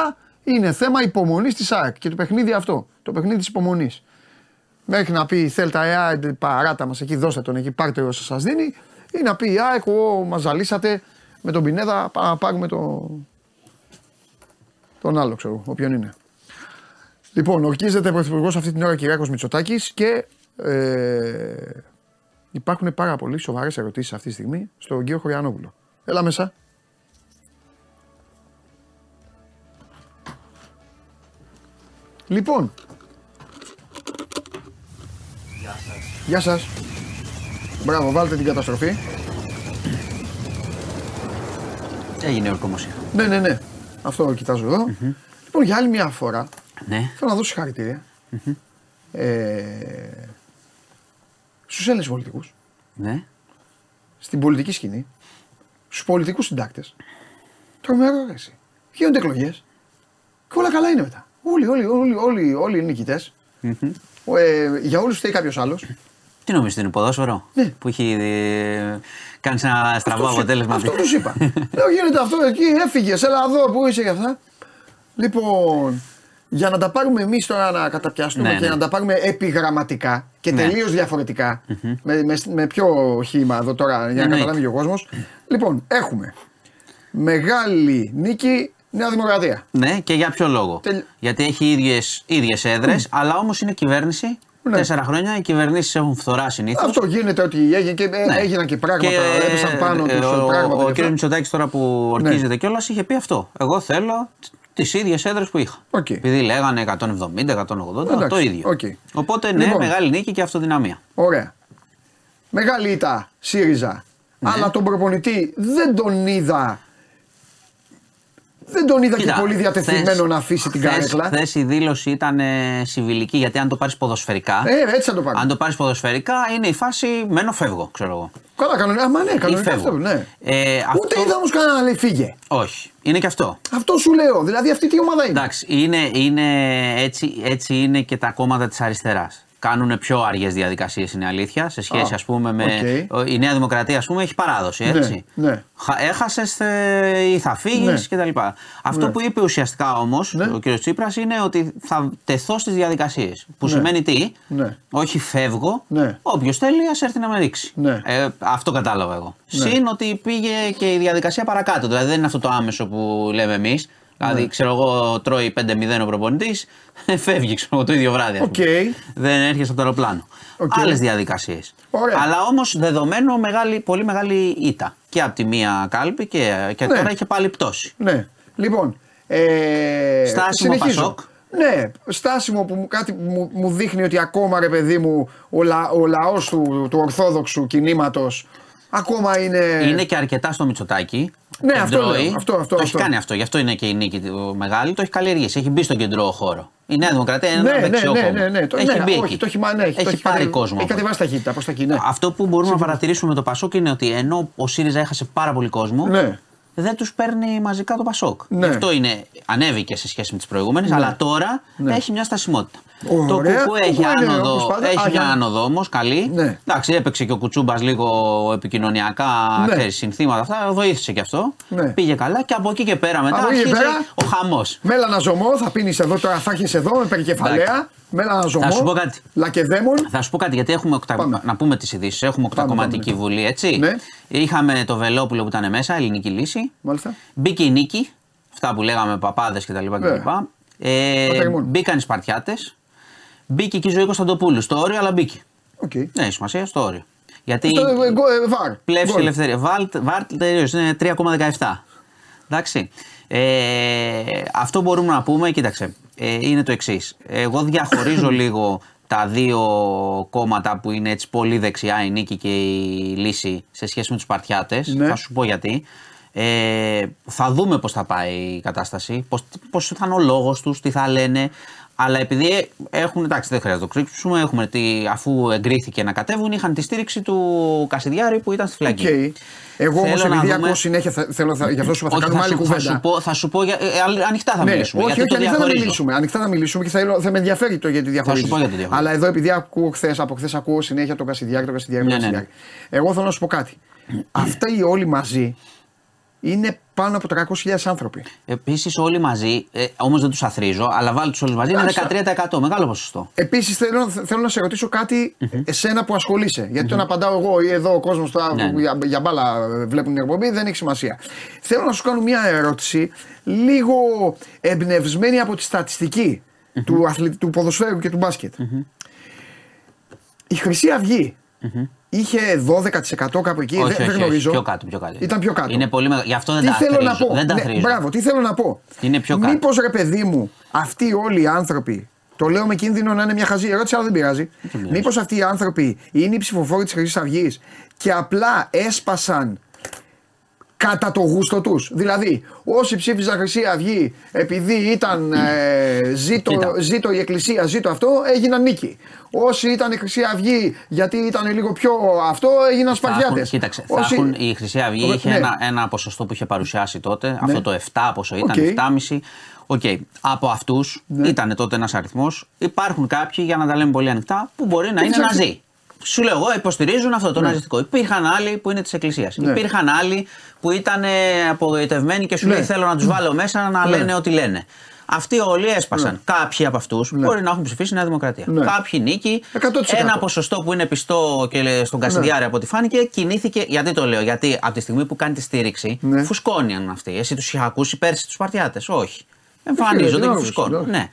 είναι θέμα υπομονής της ΑΕΚ και το παιχνίδι αυτό. Το παιχνίδι της υπομονής. Μέχρι να πει η Θέλτα, ε, άντε, παράτα μας εκεί, δώστε τον εκεί, πάρτε όσο σας δίνει, ή να πει η ΑΕΚ, ο, μας ζαλίσατε με τον Πινέδα, πάμε να πάρουμε το, τον άλλο, ξέρω, όποιον είναι. Λοιπόν, ορκίζεται πρωθυπουργός αυτή την ώρα Κυριάκος Μητσοτάκης και ε, υπάρχουν πάρα πολύ σοβαρές ερωτήσεις αυτή τη στιγμή στον κύριο Χωριανόπουλο. Έλα μέσα. Λοιπόν. Γεια σας. Μπράβο, βάλτε την καταστροφή. Έγινε ορκομοσία. Ναι, ναι, ναι. Αυτό κοιτάζω εδώ. Λοιπόν, για άλλη μια φορά Ναι. θέλω να δώσω συγχαρητήρια ε, στους Έλληνες πολιτικούς, Ναι. στην πολιτική σκηνή, στους πολιτικούς συντάκτες. Τρομερό ρε εσύ. Γίνονται εκλογές. Και όλα καλά είναι μετά. Όλοι, όλοι, όλοι, όλοι, όλοι είναι νικητές. Ε, για όλους φταίει κάποιος άλλος. Τι νομίζεις ότι είναι ποδόσφαιρο; Ναι. που έχει ε, κάνει ένα στραβό Αυτό- αποτέλεσμα. Αυτό τους είπα. Λέω γίνεται αυτό εκεί, έφυγες, έλα εδώ, πού είσαι και αυτά. Λοιπόν, για να τα πάρουμε εμείς τώρα να καταπιάσουμε Ναι, και ναι. να τα πάρουμε επιγραμματικά και Ναι. τελείως διαφορετικά, με, με, με πιο χήμα εδώ τώρα για να Εννοείται. καταλάβει και ο κόσμος. Λοιπόν, έχουμε μεγάλη νίκη Νέα Δημοκρατία. Ναι, και για ποιο λόγο; Τελ- Γιατί έχει ίδιες, ίδιες έδρες, αλλά όμως είναι κυβέρνηση. Ναι. Τέσσερα χρόνια οι κυβερνήσεις έχουν φθορά συνήθως. Αυτό γίνεται ότι έγινε και ε, έγιναν και πράγματα, έπεσαν πάνω ε, τους ο, πράγματα. ο, και κ. αυτά. Μητσοτάκης τώρα που ορκίζεται Ναι. κιόλας είχε πει αυτό. Εγώ θέλω τις ίδιες έδρες που είχα. Οκ. Επειδή λέγανε 170-180, Εντάξει, το ίδιο. οκ. Οπότε ναι, Λοιπόν. μεγάλη νίκη και αυτοδυναμία. Ωραία. Μεγάλη ήττα ΣΥΡΙΖΑ. Ναι. Αλλά τον προπονητή δεν τον είδα. Δεν τον είδα και πολύ διατεθειμένο να αφήσει την καρέκλα. Χθες η δήλωση ήταν ε, συμβολική γιατί αν το πάρεις ποδοσφαιρικά. Ε, έτσι θα το πάρεις. Αν το πάρεις ποδοσφαιρικά είναι η φάση μένω φεύγω, ξέρω εγώ. Καλά, κανονικά. Άμα ναι, Ή κανονικά φεύγω. αυτό. Ναι. Ε, Ούτε αυτό- είδα όμως κανένα να λέει φύγε. Όχι. Είναι και αυτό. Αυτό σου λέω. Δηλαδή αυτή τι ομάδα είναι. Εντάξει, είναι, είναι, έτσι, έτσι είναι και τα κόμματα της αριστεράς. Κάνουν πιο αργές διαδικασίες, είναι αλήθεια, σε σχέση Α, ας πούμε με. οκ. Η Νέα Δημοκρατία, ας πούμε, έχει παράδοση. Έτσι. ναι. Έχασες ή θα φύγεις Ναι. κτλ. Αυτό Ναι. που είπε ουσιαστικά όμως Ναι. ο κ. Τσίπρας είναι ότι θα τεθώ στις διαδικασίες. Που Ναι. σημαίνει τι, Ναι. όχι φεύγω. Ναι. Όποιος θέλει, ας έρθει να με ρίξει. Ναι. Ε, αυτό κατάλαβα εγώ. Ναι. Συν ότι πήγε και η διαδικασία παρακάτω. Δηλαδή δεν είναι αυτό το άμεσο που λέμε εμείς. Δηλαδή, Ναι. ξέρω εγώ, τρώει 5-0 ο προπονητής, <laughs> φεύγει ξέρω εγώ, το ίδιο βράδυ. ας πούμε. Οκ. Δεν έρχεσαι από το αεροπλάνο. Οκ. Άλλες διαδικασίες. Ωραία. Αλλά όμως δεδομένο μεγάλη, πολύ μεγάλη ήττα. Και από τη μία κάλπη και, και Ναι. τώρα είχε πάλι πτώση. Ναι. Λοιπόν. Ε, Στάσιμο συνεχίζω. Πασόκ. Ναι, στάσιμο που μου- κάτι που μου, μου δείχνει ότι ακόμα ρε παιδί μου ο, λα, ο λαός του, του ορθόδοξου κινήματος ακόμα είναι... Είναι και αρκετά στο Μητσοτάκι. Ναι, αυτό Εντρώει. λέω, αυτό, αυτό, Το έχει αυτό. κάνει αυτό. Γι' αυτό είναι και η νίκη του μεγάλη. Το έχει καλλιεργήσει. Έχει μπει στον κεντρό χώρο. Η Νέα Δημοκρατία είναι ναι, ένα ναι, δεξιό ναι, κόμμα. ναι, ναι, το, Έχει ναι, μπει όχι, εκεί. το έχει, μα- ναι, έχει, το έχει πάρει κατεβάσει- κόσμο. Έχει από κατεβάσει ταχύτητα προς τα εκεί, ναι. Αυτό που μπορούμε να παρατηρήσουμε με το Πασόκ είναι ότι ενώ ο ΣΥΡΙΖΑ έχασε πάρα πολύ κόσμο, Ναι. δεν τους παίρνει μαζικά το Πασόκ. Ναι. Γι' αυτό είναι, ανέβηκε σε σχέση με τις προηγούμενες, αλλά τώρα έχει μια στασιμότητα. Ωραία. Το κουκού έχει Κουκού είναι άνοδο, όπως πάντα. έχει Α, μια για- άνοδο όμως, καλή. Ναι. Εντάξει, έπαιξε και ο Κουτσούμπας λίγο επικοινωνιακά, Ναι. ξέρεις, συνθήματα αυτά, βοήθησε και αυτό. Ναι. Πήγε καλά και από εκεί και πέρα μετά Από εκεί και αρχίζει πέρα, ο χαμός. Μέλανα ζωμό, θα πίνεις εδώ τώρα, θα έχεις εδώ με περικεφαλαία. Εντάξει. Μέλανα ζωμό. Θα σου πω κάτι. Λακεδαίμον. Θα σου πω κάτι, γιατί έχουμε octa- Πάμε. να πούμε τις ειδήσεις. Έχουμε οκτακομματική πάμε. βουλή, έτσι. Ναι. Είχαμε το Βελόπουλο που ήταν μέσα, ελληνική λύση. Μάλιστα. Μπήκε η νίκη, αυτά που λέγαμε παπάδες κτλ. Ναι. Ε, Πατερμόν. μπήκαν οι Σπαρτιάτες. Μπήκε και η ζωή Κωνσταντοπούλου στο όριο, αλλά μπήκε. Οκ. Ναι, έχει σημασία στο όριο. Γιατί Στο, ε, γκο- ε, βαρ. πλεύση Γκολ. ελευθερία. Βάλτ, Βάρτ τελείωσε, είναι 3,17. Εντάξει. Ε, αυτό μπορούμε να πούμε, κοίταξε, ε, είναι το εξής. Εγώ διαχωρίζω <coughs> λίγο τα δύο κόμματα που είναι έτσι πολύ δεξιά, η Νίκη και η Λύση, σε σχέση με τους Σπαρτιάτες. Ναι. Θα σου πω γιατί. Ε, θα δούμε πώς θα πάει η κατάσταση, πώς, πώς θα είναι ο λόγος τους, τι θα λένε. Αλλά επειδή έχουν, εντάξει δεν χρειάζεται να το κρύψουμε, έχουμε τι, αφού εγκρίθηκε να κατέβουν, είχαν τη στήριξη του Κασιδιάρη που ήταν στη φυλακή. Οκ. Εγώ όμως Θέλω να επειδή δούμε- ακούω συνέχεια, θα, θέλω, θα, γι' αυτό σου είπα, θα Όχι, κάνουμε θα άλλη σου, θα, κουβέντα. σου πω, θα σου πω για, ε, ε, ανοιχτά θα ναι, μιλήσουμε. όχι, γιατί όχι, το ανοιχτά θα διαχωρίζω. μιλήσουμε. Ανοιχτά θα μιλήσουμε και θα, θα με ενδιαφέρει το γιατί διαχωρίζεις. πω γιατί διαχωρίζω. Αλλά εδώ επειδή ακούω χθες, από χθες ακούω συνέχεια τον Κασιδιάρη, τον Κασιδιάρη, τον Ναι, ναι, ναι. Κασιδιάρη. Εγώ θέλω να σου πω κάτι. <clears throat> Αυτοί όλοι μαζί είναι πάνω από 300.000 άνθρωποι. Επίσης, όλοι μαζί, ε, όμως δεν τους αθρίζω, αλλά βάλει τους όλους μαζί, είναι Εντάξει. 13%. Μεγάλο ποσοστό. Επίσης θέλω, θέλω να σε ρωτήσω κάτι εσένα που ασχολείσαι. Γιατί το να απαντάω εγώ ή εδώ ο κόσμος Ναι, ναι. για, για μπάλα βλέπουν την εκπομπή δεν έχει σημασία. Θέλω να σου κάνω μια ερώτηση λίγο εμπνευσμένη από τη στατιστικη του, αθλη- του ποδοσφαίρου και του μπασκετ Η Χρυσή Αυγή είχε 12% κάπου εκεί. όχι, δεν, όχι, δεν όχι, γνωρίζω. πιο κάτω, πιο κάτω. Ήταν πιο κάτω. Είναι πολύ μεγάλο. Γι' αυτό δεν τι τα θέλω να αθρίζω. πω; Δεν τα Ναι, αθρίζω. μπράβο, τι θέλω να πω; Είναι πιο κάτω. Μήπως ρε παιδί μου, αυτοί όλοι οι άνθρωποι. Το λέω με κίνδυνο να είναι μια χαζή ερώτηση, αλλά δεν πειράζει. Μήπως αυτοί οι άνθρωποι είναι οι ψηφοφόροι της Χρυσής Αυγής και απλά έσπασαν κατά το γούστο τους. Δηλαδή, όσοι ψήφιζαν Χρυσή Αυγή επειδή ήταν ε, ζήτω, Κοίτα. ζήτω η Εκκλησία, ζήτω αυτό, έγιναν νίκη. Όσοι ήταν η Χρυσή Αυγή γιατί ήταν λίγο πιο αυτό, έγιναν Θα έχουν, Σπαρτιάτες. κοίταξε, θα έχουν, η Χρυσή Αυγή είχε Ναι. ένα, ένα ποσοστό που είχε παρουσιάσει τότε, αυτό το 7 πόσο ήταν, Οκ. 7,5. Οκ. Από αυτούς Ναι. ήταν τότε ένας αριθμός. Υπάρχουν κάποιοι, για να τα λέμε πολύ ανοιχτά, που μπορεί να είναι τις αρχι- ναζί. Σου λέω εγώ, υποστηρίζουν αυτό το ναζιστικό. Υπήρχαν άλλοι που είναι της Εκκλησίας. Ναι. Υπήρχαν άλλοι που ήταν ε, απογοητευμένοι και σου Ναι. λέει: Θέλω να τους βάλω μέσα να Ναι. λένε ό,τι λένε. Αυτοί όλοι έσπασαν. Κάποιοι από αυτούς μπορεί να έχουν ψηφίσει Νέα Δημοκρατία. Ναι. Κάποιοι νίκη. 100%. Ένα ποσοστό που είναι πιστό και λέ- στον Κασιδιάρη από ό,τι φάνηκε κινήθηκε. Γιατί το λέω, Γιατί από τη στιγμή που κάνει τη στήριξη Ναι. φουσκώνιαν αυτοί. Εσύ τους είχε ακούσει πέρσι τους Παρτιάτε. Όχι. Φίλε, Εμφανίζονται τι και να φουσκώνουν. ακούσεις, Ναι.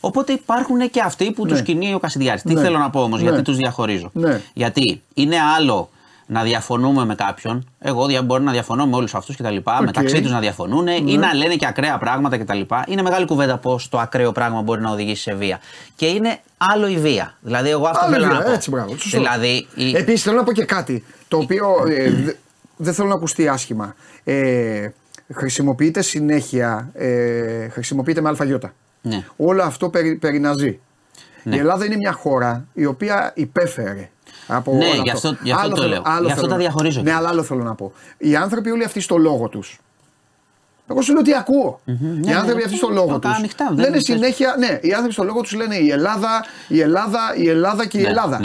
Οπότε υπάρχουν και αυτοί που Ναι. του κινεί ο Κασιδιάρης. Τι Ναι. θέλω να πω όμως, Ναι. γιατί τους διαχωρίζω. Ναι. Γιατί είναι άλλο να διαφωνούμε με κάποιον. Εγώ δια- μπορεί να διαφωνώ με όλους αυτούς κτλ. Μεταξύ τους να διαφωνούν Ναι. ή να λένε και ακραία πράγματα κτλ. Είναι μεγάλη κουβέντα πώς το ακραίο πράγμα μπορεί να οδηγήσει σε βία. Και είναι άλλο η βία. Δηλαδή, εγώ αυτό Άλλη θέλω βία, να πω. έτσι, μπράβο, σωστό. Δηλαδή, η... Επίσης θέλω να πω και κάτι το οποίο ε, δε- δεν θέλω να ακουστεί άσχημα. Ε, χρησιμοποιείται συνέχεια, ε, χρησιμοποιείται με αλφαγιώτα. Ναι. Όλο αυτό περί, περί ναζί. Ναι. Η Ελλάδα είναι μια χώρα η οποία υπέφερε από Ναι, όλο γι' αυτό- γι' αυτό Άλλο το θέλω- λέω. άλλο Γι' αυτό θέλω τα να- διαχωρίζω Ναι, και. αλλά άλλο θέλω να πω. Οι άνθρωποι όλοι αυτοί στο λόγο τους. Εγώ σου λέω τι ακούω. Οι ναι, άνθρωποι ναι, αυτοί στο το λόγο κάνω τους. ανοιχτά, δεν Λένε είναι συνέχεια, ναι, οι άνθρωποι στο λόγο τους λένε η Ελλάδα, η Ελλάδα, η Ελλάδα και η Ναι, Ελλάδα.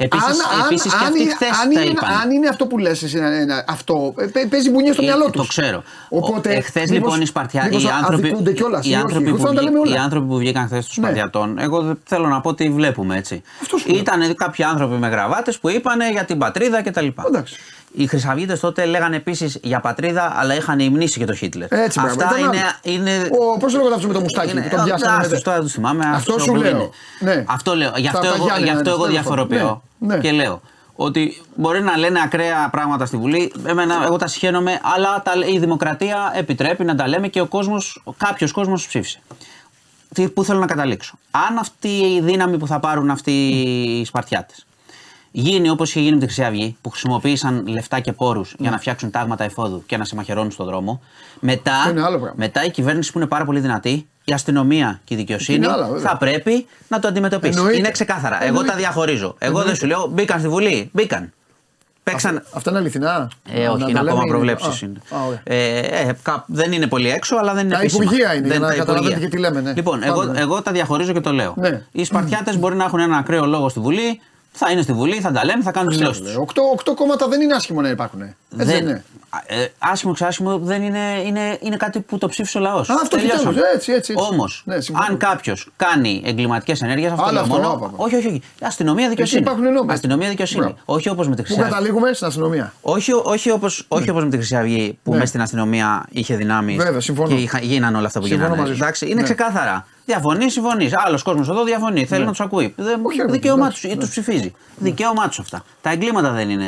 Ναι, ναι. Επίσης, επίσης και αν, αυτοί είναι- χθες αν, τα είναι, είπαν. αν είναι αυτό που λες εσύ, ε, ε, αυτό ε, παι- παίζει μπουνιές στο Ε, μυαλό τους. Το ξέρω. Οπότε, Εχθέ μήπως- λοιπόν οι Σπαρτιά, μήπως οι άνθρωποι, αδικούνται κιόλας, οι, ή όχι; άνθρωποι Εγώ που, θέλω να τα λέμε βγή- όλα. οι άνθρωποι που βγήκαν χθες του Ναι. Σπαρτιατών, εγώ δεν θέλω να πω ότι βλέπουμε έτσι. Αυτό σου λέω. Ήταν κάποιοι άνθρωποι με γραβάτες που είπαν για την πατρίδα κτλ. Εντάξει. Οι Χρυσαυγίτες τότε λέγανε επίσης για πατρίδα, αλλά είχαν υμνήσει και το Χίτλερ. Έτσι, μπράβο. Αυτά Ήταν είναι. άλλο. είναι Ο, πώς λέγονταν αυτό με το μουστάκι είναι- που τον πιάσανε. άστος, με- τώρα δεν το θυμάμαι. Αυτό άστος σου όπου λέω. είναι. Ναι. Αυτό λέω. Γι' Στα- αυτό τα εγώ, Γιάννενα, γι' αυτό τέλος εγώ πάντων. διαφοροποιώ Ναι, ναι. και λέω ότι μπορεί να λένε ακραία πράγματα στη Βουλή. Εμένα, εγώ τα συχαίνομαι, αλλά τα, η δημοκρατία επιτρέπει να τα λέμε και ο κόσμος, κάποιος κόσμος ψήφισε. τι, πού θέλω να καταλήξω; Αν αυτή η δύναμη που θα πάρουν αυτοί οι Σπαρτιάτες γίνει όπως είχε γίνει με τη Χρυσή Αυγή, που χρησιμοποίησαν λεφτά και πόρους για να φτιάξουν τάγματα εφόδου και να σε μαχαιρώνουν στον δρόμο, μετά, Αυτό είναι άλλο πράγμα. μετά η κυβέρνηση που είναι πάρα πολύ δυνατή, η αστυνομία και η δικαιοσύνη Είναι άλλα, βέβαια. θα πρέπει να το αντιμετωπίσει. Εννοείται. Είναι ξεκάθαρα. Εγώ Εννοείται. τα διαχωρίζω. Εγώ δεν σου λέω μπήκαν στη Βουλή. Μπήκαν. Παίξαν. Αυτά είναι αληθινά. Ε, Να όχι, τα είναι λέμε, ακόμα προβλέψεις. Α, είναι. α, ωραία. Ε, ε, κα- δεν είναι πολύ έξω, αλλά δεν είναι Τα επίσημα. υπουργεία είναι, για Δεν να τα καταλαβαίνετε υπουργεία. και τι λέμε, ναι. Λοιπόν, Πάμε, εγώ, ναι. εγώ τα διαχωρίζω και το λέω. Ναι. Οι Σπαρτιάτες μπορεί να έχουν ένα ακραίο λόγο στη Βουλή, θα είναι στη Βουλή, θα τα λένε, θα κάνουν τι δηλώσει τους. Οκτώ, οκτώ κόμματα δεν είναι άσχημο να υπάρχουν. Έτσι δεν είναι. Ε, άσχημο ξάσχημο δεν είναι, είναι, είναι κάτι που το ψήφισε ο λαός. αυτό επιτέλους, έτσι, έτσι, έτσι. Όμως, Ναι, συμφωνώ. αν κάποιος κάνει εγκληματικές ενέργειες, αυτό Άλλο λέω αυτό, μόνο. άπα, άπα. Όχι, όχι, όχι. Αστυνομία δικαιοσύνη. υπάρχουν νόμοι. Αστυνομία δικαιοσύνη. Μπράβο. Όχι όπως με τη Πού Χρυσή Αυγή. καταλήγουμε στην αστυνομία. Όχι, όχι όπως όχι όπως με τη Χρυσή Αυγή που Ναι. μέσα στην αστυνομία είχε δυνάμεις Βέβαια, συμφωνώ. και είχα, γίνανε όλα αυτά που Συμφωνώ γίνανε. μαζί σου. Εντάξει, είναι Ναι. ξεκάθαρα. Διαφωνείς, συμφωνείς. Άλλος κόσμος εδώ διαφωνεί. Θέλει να τους ακούει. Δεν, Όχι, ρε, δικαίωμά εντάξει, τους ή ναι. του ψηφίζει. Δικαίωμά τους αυτά. Τα εγκλήματα δεν είναι.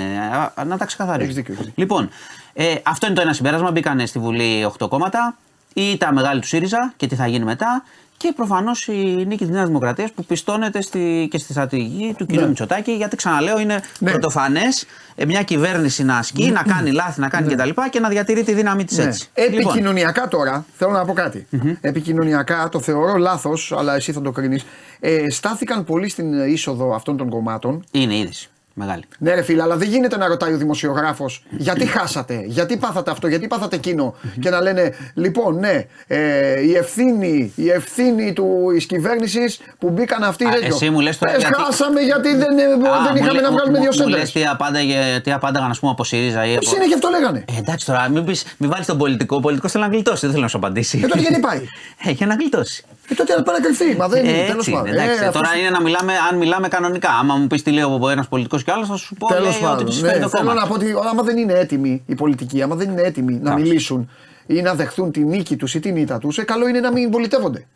α, Να τα ξεκαθαρίσουμε. Έχεις δίκιο, έχεις δίκιο. Λοιπόν, ε, αυτό είναι το ένα συμπέρασμα. Μπήκαν στη Βουλή 8 κόμματα ή τα μεγάλη του ΣΥΡΙΖΑ και τι θα γίνει μετά. Και προφανώς η νίκη της Νέας Δημοκρατίας που πιστώνεται στη, και στη στρατηγική του κ. Ναι. Μητσοτάκη. Γιατί ξαναλέω, είναι Ναι. πρωτοφανές μια κυβέρνηση να ασκεί, να κάνει λάθη, να κάνει κτλ. Και να διατηρεί τη δύναμη της Ναι. έτσι. Λοιπόν, Επικοινωνιακά τώρα, θέλω να πω κάτι. Επικοινωνιακά το θεωρώ λάθος, αλλά εσύ θα το κρίνεις. Ε, στάθηκαν πολύ στην είσοδο αυτών των κομμάτων. είναι είδηση. Μεγάλη. Ναι, ρε φίλε, αλλά δεν γίνεται να ρωτάει ο δημοσιογράφος γιατί χάσατε, γιατί πάθατε αυτό, γιατί πάθατε εκείνο. και να λένε, λοιπόν, ναι, ε, η ευθύνη, η ευθύνη τη κυβέρνησης που μπήκαν αυτοί. Α, τέτοιο. εσύ μου λες τώρα Ε, γιατί- Χάσαμε γιατί δεν, ε, Α, δεν μου είχαμε λέ- να μου- βγάλουμε μου- δύο Μου σέντρες. λες τι απάνταγε, τι απάνταγαν, ας πούμε, από ΣΥΡΙΖΑ ή από. Συνέχεια αυτό λέγανε. Ε, εντάξει τώρα, μην, πεις, μην βάλεις τον πολιτικό. Ο πολιτικός θέλει να γλιτώσει, δεν θέλω να σου απαντήσει. Ε, τότε γιατί πάει; <laughs> Ε, για να γλιτώσει. Ε, τότε να πάει να κρυφτεί. Μα δεν είναι, Ε, τέλος έτσι, πάντων. εντάξει, Ε, τώρα αυτός- είναι να μιλάμε, αν μιλάμε κανονικά. Άμα μου πεις τι λέει ένας πολιτικός κι άλλος, θα σου πω Τέλος λέει, ότι πάντων. τους συμφέρει Ναι, το θέλω κόμμα. να πω ότι άμα δεν είναι έτοιμοι οι πολιτικοί, άμα δεν είναι έτοιμοι να Εντάξει. μιλήσουν ή να δεχθούν τη νίκη τους ή την ήττα τους, ε, καλό είναι να μην πολιτεύονται.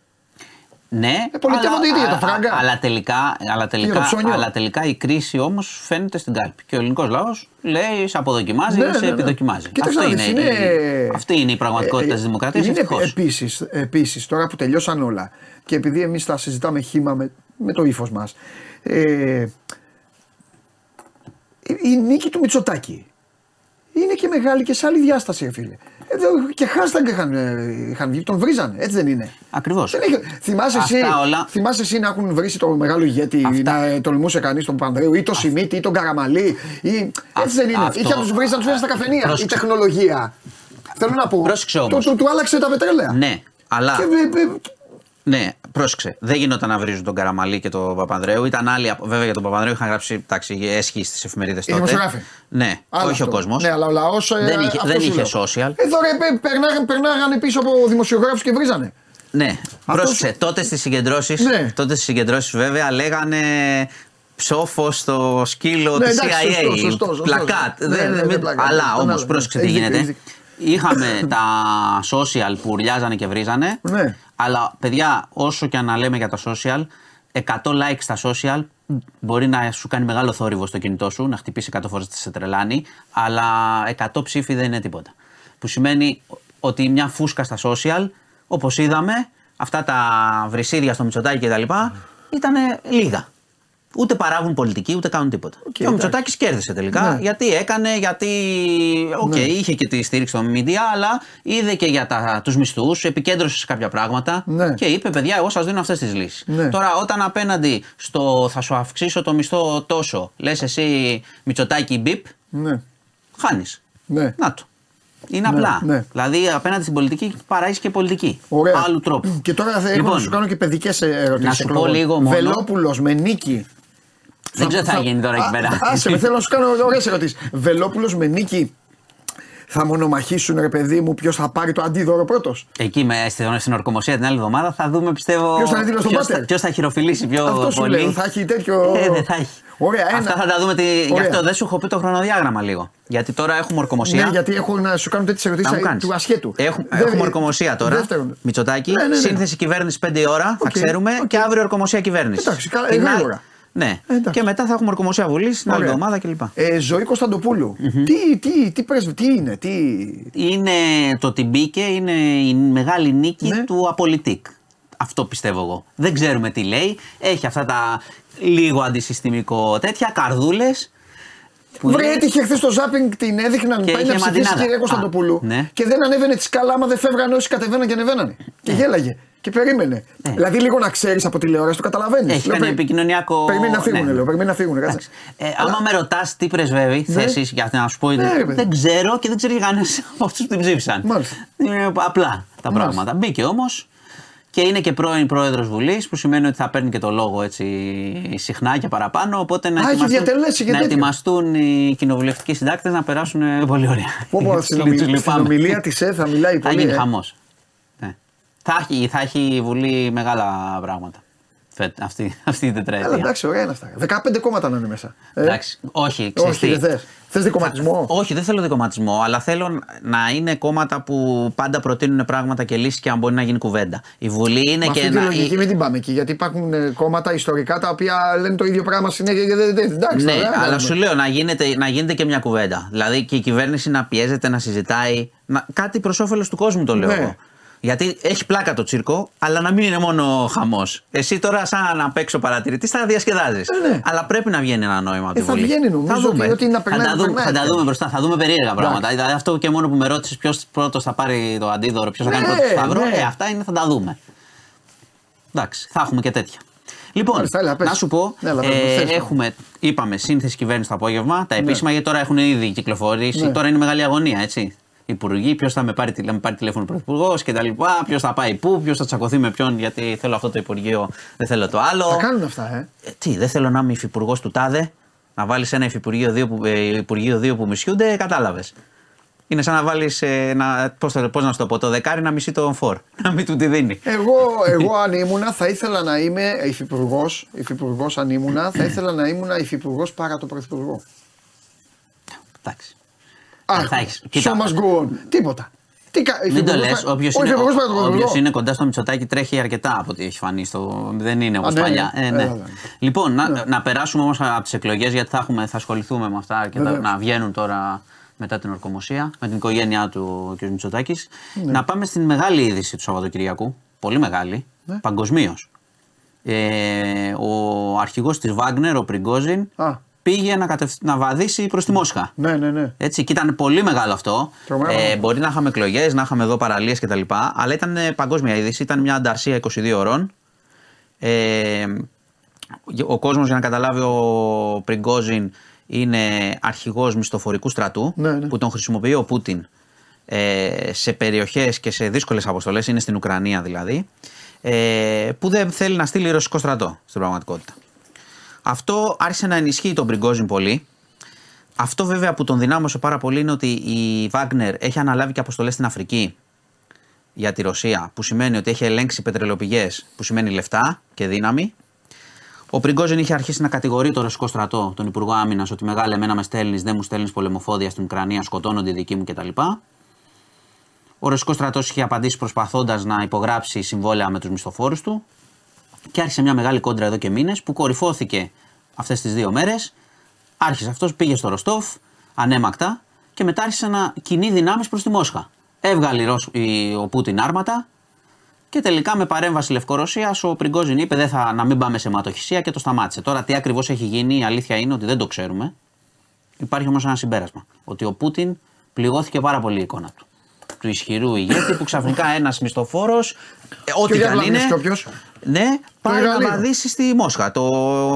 Ναι, Ε, πολιτεύονται ήδη για τα α- φράγκα. α- Αλλά τελικά, αλλά, για το τελικά, ψώνιο. αλλά τελικά η κρίση όμως φαίνεται στην κάλπη. Και ο ελληνικός λαός λέει σε αποδοκιμάζει Ναι, ή σε ναι, ναι. επιδοκιμάζει. Κοίταξε αυτή, να είναι, δεις, είναι- η- αυτή είναι η πραγματικότητα Ε, της δημοκρατίας. Είναι Ευτυχώς. επίσης, επίσης, τώρα που τελειώσαν όλα και επειδή εμείς τα συζητάμε χήμα με, με το ύφος μας, ε, η- η νίκη του Μητσοτάκη είναι και μεγάλη και σε άλλη διάσταση, ρε φίλε. Εδώ και hashtag είχαν, ε, είχαν βγει, τον βρίζανε, έτσι δεν είναι. Ακριβώς. Δεν είχε- θυμάσαι, εσύ, Αυτά όλα- θυμάσαι εσύ να έχουν βρει το μεγάλο ηγέτη, Αυτά. να ε, τολμούσε κανείς τον Πανδρέου ή τον Σιμίτη ή τον Καραμαλή. Ή... Έτσι δεν είναι. αυτό- Είχε να του βρει να του φέρει στα καφενεία. Πρόσεξε. Η τεχνολογία. Θέλω να πω. Πρόσεξε του, όμως. του, του άλλαξε τα πετρέλαια. Ναι, αλλά. Και, ε, ε, Ναι, πρόσεξε. Δεν γινόταν να βρίζουν τον Καραμαλή και τον Παπανδρέου. Ήταν άλλοι. απ- Βέβαια για τον Παπανδρέου είχαν γράψει εντάξει, έσχυ στις εφημερίδες τότε. δημοσιογράφοι. Ναι, άλλο όχι ο αυτό. κόσμος. Ναι, αλλά ο λαός. Δεν είχε- δεν είχε social. Εδώ ρε, πε- περνάγαν, περνάγανε πίσω από δημοσιογράφους και βρίζανε. Ναι, πρόσεξε. Τότε στις συγκεντρώσει, Ναι. τότε στις συγκεντρώσεις βέβαια λέγανε ψόφος στο σκύλο Ναι, της εντάξει, CIA. σωστό, σωστό, σωστό. Πλακάτ. Ναι, Δεν- ναι, μην- ναι, πλακάτ. αλλά Τον όμως, άλλο, ναι. πρόσεξε τι Έχεις δίκιο, γίνεται. έχεις Είχαμε τα social που ουρλιάζανε και βρίζανε. Ναι. Αλλά παιδιά, όσο και αν να λέμε για τα social, 100 likes στα social μπορεί να σου κάνει μεγάλο θόρυβο στο κινητό σου, να χτυπήσει 100 φορές σε τρελάνει, αλλά 100 ψήφοι δεν είναι τίποτα. Που σημαίνει ότι μια φούσκα στα social, όπως είδαμε, αυτά τα βρυσίδια στο Μητσοτάκι κτλ. ήταν λίγα. Ούτε παράγουν πολιτική, ούτε κάνουν τίποτα. και ο εντάξει. Μητσοτάκης κέρδισε τελικά. Ναι. Γιατί έκανε, γιατί. Οκ, Ναι. είχε και τη στήριξη των media, αλλά είδε και για τους μισθούς, επικέντρωσε σε κάποια πράγματα Ναι. και είπε: Παιδιά, εγώ σας δίνω αυτές τις λύσεις. Ναι. Τώρα, όταν απέναντι στο θα σου αυξήσω το μισθό τόσο, λες εσύ Μητσοτάκη μπιπ, Ναι. χάνεις. Ναι. Να το. Είναι Ναι, απλά. ναι. Δηλαδή, απέναντι στην πολιτική παράγεις και πολιτική. Ωραία. Άλλου τρόπου. Και τώρα θα έχω Λοιπόν, να σου κάνω και παιδικές ερωτήσεις. να σου πω λίγο μόνο- Βελόπουλος με νίκη. Δεν ξέρω τι θα γίνει τώρα εκεί Α, πέρα. <laughs> Άσε με, θέλω να σου κάνω ωραίες ερωτήσεις. Βελόπουλος με νίκη. Θα μονομαχήσουν ρε παιδί μου ποιος θα πάρει το αντίδωρο πρώτος; Εκεί με, στην, στην ορκομοσία την άλλη εβδομάδα θα δούμε πιστεύω. Ποιος θα είναι δίπλα στον ποιος πάτερ; θα, ποιος θα χειροφιλήσει πιο Αυτό σου πολύ. λέω. Θα έχει τέτοιο. Ε, δεν θα έχει. Ωραία, ένα. Αυτά θα τα δούμε. Τη... Γι' Ωραία. αυτό δεν σου έχω πει το χρονοδιάγραμμα λίγο. Γιατί τώρα έχουμε ορκομοσία. Ναι, γιατί έχω να σου κάνω τέτοιες Θα μου ερωτήσεις κάνεις. του ασχέτου. Έχουμε, Δεν- έχουμε ορκομοσία τώρα. Δεύτερον. Μητσοτάκη. Ναι, ναι, ναι. Σύνθεση κυβέρνησης 5 η ώρα. Θα Οκ, ξέρουμε. οκ. Και αύριο ορκομοσία κυβέρνησης. Εντάξει, καλά, Την ε, άλλη- γρήγορα. Ναι. εντάξει. Και μετά θα έχουμε ορκομοσία Βουλή την άλλη Ωραία. εβδομάδα κλπ. Ε, ζωή Κωνσταντοπούλου. Τι, τι, τι, πρέσβη, τι είναι, τι. Είναι το ότι μπήκε, είναι η μεγάλη νίκη Ναι. του Απολυτικ. Αυτό πιστεύω εγώ. Δεν ξέρουμε τι λέει. Έχει αυτά τα λίγο αντισυστημικό τέτοια, καρδούλες. Βρε, έτυχε χθες το ζάπινγκ την έδειχναν Και πάει είχε να ψηφίσει μαντινάδα. κυρία Κωνσταντοπούλου Α, ναι. και δεν ανέβαινε της σκάλα άμα δεν φεύγανε όσοι κατεβαίναν και ανεβαίνανε. Και γέλαγε. Και περίμενε. Ναι. Δηλαδή λίγο να ξέρεις από τηλεόραση το καταλαβαίνεις. Έχει κάνει επικοινωνιακό. Περιμένει να φύγουν, ναι. λέω. Περιμένει να φύγουν. Κάτσε. Εντάξει. Ε, άμα με ρωτάς τι πρεσβεύει, Ναι. θέσει για να σου πω. Ναι, ρε παιδί. δεν ξέρω και δεν ξέρει κανένας <laughs> από αυτούς που την ψήφισαν. Μάλιστα. Είναι απλά τα Μάλιστα. πράγματα. Μπήκε όμως και είναι και πρώην πρόεδρος Βουλής, που σημαίνει ότι θα παίρνει και το λόγο έτσι συχνά και παραπάνω. Οπότε να Α, έχει ετοιμαστούν, διατελέσει και να τέτοιο. ετοιμαστούν οι κοινοβουλευτικοί συντάκτες να περάσουν ε, πολύ ωραία. Πω, πω, Τους στην ομιλ- λυπάμαι. στην ομιλία της ΕΕ θα μιλάει Θα πολύ. γίνει ε. χαμός. Ναι. Θα, έχει, θα έχει η Βουλή μεγάλα πράγματα. Φέτ, αυτή, αυτή η Έλα, τετραετία. εντάξει, ωραία είναι αυτά. 15 κόμματα να είναι μέσα. Ε, Εντάξει, όχι, ξέρεις όχι, τι. δεν θες. Θες δικοματισμό; Όχι, δεν θέλω δικοματισμό, αλλά θέλω να είναι κόμματα που πάντα προτείνουν πράγματα και λύσεις και αν μπορεί να γίνει κουβέντα. Η Βουλή είναι Με και αυτή τη ένα. λογική μην την πάμε εκεί. Γιατί υπάρχουν ε, κόμματα ιστορικά τα οποία λένε το ίδιο πράγμα συνέχεια και δεν. δεν- Εντάξει, Ναι, τώρα, αλλά κάνουμε. σου λέω να γίνεται, να γίνεται και μια κουβέντα. Δηλαδή και η κυβέρνηση να πιέζεται, να συζητάει. Να, κάτι προς όφελος του κόσμου το λέω Ναι. εγώ. Γιατί έχει πλάκα το τσίρκο, αλλά να μην είναι μόνο χαμός. Εσύ τώρα, σαν να παίξω παρατηρητής, θα διασκεδάζεις. Ε, ναι. Αλλά πρέπει να βγαίνει ένα νόημα από τη Ε, θα Βουλή. βγαίνει, νομίζω, θα δούμε. ότι- ότι να θα, περνάει, τα να δούμε, περνάει θα τα αυτό. δούμε μπροστά, θα δούμε περίεργα πράγματα. Δηλαδή, αυτό και μόνο που με ρώτησες ποιος πρώτος θα πάρει το αντίδωρο, ποιος θα κάνει Ναι, πρώτο σταυρό, ναι. ε, αυτά είναι, θα τα δούμε. Εντάξει, θα έχουμε και τέτοια. Λοιπόν, Μάλιστα, έλα, πες. να σου πω, Έλα, πες, ε, θες. έχουμε, είπαμε, σύνθεση κυβέρνηση το απόγευμα, τα επίσημα, γιατί τώρα έχουν ήδη κυκλοφορήσει, Ναι. τώρα είναι μεγάλη αγωνία, έτσι. Υπουργοί, ποιος θα με πάρει, τηλε- με πάρει τηλέφωνο πρωθυπουργός και τα λοιπά, ποιος θα πάει πού, ποιος θα τσακωθεί με ποιον, γιατί θέλω αυτό το Υπουργείο, δεν θέλω το άλλο. Τα κάνουν αυτά, ε. Ε, τι, δεν θέλω να είμαι υφυπουργός του ΤΑΔΕ, να βάλεις ένα υφυπουργείο δύο που, ε, υπουργείο δύο που μισιούνται, κατάλαβες. Είναι σαν να βάλεις. Ε, να, πώς, το- πώς να σου το πω, το δεκάρι να μισεί τον φορ. <laughs> Να μην του τη δίνει. Εγώ, εγώ αν ήμουνα θα ήθελα να είμαι υφυπουργός. Υφυπουργός αν ήμουνα, θα ήθελα να ήμουν υφυπουργός παρά το πρωθυπουργό. Εντάξει. Αχ, θα έχεις- show κοίτα. must go on. Τίποτα. Τι κα... Μην το υφυπουργός λες. πα- Όποιο Ο είναι, υφυπουργός παρά το όποιος πρωθυπουργό. είναι κοντά στο Μητσοτάκι τρέχει αρκετά από ό,τι έχει φανεί. Στο... Δεν είναι όπως Α, ναι, παλιά. ναι. Ε, ναι. Έλα, ναι. Λοιπόν, να, να περάσουμε όμως από τις εκλογές γιατί θα, έχουμε, θα ασχοληθούμε με αυτά και τα, Βεβαίως. να βγαίνουν τώρα μετά την ορκομοσία με την οικογένειά του ο κ. Μητσοτάκης. Ναι. Να πάμε στην μεγάλη είδηση του Σαββατοκυριακού. Πολύ μεγάλη. Ναι. Παγκοσμίως. Ε, ο αρχηγός της Βάγνερ, ο Πριγκόζιν, Α. πήγε να, κατευ... να βαδίσει προς τη Μόσχα. Ναι, ναι, ναι. Έτσι, και ήταν πολύ μεγάλο αυτό. Τρομερό. Ε, μπορεί να είχαμε εκλογές, να είχαμε εδώ παραλίες κτλ. Αλλά ήταν ε, παγκόσμια είδηση. Ήταν μια ανταρσία 22 ώρων. Ε, ο κόσμος, για να καταλάβει, ο Πριγκόζιν είναι αρχηγός μισθοφορικού στρατού Ναι, ναι. που τον χρησιμοποιεί ο Πούτιν ε, σε περιοχές και σε δύσκολες αποστολές. Είναι στην Ουκρανία δηλαδή. Ε, που δεν θέλει να στείλει ρωσικό στρατό στην πραγματικότητα. Αυτό άρχισε να ενισχύει τον Πριγκόζιν πολύ. Αυτό βέβαια που τον δυνάμωσε πάρα πολύ είναι ότι η Βάγνερ έχει αναλάβει και αποστολές στην Αφρική για τη Ρωσία, που σημαίνει ότι έχει ελέγξει πετρελαιοπηγές, που σημαίνει λεφτά και δύναμη. Ο Πριγκόζιν είχε αρχίσει να κατηγορεί το ρωσικό στρατό, τον Υπουργό Άμυνας, ότι μεγάλε εμένα με στέλνεις, δεν μου στέλνεις πολεμοφόδια στην Ουκρανία, σκοτώνονται οι δικοί μου κτλ. Ο ρωσικός στρατός είχε απαντήσει προσπαθώντας να υπογράψει συμβόλαια με τους μισθοφόρους του. Και άρχισε μια μεγάλη κόντρα εδώ και μήνες που κορυφώθηκε αυτές τις δύο μέρες. Άρχισε αυτός, πήγε στο Ροστόφ, ανέμακτα, και μετά άρχισε να κινεί δυνάμεις προς τη Μόσχα. Έβγαλε η Ρωσ- η- ο Πούτιν άρματα και τελικά με παρέμβαση Λευκορωσίας ο Πριγκόζιν είπε δεν θα, να μην πάμε σε ματοχυσία και το σταμάτησε. Τώρα τι ακριβώς έχει γίνει, η αλήθεια είναι ότι δεν το ξέρουμε. Υπάρχει όμως ένα συμπέρασμα. Ότι ο Πούτιν πληγώθηκε πάρα πολύ η εικόνα του. Του ισχυρού ηγέτη που ξαφνικά ένας μισθοφόρος, ό,τι Και ο και αν είναι. διαβλάβης και όποιος. Ναι, πάει να εργαλείο. βαδίσει στη Μόσχα, το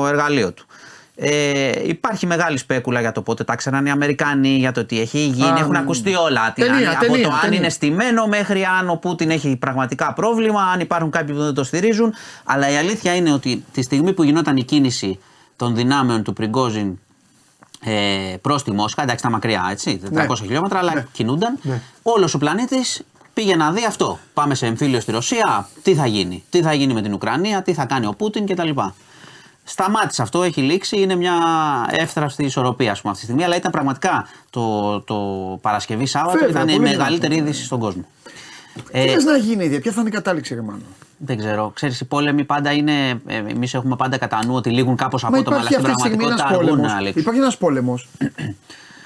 εργαλείο του. Ε, υπάρχει μεγάλη σπέκουλα για το πότε τα ξέραν οι Αμερικάνοι, για το τι έχει γίνει. Α, Έχουν ναι. ακουστεί όλα. Τι- Ταινία, αν- από ταινία, το αν ταινία. είναι στημένο μέχρι αν ο Πούτιν έχει πραγματικά πρόβλημα, αν υπάρχουν κάποιοι που δεν το στηρίζουν. Αλλά η αλήθεια είναι ότι τη στιγμή που γινόταν η κίνηση των δυνάμεων του Πριγκόζιν ε, προς τη Μόσχα, εντάξει, τα μακριά, έτσι, 400 Ναι. χιλιόμετρα, αλλά Ναι. κινούνταν. Ναι. Όλος ο πλανήτης πήγε να δει αυτό. Πάμε σε εμφύλιο στη Ρωσία, τι θα γίνει, τι θα γίνει με την Ουκρανία, τι θα κάνει ο Πούτιν κτλ. Σταμάτησε αυτό, έχει λήξει, είναι μια εύθραυστη ισορροπία ας πούμε, αυτή τη στιγμή. Αλλά ήταν πραγματικά το, το Παρασκευή Σάββατο, Βέβαια, ήταν η πολύ μεγαλύτερη δυνατό. είδηση στον κόσμο. Τι Ε, θες να γίνει, ίδια, ποια θα είναι η κατάληξη, ρε Μάνο; δεν ξέρω. Ξέρεις, οι πόλεμοι πάντα είναι. Εμείς έχουμε πάντα κατά νου ότι λήγουν κάπως Μα απότομα, αλλά υπάρχει στην αυτή τη στιγμή πραγματικότητα ένας αργούν πόλεμος. να λήξουν. Υπάρχει ένας πόλεμος. <clears throat>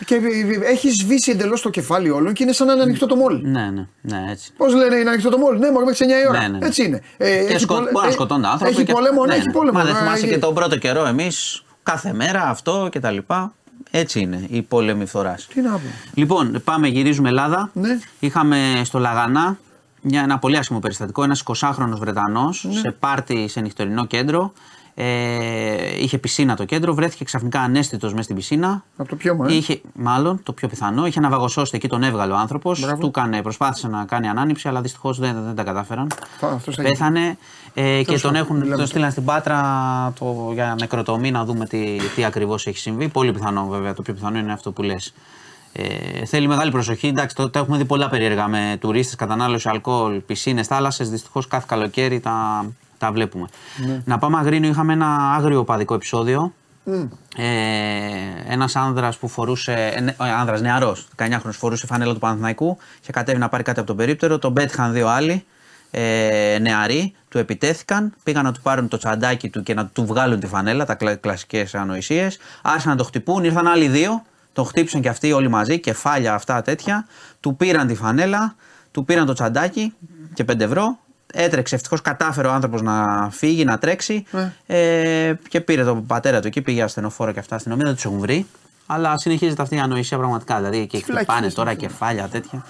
Και έχει σβήσει εντελώς το κεφάλι όλων και είναι σαν να είναι ανοιχτό το μόλ. Ναι, ναι, ναι, έτσι. Πώς λένε, είναι ανοιχτό το μόλ. Ναι, μόνο μέχρι τις 9 η ώρα. Ναι, ναι, ναι. Έτσι είναι. Ε, Και έχει σκο... πολε- μπορεί να ε, σκοτώνται άνθρωποι. Έχει και... πόλεμο, ναι, ναι, έχει ναι. πόλεμο. Μα δεν Ε, θυμάσαι ε, και τον πρώτο καιρό εμείς κάθε μέρα αυτό και τα λοιπά. Έτσι είναι η πόλεμη φθοράς. Τι να πούμε. Λοιπόν, πάμε, γυρίζουμε Ελλάδα. Ναι. Είχαμε στο Λαγανά μια, ένα πολύ άσχημο περιστατικό. Ένας 20χρονο Βρετανός Ναι. σε πάρτι σε νυχτερινό κέντρο. Ε, είχε πισίνα το κέντρο, βρέθηκε ξαφνικά ανέστητος μέσα στην πισίνα. Από το πιώμα, ε. Είχε, μάλλον το πιο πιθανό, είχε αναβαγωσώσει εκεί, τον έβγαλε ο άνθρωπος. Μπράβο. Του έκανε, προσπάθησε να κάνει ανάνυψη, αλλά δυστυχώς δεν, δεν τα κατάφεραν. Θα- αυτός θα Πέθανε ε, και τον, πάντων, έχουν, μιλάμε. τον στείλαν στην Πάτρα το, για νεκροτομή να δούμε τι, τι ακριβώς έχει συμβεί. Πολύ πιθανό βέβαια, το πιο πιθανό είναι αυτό που λες. Ε, θέλει μεγάλη προσοχή. Εντάξει, το, το έχουμε δει πολλά περίεργα με τουρίστες, κατανάλωση αλκοόλ, πισίνες, θάλασσες. Δυστυχώς κάθε καλοκαίρι τα, τα βλέπουμε. Να πάμε αγρίνιο, είχαμε ένα άγριο παδικό επεισόδιο. Ε, ένας άνδρας που φορούσε. Ε, ναι, άνδρας νεαρός, 19χρονο, φορούσε φανέλα του Παναθηναϊκού και κατέβει να πάρει κάτι από τον περίπτερο. Τον πέτυχαν δύο άλλοι ε, νεαροί, του επιτέθηκαν, πήγαν να του πάρουν το τσαντάκι του και να του βγάλουν τη φανέλα, τα κλα, κλασικές ανοησίες. Άρχισαν να το χτυπούν, ήρθαν άλλοι δύο, τον χτύπησαν και αυτοί όλοι μαζί, κεφάλια αυτά τέτοια. Του πήραν τη φανέλα, του πήραν το τσαντάκι και 5 ευρώ. Έτρεξε, ευτυχώς κατάφερε ο άνθρωπος να φύγει, να τρέξει. Ε, και πήρε τον πατέρα του εκεί, πήγε ασθενοφόρο και αυτά αστυνομία, δεν τους έχουν βρει. Αλλά συνεχίζεται αυτή η ανοησία πραγματικά. Δηλαδή εκεί φυλακή χτυπάνε είναι τώρα αυτό. κεφάλια τέτοια.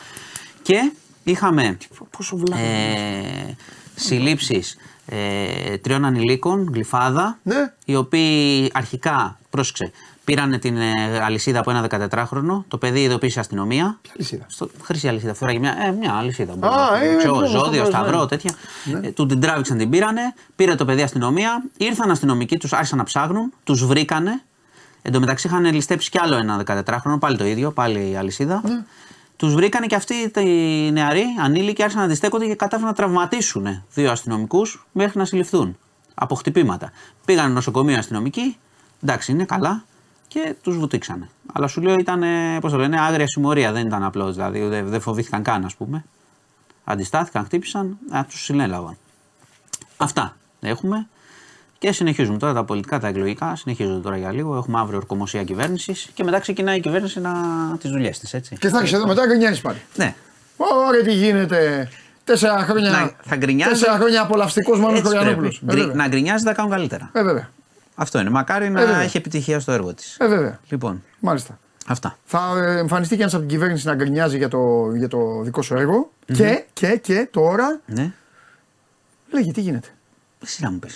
Και είχαμε Πόσο βλάβη. ε, συλλήψεις ε, τριών ανηλίκων, γλυφάδα, Ναι. οι οποίοι αρχικά, πρόσεξε, πήραν την ε, αλυσίδα από ένα 14χρονο, το παιδί ειδοποίησε η αστυνομία. Ποια αλυσίδα; Στο, χρυσή αλυσίδα, φοράγε μια, ε, μια αλυσίδα. Α, μπορεί να- ε, ξέρω, ε, ζώδιο, γνωστό, σταυρό, ναι. τέτοια. Ε, του την τράβηξαν, την πήρανε, πήρε το παιδί αστυνομία, ήρθαν αστυνομικοί, τους άρχισαν να ψάχνουν, τους βρήκανε. Εν τω μεταξύ είχαν ληστέψει κι άλλο ένα 14χρονο, πάλι το ίδιο, πάλι η αλυσίδα. Ναι. Τους βρήκανε και αυτοί οι νεαροί, ανήλικοι, άρχισαν να αντιστέκονται και κατάφεραν να τραυματίσουν δύο αστυνομικούς μέχρι να συλληφθούν από χτυπήματα. Πήγαν νοσοκομείο αστυνομικοί, εντάξει, είναι καλά και τους βουτήξανε. Αλλά σου λέω ήταν, πώς το λένε, άγρια συμμορία, δεν ήταν απλώς, δηλαδή δεν, δεν φοβήθηκαν καν, ας πούμε. Αντιστάθηκαν, χτύπησαν, τους συνέλαβαν. Αυτά έχουμε. Και συνεχίζουμε τώρα τα πολιτικά, τα εκλογικά. Συνεχίζονται τώρα για λίγο. Έχουμε αύριο ορκομοσία κυβέρνησης και μετά ξεκινάει η κυβέρνηση να τις δουλειές της, έτσι. Και θα έχεις εδώ μετά γκρινιάζεις πάλι. Ναι. Ωραία, τι γίνεται. Τέσσερα χρόνια. Να- θα γκρινιάζει. Τέσσερα χρόνια απολαυστικός Μάνος Έτσι Κοριανόπουλο. πρέπει. Γκρι- Να γκρινιάζει, θα κάνουν καλύτερα. Ε, βέβαια. Αυτό είναι. Μακάρι να Ε, βέβαια. έχει επιτυχία στο έργο της. Ε, βέβαια. Λοιπόν, Μάλιστα. αυτά. Θα ε, εμφανιστεί και ένας από την κυβέρνηση να γκρινιάζει για το, για το δικό σου έργο. Και, και, και τώρα. Ναι. Λέγε, τι γίνεται; Εσύ να μου πει.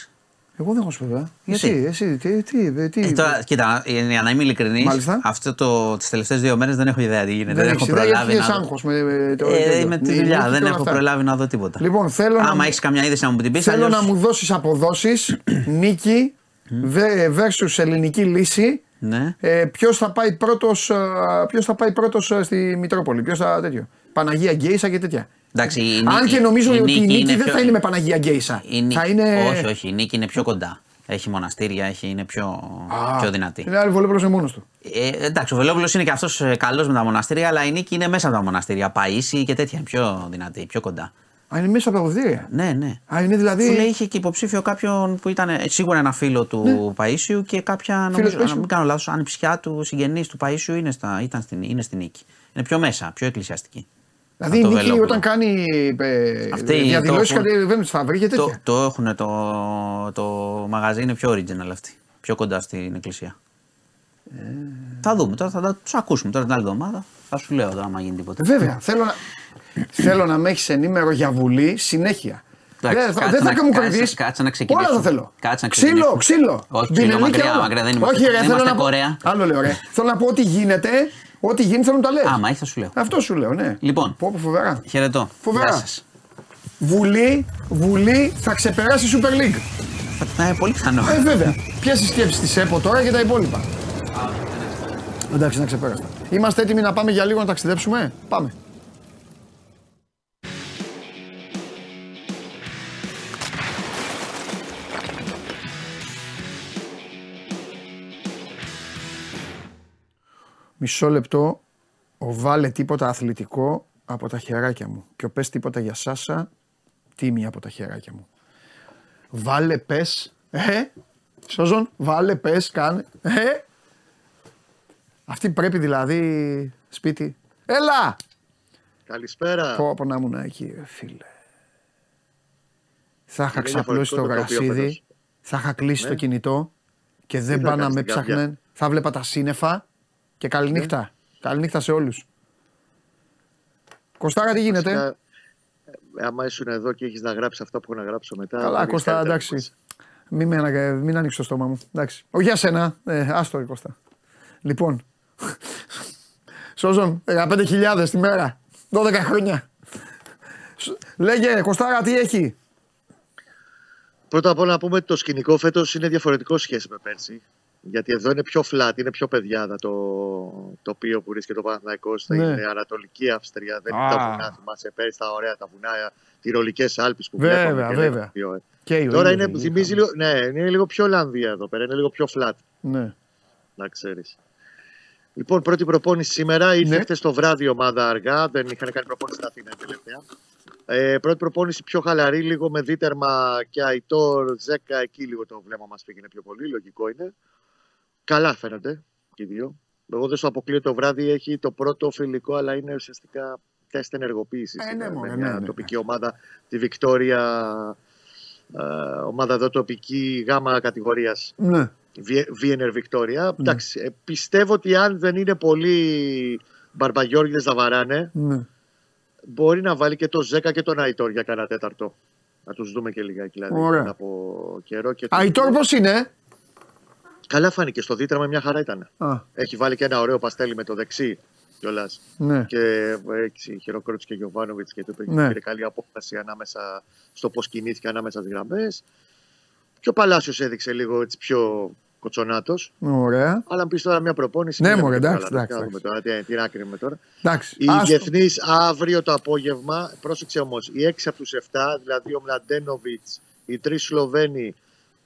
Εγώ δεν έχω σου πει, βέβαια. Γιατί; Εσύ, εσύ, τι, τι, τι. Ε, τώρα, κοίτα, για να είμαι ειλικρινής, Μάλιστα. αυτό το, τις τελευταίες δύο μέρες δεν έχω ιδέα τι γίνεται. Δεν, έχω έχεις ιδέα, προλάβει έχεις να δω. άγχος με, με το Ε, τέτοιο. με τη Ναι, δουλειά, νίκη δεν και όλα έχω αυτά. προλάβει να δω τίποτα. Λοιπόν, θέλω να Άμα μου- έχεις καμιά είδηση να μου την πεις, Θέλω να μου δώσεις αποδόσεις <clears throat> νίκη βε- versus ελληνική λύση. Ναι. Ε, Ποιος θα πάει πρώτος ποιος θα πάει πρώτος ε, στη Μητρόπολη, ποιος θα τέτοιο. Παναγία Γκέισα και τέτοια. Εντάξει, η Αν νίκη- και νομίζω ότι η νίκη είναι δεν πιο- θα είναι με Παναγία Γκέισα. η νίκη- Θα είναι. Όχι, όχι, η νίκη είναι πιο κοντά. Έχει μοναστήρια, έχει, είναι πιο, Α, πιο δυνατή. Είναι άλλο βολέμπλο είναι μόνος του. Ε, εντάξει, ο Βελόπουλο είναι και αυτός καλός με τα μοναστήρια, αλλά η νίκη είναι μέσα από τα μοναστήρια. Παίσι και τέτοια. Είναι πιο δυνατή, πιο κοντά. Α, είναι μέσα από τα αποδητήρια. Ναι, ναι. Α, είναι δηλαδή. Φίλε, είχε και υποψήφιο κάποιον που ήταν ε, σίγουρα ένα φίλο του Παίσιου και κάποια. Νομίζω, Παΐσιου. αν μην κάνω λάθος, ανιψιά του συγγενής του Παίσιου είναι, στα, ήταν στην, είναι στη νίκη. Είναι πιο μέσα, πιο εκκλησιαστική. Δηλαδή η από το νίκη Βελόπουλο. όταν κάνει ε, Αυτή διαδηλώσεις το έχουν- κατεβαίνουν στη Φαβρή και Το, τέτοια. το έχουν το, το μαγαζί είναι πιο original αυτή. Πιο κοντά στην εκκλησία. Ε. Θα δούμε τώρα, θα τους ακούσουμε τώρα την άλλη εβδομάδα. Θα σου λέω τώρα, άμα γίνει τίποτα. Βέβαια, θέλω να, θέλω να με έχεις ενήμερο για βουλή συνέχεια. Εντάξει, δεν θα, κάτσε δεν θα να- μου κάτσε- κρυβείς. κάτσε να ξεκινήσουμε. Όλα θα θέλω. Κάτσε να ξύλο, ξεκινήσουμε. ξύλο. Όχι, ξύλο, Μπινελί και μακριά, όλα. μακριά, δεν είμαστε- Όχι, ρε, δεν θέλω είμαστε να πω- Κορέα. Άλλο λέω, ρε. θέλω να πω ότι γίνεται, ό,τι γίνεται θέλω να τα λες. Άμα έχει, θα σου λέω. Αυτό σου λέω, ναι. Λοιπόν. Πω, πω, φοβερά. Χαιρετώ. Φοβερά. Γεια σας. Βουλή, Βουλή θα ξεπεράσει η Super League. Ε, πολύ πιθανό. Ε, βέβαια. Ποιες οι σκέψεις της ΕΠΟ τώρα και τα υπόλοιπα; Εντάξει, να ξεπέραστα. Είμαστε έτοιμοι να πάμε για λίγο να ταξιδέψουμε; Πάμε. Μισό λεπτό. Ο βάλε τίποτα αθλητικό από τα χεράκια μου. Και ο πες τίποτα για Σάσα, τίμη από τα χεράκια μου. Βάλε πες, ε, Σόζον, βάλε πες, κάνε, ε. Αυτή πρέπει δηλαδή σπίτι. Έλα! Καλησπέρα. Πω, πω να ήμουν εκεί, ρε φίλε. Θα είχα Είναι ξαπλώσει το διαφορετικό το τοπίο γρασίδι, φέτος. θα είχα κλείσει Ναι. το κινητό και δεν θα πάνε να κάνεις με την καρδιά; ψάχνουν. Θα βλέπα τα σύννεφα και καληνύχτα. Ναι. Καληνύχτα σε όλους. Κωστάρα τι γίνεται; Βασικά, ε, άμα ήσουν εδώ και έχεις να γράψεις αυτά που έχω να γράψω μετά. Καλά, θα βρεις Κώστα, καλύτερα εντάξει. μας. Μην, με ανα- μην ανοίξει το στόμα μου. Εντάξει. Όχι για σένα. Ε, άστο, ρε, Κώστα. Λοιπόν. <laughs> Σώζον, 15.000 τη μέρα. 12 χρόνια. Σ- Λέγε, Κωστάρα, τι έχει; Πρώτα απ' όλα να πούμε ότι το σκηνικό φέτος είναι διαφορετικό σχέση με πέρσι. Γιατί εδώ είναι πιο flat, είναι πιο παιδιάδα το τοπίο που βρίσκεται ο Παναθηναϊκός. Θα Ναι. είναι Ανατολική Αυστρία, δεν είναι Α. τα βουνά. Θυμάσαι πέρσι τα ωραία τα βουνά, τυρολικές Άλπε που Βέβαια, βλέπαμε. και βέβαια. λέγαμε πιο, ε. Και η Τώρα Ολλανδία, είναι, η θυμίζει λίγο, ναι, είναι λίγο πιο Ολλανδία εδώ πέρα, είναι λίγο πιο flat, Ναι. να ξέρεις. Λοιπόν, πρώτη προπόνηση σήμερα. Ήρθε Ναι. χθες το βράδυ η ομάδα αργά. Δεν είχαν κάνει προπόνηση στην Αθήνα τελευταία. Ε, πρώτη προπόνηση πιο χαλαρή, λίγο με δίτερμα και Αϊτόρ, Ζέκα. Εκεί λίγο το βλέμμα μας πήγαινε πιο πολύ. Λογικό είναι. Καλά φαίνονται και οι δύο. Εγώ δεν σου αποκλείω το βράδυ έχει το πρώτο φιλικό, αλλά είναι ουσιαστικά τεστ ενεργοποίησης. Ε, ναι, με μωρέ, μια ναι, ναι. τοπική ομάδα, τη Βικτόρια, ε, ομάδα εδώ τοπική γάμα κατηγορίας. Ναι. Βιένερ Βικτόρια. Εντάξει, ε, πιστεύω ότι αν δεν είναι πολύ μπαρμπαγιόργιδες να βαράνε, ναι. μπορεί να βάλει και το Ζέκα και τον Αϊτόρ για κανένα τέταρτο. Να τους δούμε και λιγάκι δηλαδή Ωραία. μετά από καιρό. Και το- Αϊτόρ πώς είναι; Καλά φάνηκε στο δίτραμα μια χαρά ήταν. Α, Έχει βάλει και ένα ωραίο παστέλι με το δεξί κιόλας. ναι. Και ε, έτσι χειροκρότησε και Γιωβάνοβιτς και το είπε Ναι. πήρε καλή απόφαση ανάμεσα στο πώς κινήθηκε ανάμεσα στις γραμμές. Και ο Παλάσιος έδειξε λίγο έτσι πιο κοτσονάτος. Ωραία. Αλλά αν πεις τώρα μια προπόνηση. Ναι, μην μωρέ, λέμε εντάξει, καλά, εντάξει, να δούμε τώρα, τι, τι άκρη με τώρα. Εντάξει. Οι Άστο. διεθνείς αύριο το απόγευμα, πρόσεξε όμως, οι έξι από τους 7, δηλαδή ο Μλαντένοβιτς, οι τρεις Σλοβένοι,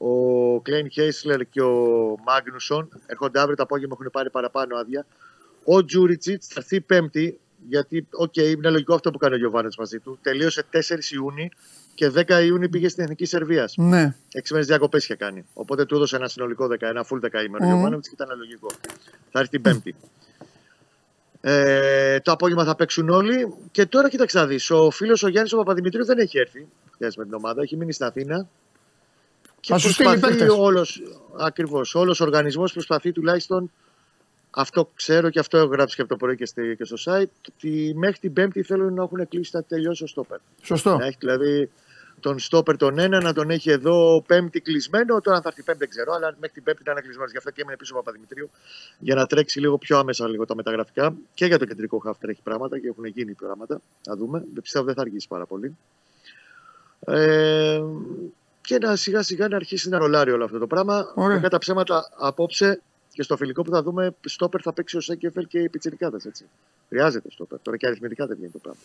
ο Κλέιν Χέισλερ και ο Μάγνουσον, έρχονται αύριο το απόγευμα, έχουν πάρει παραπάνω άδεια. Ο Τζούριτσιτς θα έρθει Πέμπτη, γιατί, οκ, είναι λογικό αυτό που κάνει ο Γιωβάνο μαζί του. Τελείωσε 4 Ιούνιου και 10 Ιούνιου πήγε στην Εθνική Σερβίας. Ναι. Έξι μέρες διακοπές είχε κάνει. Οπότε του έδωσε ένα συνολικό 10, ένα full δεκαήμερο. Μμμ. Mm. Ο και ήταν λογικό. Θα έρθει την Πέμπτη. Ε, το απόγευμα θα παίξουν όλοι. Και τώρα κοίταξε να δεις. Ο φίλος ο Γιάννης ο Παπαδημητρίου δεν έχει έρθει χθες με την ομάδα. Έχει μείνει στην Αθήνα. Και Θα σου στείλει προσπαθεί παίκτες. όλος, ακριβώς, όλος ο οργανισμός προσπαθεί τουλάχιστον αυτό ξέρω και αυτό έχω γράψει και από το πρωί και, στη- και στο site ότι μέχρι την Πέμπτη θέλουν να έχουν κλείσει τα τελειώσει ο στόπερ. Σωστό. Να έχει δηλαδή τον στόπερ τον ένα να τον έχει εδώ πέμπτη κλεισμένο. Τώρα αν θα έρθει πέμπτη δεν ξέρω, αλλά μέχρι την πέμπτη να είναι κλεισμένος. Γι' αυτό και έμεινε πίσω ο Παπαδημητρίου για να τρέξει λίγο πιο άμεσα λίγο τα μεταγραφικά. Και για το κεντρικό χαφ τρέχει πράγματα και έχουν γίνει πράγματα. Να δούμε. Δεν πιστεύω δεν θα αργήσει πάρα πολύ. Ε, και να σιγά σιγά να αρχίσει να ρολάρει όλο αυτό το πράγμα. Ωραία. Κατά ψέματα απόψε και στο φιλικό που θα δούμε, στόπερ θα παίξει ο Σέκεφελ και οι πιτσιρικάδες. Χρειάζεται στόπερ. Τώρα και αριθμητικά δεν βγαίνει το πράγμα.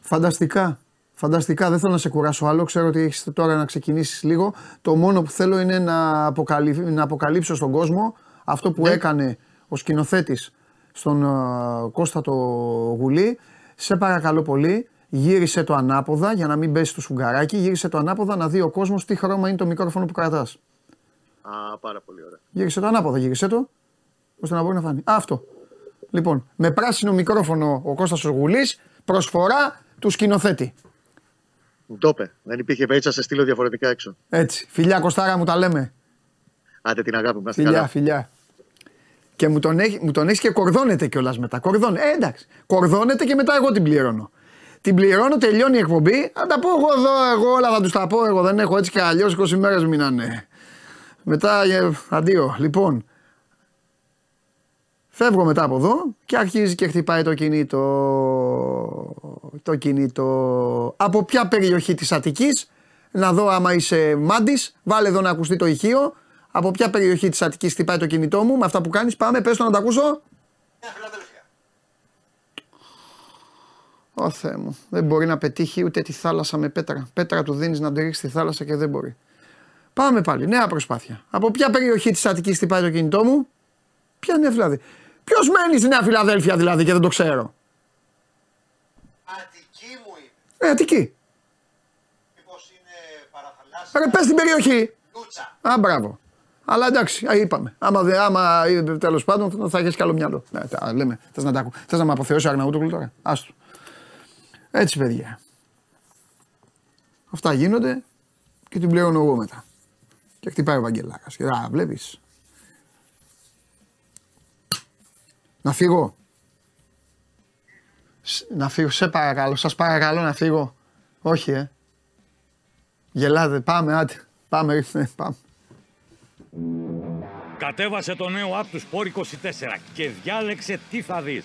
Φανταστικά. Φανταστικά. Δεν θέλω να σε κουράσω άλλο. Ξέρω ότι έχεις τώρα να ξεκινήσεις λίγο. Το μόνο που θέλω είναι να, αποκαλυ... να αποκαλύψω στον κόσμο αυτό που Ναι. έκανε ο σκηνοθέτης στον ε, Κώστα το Γουλή. Σε παρακαλώ πολύ, γύρισε το ανάποδα για να μην πέσει το σφουγγαράκι. Γύρισε το ανάποδα να δει ο κόσμος τι χρώμα είναι το μικρόφωνο που κρατάς. Α, πάρα πολύ ωραία. Γύρισε το ανάποδα, γύρισε το. ώστε να μπορεί να φάνει. Α, αυτό. Λοιπόν, με πράσινο μικρόφωνο ο Κώστας ο Γουλής, προσφορά του σκηνοθέτη. Μου το είπε. Δεν υπήρχε περίπτωση να σε στείλω διαφορετικά έξω. Έτσι. Φιλιά Κωστάρα μου τα λέμε. Άντε την αγάπη μου, να είστε Φιλιά, καλά. φιλιά. Και μου τον, έχει, μου τον έχεις και κορδώνεται κιόλας μετά. Κορδώνε. Ε, εντάξει. Κορδώνεται και μετά εγώ την πληρώνω. Την πληρώνω, τελειώνει η εκπομπή. Θα τα πω εγώ εδώ, εγώ όλα θα τους τα πω. Εγώ δεν έχω έτσι και αλλιώς 20 μέρες μείνανε. Μετά, ε, αντίο. Λοιπόν, φεύγω μετά από εδώ και αρχίζει και χτυπάει το κινητό. Το κινητό. Από ποια περιοχή της Αττικής, να δω άμα είσαι μάντης, βάλε εδώ να ακουστεί το ηχείο. Από ποια περιοχή της Αττικής χτυπάει το κινητό μου, με αυτά που κάνεις, πάμε, πες το να τα ακούσω. Ω Θεέ μου, δεν μπορεί να πετύχει ούτε τη θάλασσα με πέτρα. Πέτρα του δίνεις να τη ρίξει στη θάλασσα και δεν μπορεί. Πάμε πάλι, νέα προσπάθεια. Από ποια περιοχή της Αττικής χτυπάει το κινητό μου, ποια είναι δηλαδή; Ποιος μένεις στη Νέα Φιλαδέλφια δηλαδή και δεν το ξέρω; Αττική μου είναι. Ε, Αττική. Μήπως είναι παραθαλάσσια; Ρε, πες την περιοχή. Λούτσα. Α, μπράβο. Αλλά εντάξει, α, είπαμε. Άμα, δε- άμα τέλος πάντων θα έχεις καλό μυαλό. Ναι, τα λέμε. Θες να, τα ακού- θες να με αποθεώσει ο Αρναούτογλου τώρα; Άστο. Έτσι, παιδιά. Αυτά γίνονται και την πληρώνω εγώ μετά. Και χτυπάει ο Βαγγελάκας. Και α, βλέπεις. Να φύγω. Σ- Να φύγω, σε παρακαλώ, σας παρακαλώ να φύγω. Όχι, ε. Γελάτε, πάμε, άντε. Πάμε, ε, πάμε. Κατέβασε το νέο app του Sport 24 και διάλεξε τι θα δεις.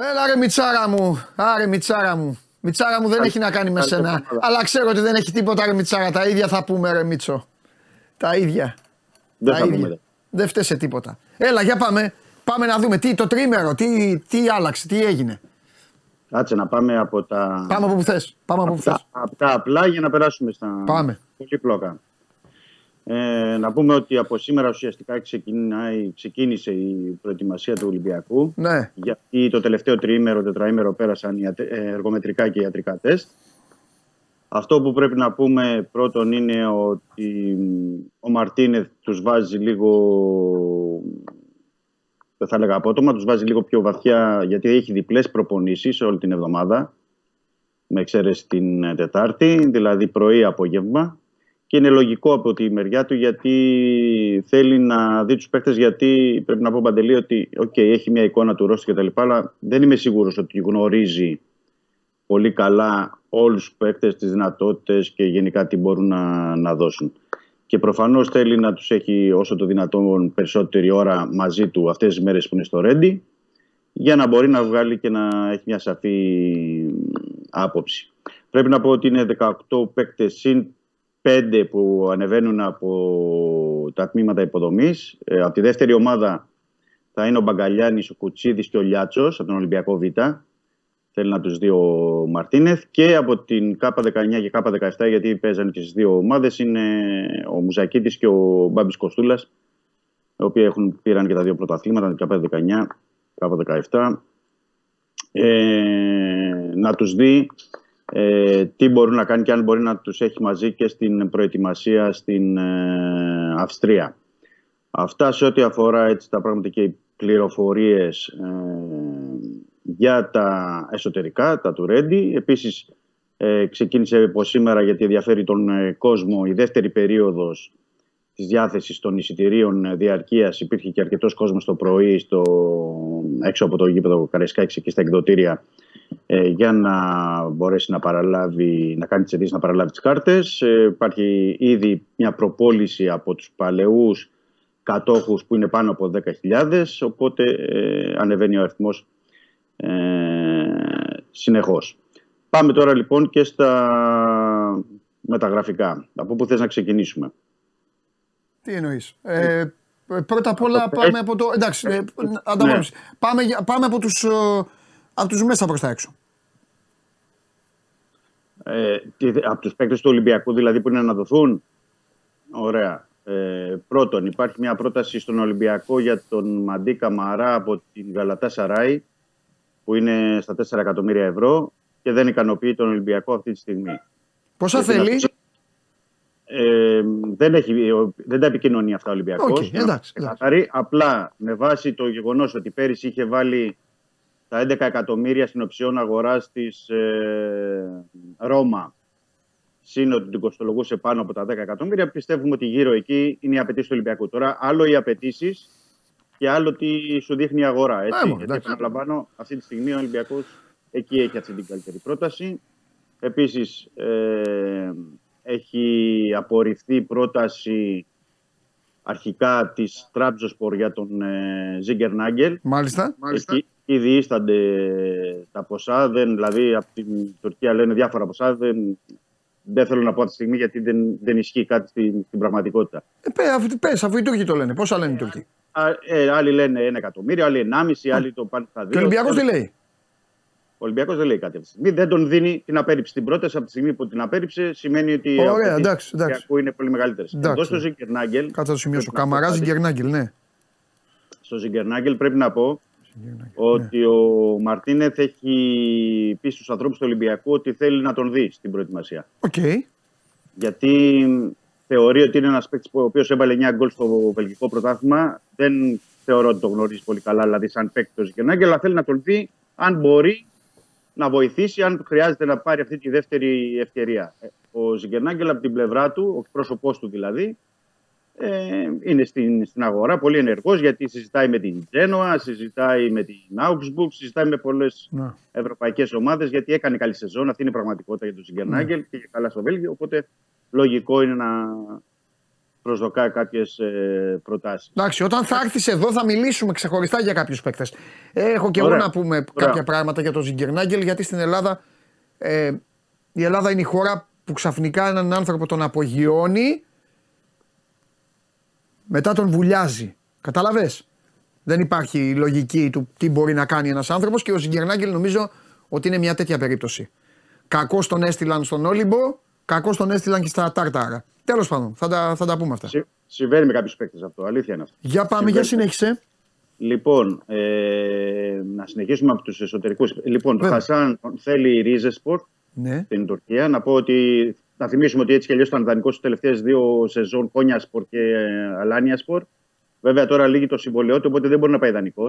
Έλα ρε Μιτσάρα μου, άρε Μιτσάρα μου. Μιτσάρα μου δεν έχει να κάνει με σένα. Αλλά ξέρω ότι δεν έχει τίποτα ρε Μιτσάρα. Τα ίδια θα πούμε ρε Μίτσο. Τα ίδια. Δεν Τα θα ίδια. πούμε. ρε. Δεν φταίει σε τίποτα. Έλα για πάμε. Πάμε να δούμε τι, το τρίμερο, τι, τι άλλαξε, τι έγινε. Κάτσε να πάμε από τα, Πάμε από που θες. Πάμε από που από τα, θες. από τα απλά για να περάσουμε στα Πάμε. πολύπλοκα. Ε, να πούμε ότι από σήμερα ουσιαστικά ξεκινάει, ξεκίνησε η προετοιμασία του Ολυμπιακού. Ναι. Γιατί το τελευταίο τριήμερο, τετραήμερο πέρασαν οι ιατρ- ε, εργομετρικά και ιατρικά τεστ. Αυτό που πρέπει να πούμε πρώτον είναι ότι μ, ο Μαρτίνεθ τους βάζει λίγο, δεν θα έλεγα απότομα, τους βάζει λίγο πιο βαθιά γιατί έχει διπλές προπονήσεις όλη την εβδομάδα με εξαίρεση την ε, Τετάρτη, δηλαδή πρωί-απόγευμα. Και είναι λογικό από τη μεριά του γιατί θέλει να δει τους παίκτες γιατί πρέπει να πω Παντελή ότι οκ, έχει μια εικόνα του ρόστερ και τα λοιπά αλλά δεν είμαι σίγουρος ότι γνωρίζει πολύ καλά όλους τους παίκτες, τις δυνατότητες και γενικά τι μπορούν να, να δώσουν. Και προφανώς θέλει να τους έχει όσο το δυνατόν περισσότερη ώρα μαζί του αυτές τις μέρες που είναι στο Ρέντι για να μπορεί να βγάλει και να έχει μια σαφή άποψη. Πρέπει να πω ότι είναι 18 παίκτες συν 5 που ανεβαίνουν από τα τμήματα υποδομής. Ε, από τη δεύτερη ομάδα θα είναι ο Μπαγκαλιάνης, ο Κουτσίδης και ο Λιάτσος από τον Ολυμπιακό Β. Θέλει να τους δει ο Μαρτίνεθ. Και από την K19 και K17, γιατί παίζανε και στις δύο ομάδες, είναι ο Μουζακίτης και ο Μπάμπης Κοστούλας, οι οποίοι έχουν, πήραν και τα δύο πρωταθλήματα, την K19, K17. Ε, να τους δει ε, τι μπορούν να κάνει και αν μπορεί να τους έχει μαζί και στην προετοιμασία στην ε, Αυστρία. Αυτά σε ό,τι αφορά έτσι, τα πράγματα και οι πληροφορίες ε, για τα εσωτερικά, τα του Ρέντι. Επίσης ε, ξεκίνησε από σήμερα γιατί ενδιαφέρει τον ε, κόσμο η δεύτερη περίοδος της διάθεσης των εισιτηρίων ε, διαρκείας. Υπήρχε και αρκετός κόσμος το πρωί στο, έξω από το γήπεδο Καρεσκάκης εκεί στα εκδοτήρια ε, για να μπορέσει να, παραλάβει, να κάνει τις αιτήσεις να παραλάβει τις κάρτες. Ε, υπάρχει ήδη μια προπόληση από τους παλαιούς κατόχους που είναι πάνω από 10.000 οπότε ε, ανεβαίνει ο αριθμός ε, συνεχώς. Πάμε τώρα λοιπόν και στα μεταγραφικά. Από πού θες να ξεκινήσουμε; Τι εννοείς; Ε, ε, πρώτα απ' όλα πάμε από το. Εντάξει, ε, ανταγωνιστή. Πάμε, για- πάμε από τους, ε, από τους μέσα προς τα έξω. Ε, τι- από τους παίκτες του Ολυμπιακού δηλαδή που είναι να δοθούν; Ωραία. Ε, πρώτον, υπάρχει μια πρόταση στον Ολυμπιακό για τον Μαντί Καμαρά από την Γαλατά Σαράι που είναι στα 4 εκατομμύρια ευρώ και δεν ικανοποιεί τον Ολυμπιακό αυτή τη στιγμή. Πόσα Γιατί θέλει; να- Ε, δεν, έχει, ο- δεν τα επικοινωνεί αυτά ο Ολυμπιακός. Οκ, εντάξει, εντάξει. Απλά με βάση το γεγονός ότι πέρυσι είχε βάλει τα 11 εκατομμύρια στην οψιόν αγοράς της ε, Ρώμα, σύν ότι την κοστολογούσε πάνω από τα 10 εκατομμύρια, πιστεύουμε ότι γύρω εκεί είναι η απαιτήση του Ολυμπιακού. Τώρα, άλλο οι απαιτήσεις και άλλο τι σου δείχνει η αγορά. Έτσι. Ε, μόνο, Γιατί εντάξει. επαναλαμβάνω, αυτή τη στιγμή ο Ολυμπιακός εκεί έχει αυτή την καλύτερη πρόταση. Επίσης, ε, έχει απορριφθεί πρόταση αρχικά της Τραμπζοσπορ για τον ε, Ζίγκερ Νάγκελ. Μάλιστα. Εκεί ήδη ίστανται τα ποσά, δεν, δηλαδή από την Τουρκία λένε διάφορα ποσά, δεν, δεν θέλω να πω αυτή τη στιγμή γιατί δεν, δεν ισχύει κάτι στην, στην πραγματικότητα. Ε, πε, αφού, πες, αφού οι Τούρκοι το λένε. Πόσα λένε οι Τούρκοι; Α, ε, άλλοι λένε ένα εκατομμύριο, άλλοι ενάμιση, άλλοι το πάνε στα δύο. Και ο Ολυμπιακός τι λέει; Ο Ολυμπιακός δεν λέει κάτι αυτή τη στιγμή. Δεν τον δίνει την απέρριψη. Την πρόταση από τη στιγμή που την απέρριψε σημαίνει ότι οι Ωραία, απαιτήσεις εντάξει, του εντάξει. Ολυμπιακού είναι πολύ μεγαλύτερε. Εντάξει. Εδώ στο Ζιγκερνάγκελ, Κάτσε να το σημειώσω. Πρέπει να πω Καμαράς κάτι. Γκερνάγκελ, ναι. στο Ζιγκερνάγκελ πρέπει να πω Γκερνάγκελ, ότι ο Μαρτίνεθ έχει πει στους ανθρώπους του Ολυμπιακού ότι θέλει να τον δει στην προετοιμασία. Οκ. Γιατί θεωρεί ότι είναι ένας παίκτης ο οποίος έβαλε 9 γκολ στο βελγικό πρωτάθλημα. Δεν θεωρώ ότι το γνωρίζει πολύ καλά, δηλαδή σαν παίκτης το Ζιγκερνάγκελ, αλλά θέλει να τον δει αν μπορεί να βοηθήσει, αν χρειάζεται να πάρει αυτή τη δεύτερη ευκαιρία. Ε, Ο Ζιγκερνάγκελ από την πλευρά του, ο πρόσωπό του δηλαδή, ε, είναι στην, στην αγορά πολύ ενεργός γιατί συζητάει με την Τζένοα, συζητάει με την Augsburg, συζητάει με πολλές Να. ευρωπαϊκές ομάδες γιατί έκανε καλή σεζόν. Αυτή είναι η πραγματικότητα για τον Ζιγκερνάγκελ και είχε καλά στο Βέλγιο. Οπότε λογικό είναι να προσδοκά κάποιες ε, προτάσεις. Εντάξει, όταν θα έρθεις εδώ θα μιλήσουμε ξεχωριστά για κάποιους παίκτες. Έχω και εγώ Ωραία. να πούμε Ωραία. κάποια πράγματα για τον Ζιγκερνάγκελ, γιατί στην Ελλάδα ε, η Ελλάδα είναι η χώρα που ξαφνικά έναν άνθρωπο τον απογειώνει, μετά τον βουλιάζει. Κατάλαβε. Δεν υπάρχει λογική του τι μπορεί να κάνει ένας άνθρωπος και ο Ζιγκερνάγκελ νομίζω ότι είναι μια τέτοια περίπτωση. Κακό τον έστειλαν στον Όλυμπο, κακό τον έστειλαν και στα Τάρταρα. Τέλος πάντων, θα τα, θα τα πούμε αυτά. Συ- Συμβαίνει με κάποιους παίκτες αυτό, αλήθεια είναι αυτό. Για πάμε, για Συμβαίνει. συνέχισε. Λοιπόν, ε, να συνεχίσουμε από τους εσωτερικούς. Λοιπόν, Βέβαια. Χασάν θέλει η Ρίζεσπορ Ναι. στην Τουρκία. Να πω ότι να θυμίσουμε ότι έτσι κι αλλιώς ήταν δανεικό στι τελευταίες δύο σεζόν Κόνια Σπορ και ε, Αλάνια Σπορ. Βέβαια τώρα λύγει το συμβολαιό του, οπότε δεν μπορεί να πάει δανεικό.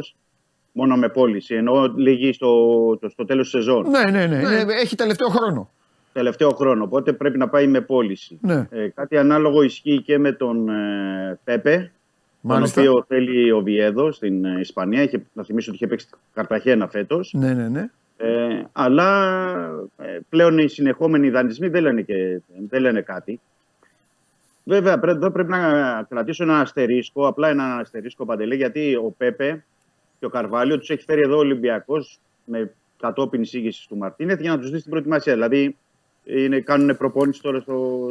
Μόνο με πώληση. Ενώ λύγει στο, το, στο τέλος της σεζόν. Ναι, ναι, ναι. Είναι- έχει τελευταίο χρόνο. Τελευταίο χρόνο. Οπότε πρέπει να πάει με πώληση. Ναι. Ε, κάτι ανάλογο ισχύει και με τον ε, Πέπε. Μάλιστα. Τον οποίο θέλει ο Βιέδο στην ε, Ισπανία. Είχε, να θυμίσω ότι είχε παίξει Καρταχένα φέτος. Ναι, ναι, ναι. Ε, αλλά ε, πλέον οι συνεχόμενοι δανεισμοί δεν λένε, και, δεν λένε κάτι. Βέβαια, πρέ- εδώ πρέπει να κρατήσω ένα αστερίσκο, απλά ένα αστερίσκο παντελή, γιατί ο Πέπε και ο Καρβάλιο τους έχει φέρει εδώ ο Ολυμπιακός με κατόπιν εισήγησης του Μαρτίνεθ για να τους δει στην προετοιμασία. Δηλαδή, είναι, κάνουν προπόνηση τώρα στο,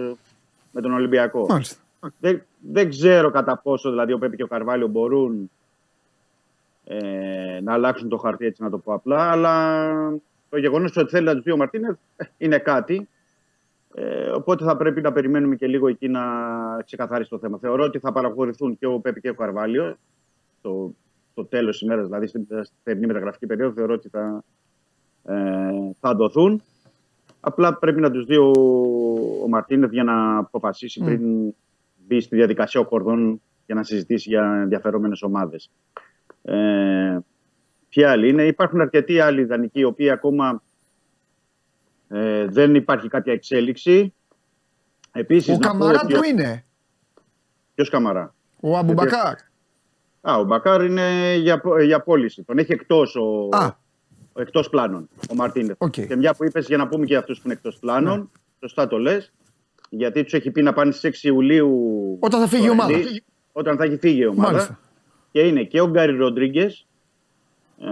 με τον Ολυμπιακό. Μάλιστα. Δεν, δεν ξέρω κατά πόσο δηλαδή ο Πέπε και ο Καρβάλιο μπορούν ε, να αλλάξουν το χαρτί, έτσι να το πω απλά. Αλλά το γεγονός ότι θέλει να τους πει ο Μαρτίνεθ ε, είναι κάτι. Ε, οπότε θα πρέπει να περιμένουμε και λίγο εκεί να ξεκαθαρίσει το θέμα. Θεωρώ ότι θα παραχωρηθούν και ο Πέπε και ο Καρβάλιο στο, στο τέλος της ημέρας, δηλαδή στην στην θερινή μεταγραφική περίοδο. Θεωρώ ότι θα, ε, θα δοθούν. Απλά πρέπει να τους δει ο, ο Μαρτίνεθ για να αποφασίσει πριν μπει στη διαδικασία ο Κορδόν για να συζητήσει για ενδιαφερόμενες ομάδες. Ε, ποιοι άλλοι είναι, υπάρχουν αρκετοί άλλοι ιδανικοί οι οποίοι ακόμα ε, δεν υπάρχει κάποια εξέλιξη. Επίσης, Ο Καμαρά που είναι. Ποιος Καμαρά; Ο Αμπουμπακάρ. Α, ο Μπακάρ είναι για, για πώληση. Τον έχει εκτός ο, Α. ο εκτός πλάνων ο Μαρτίνεθ. Οκ. Και μια που είπες για να πούμε και αυτούς που είναι εκτός πλάνων, σωστά το λες. Γιατί τους έχει πει να πάνε στις 6 Ιουλίου. Όταν θα φύγει η στο ομάδα. Ρελί, Όταν θα έχει φύγει η ομάδα. Μάλιστα. Και είναι και ο Γκάρι Ροντρίγκες, ε,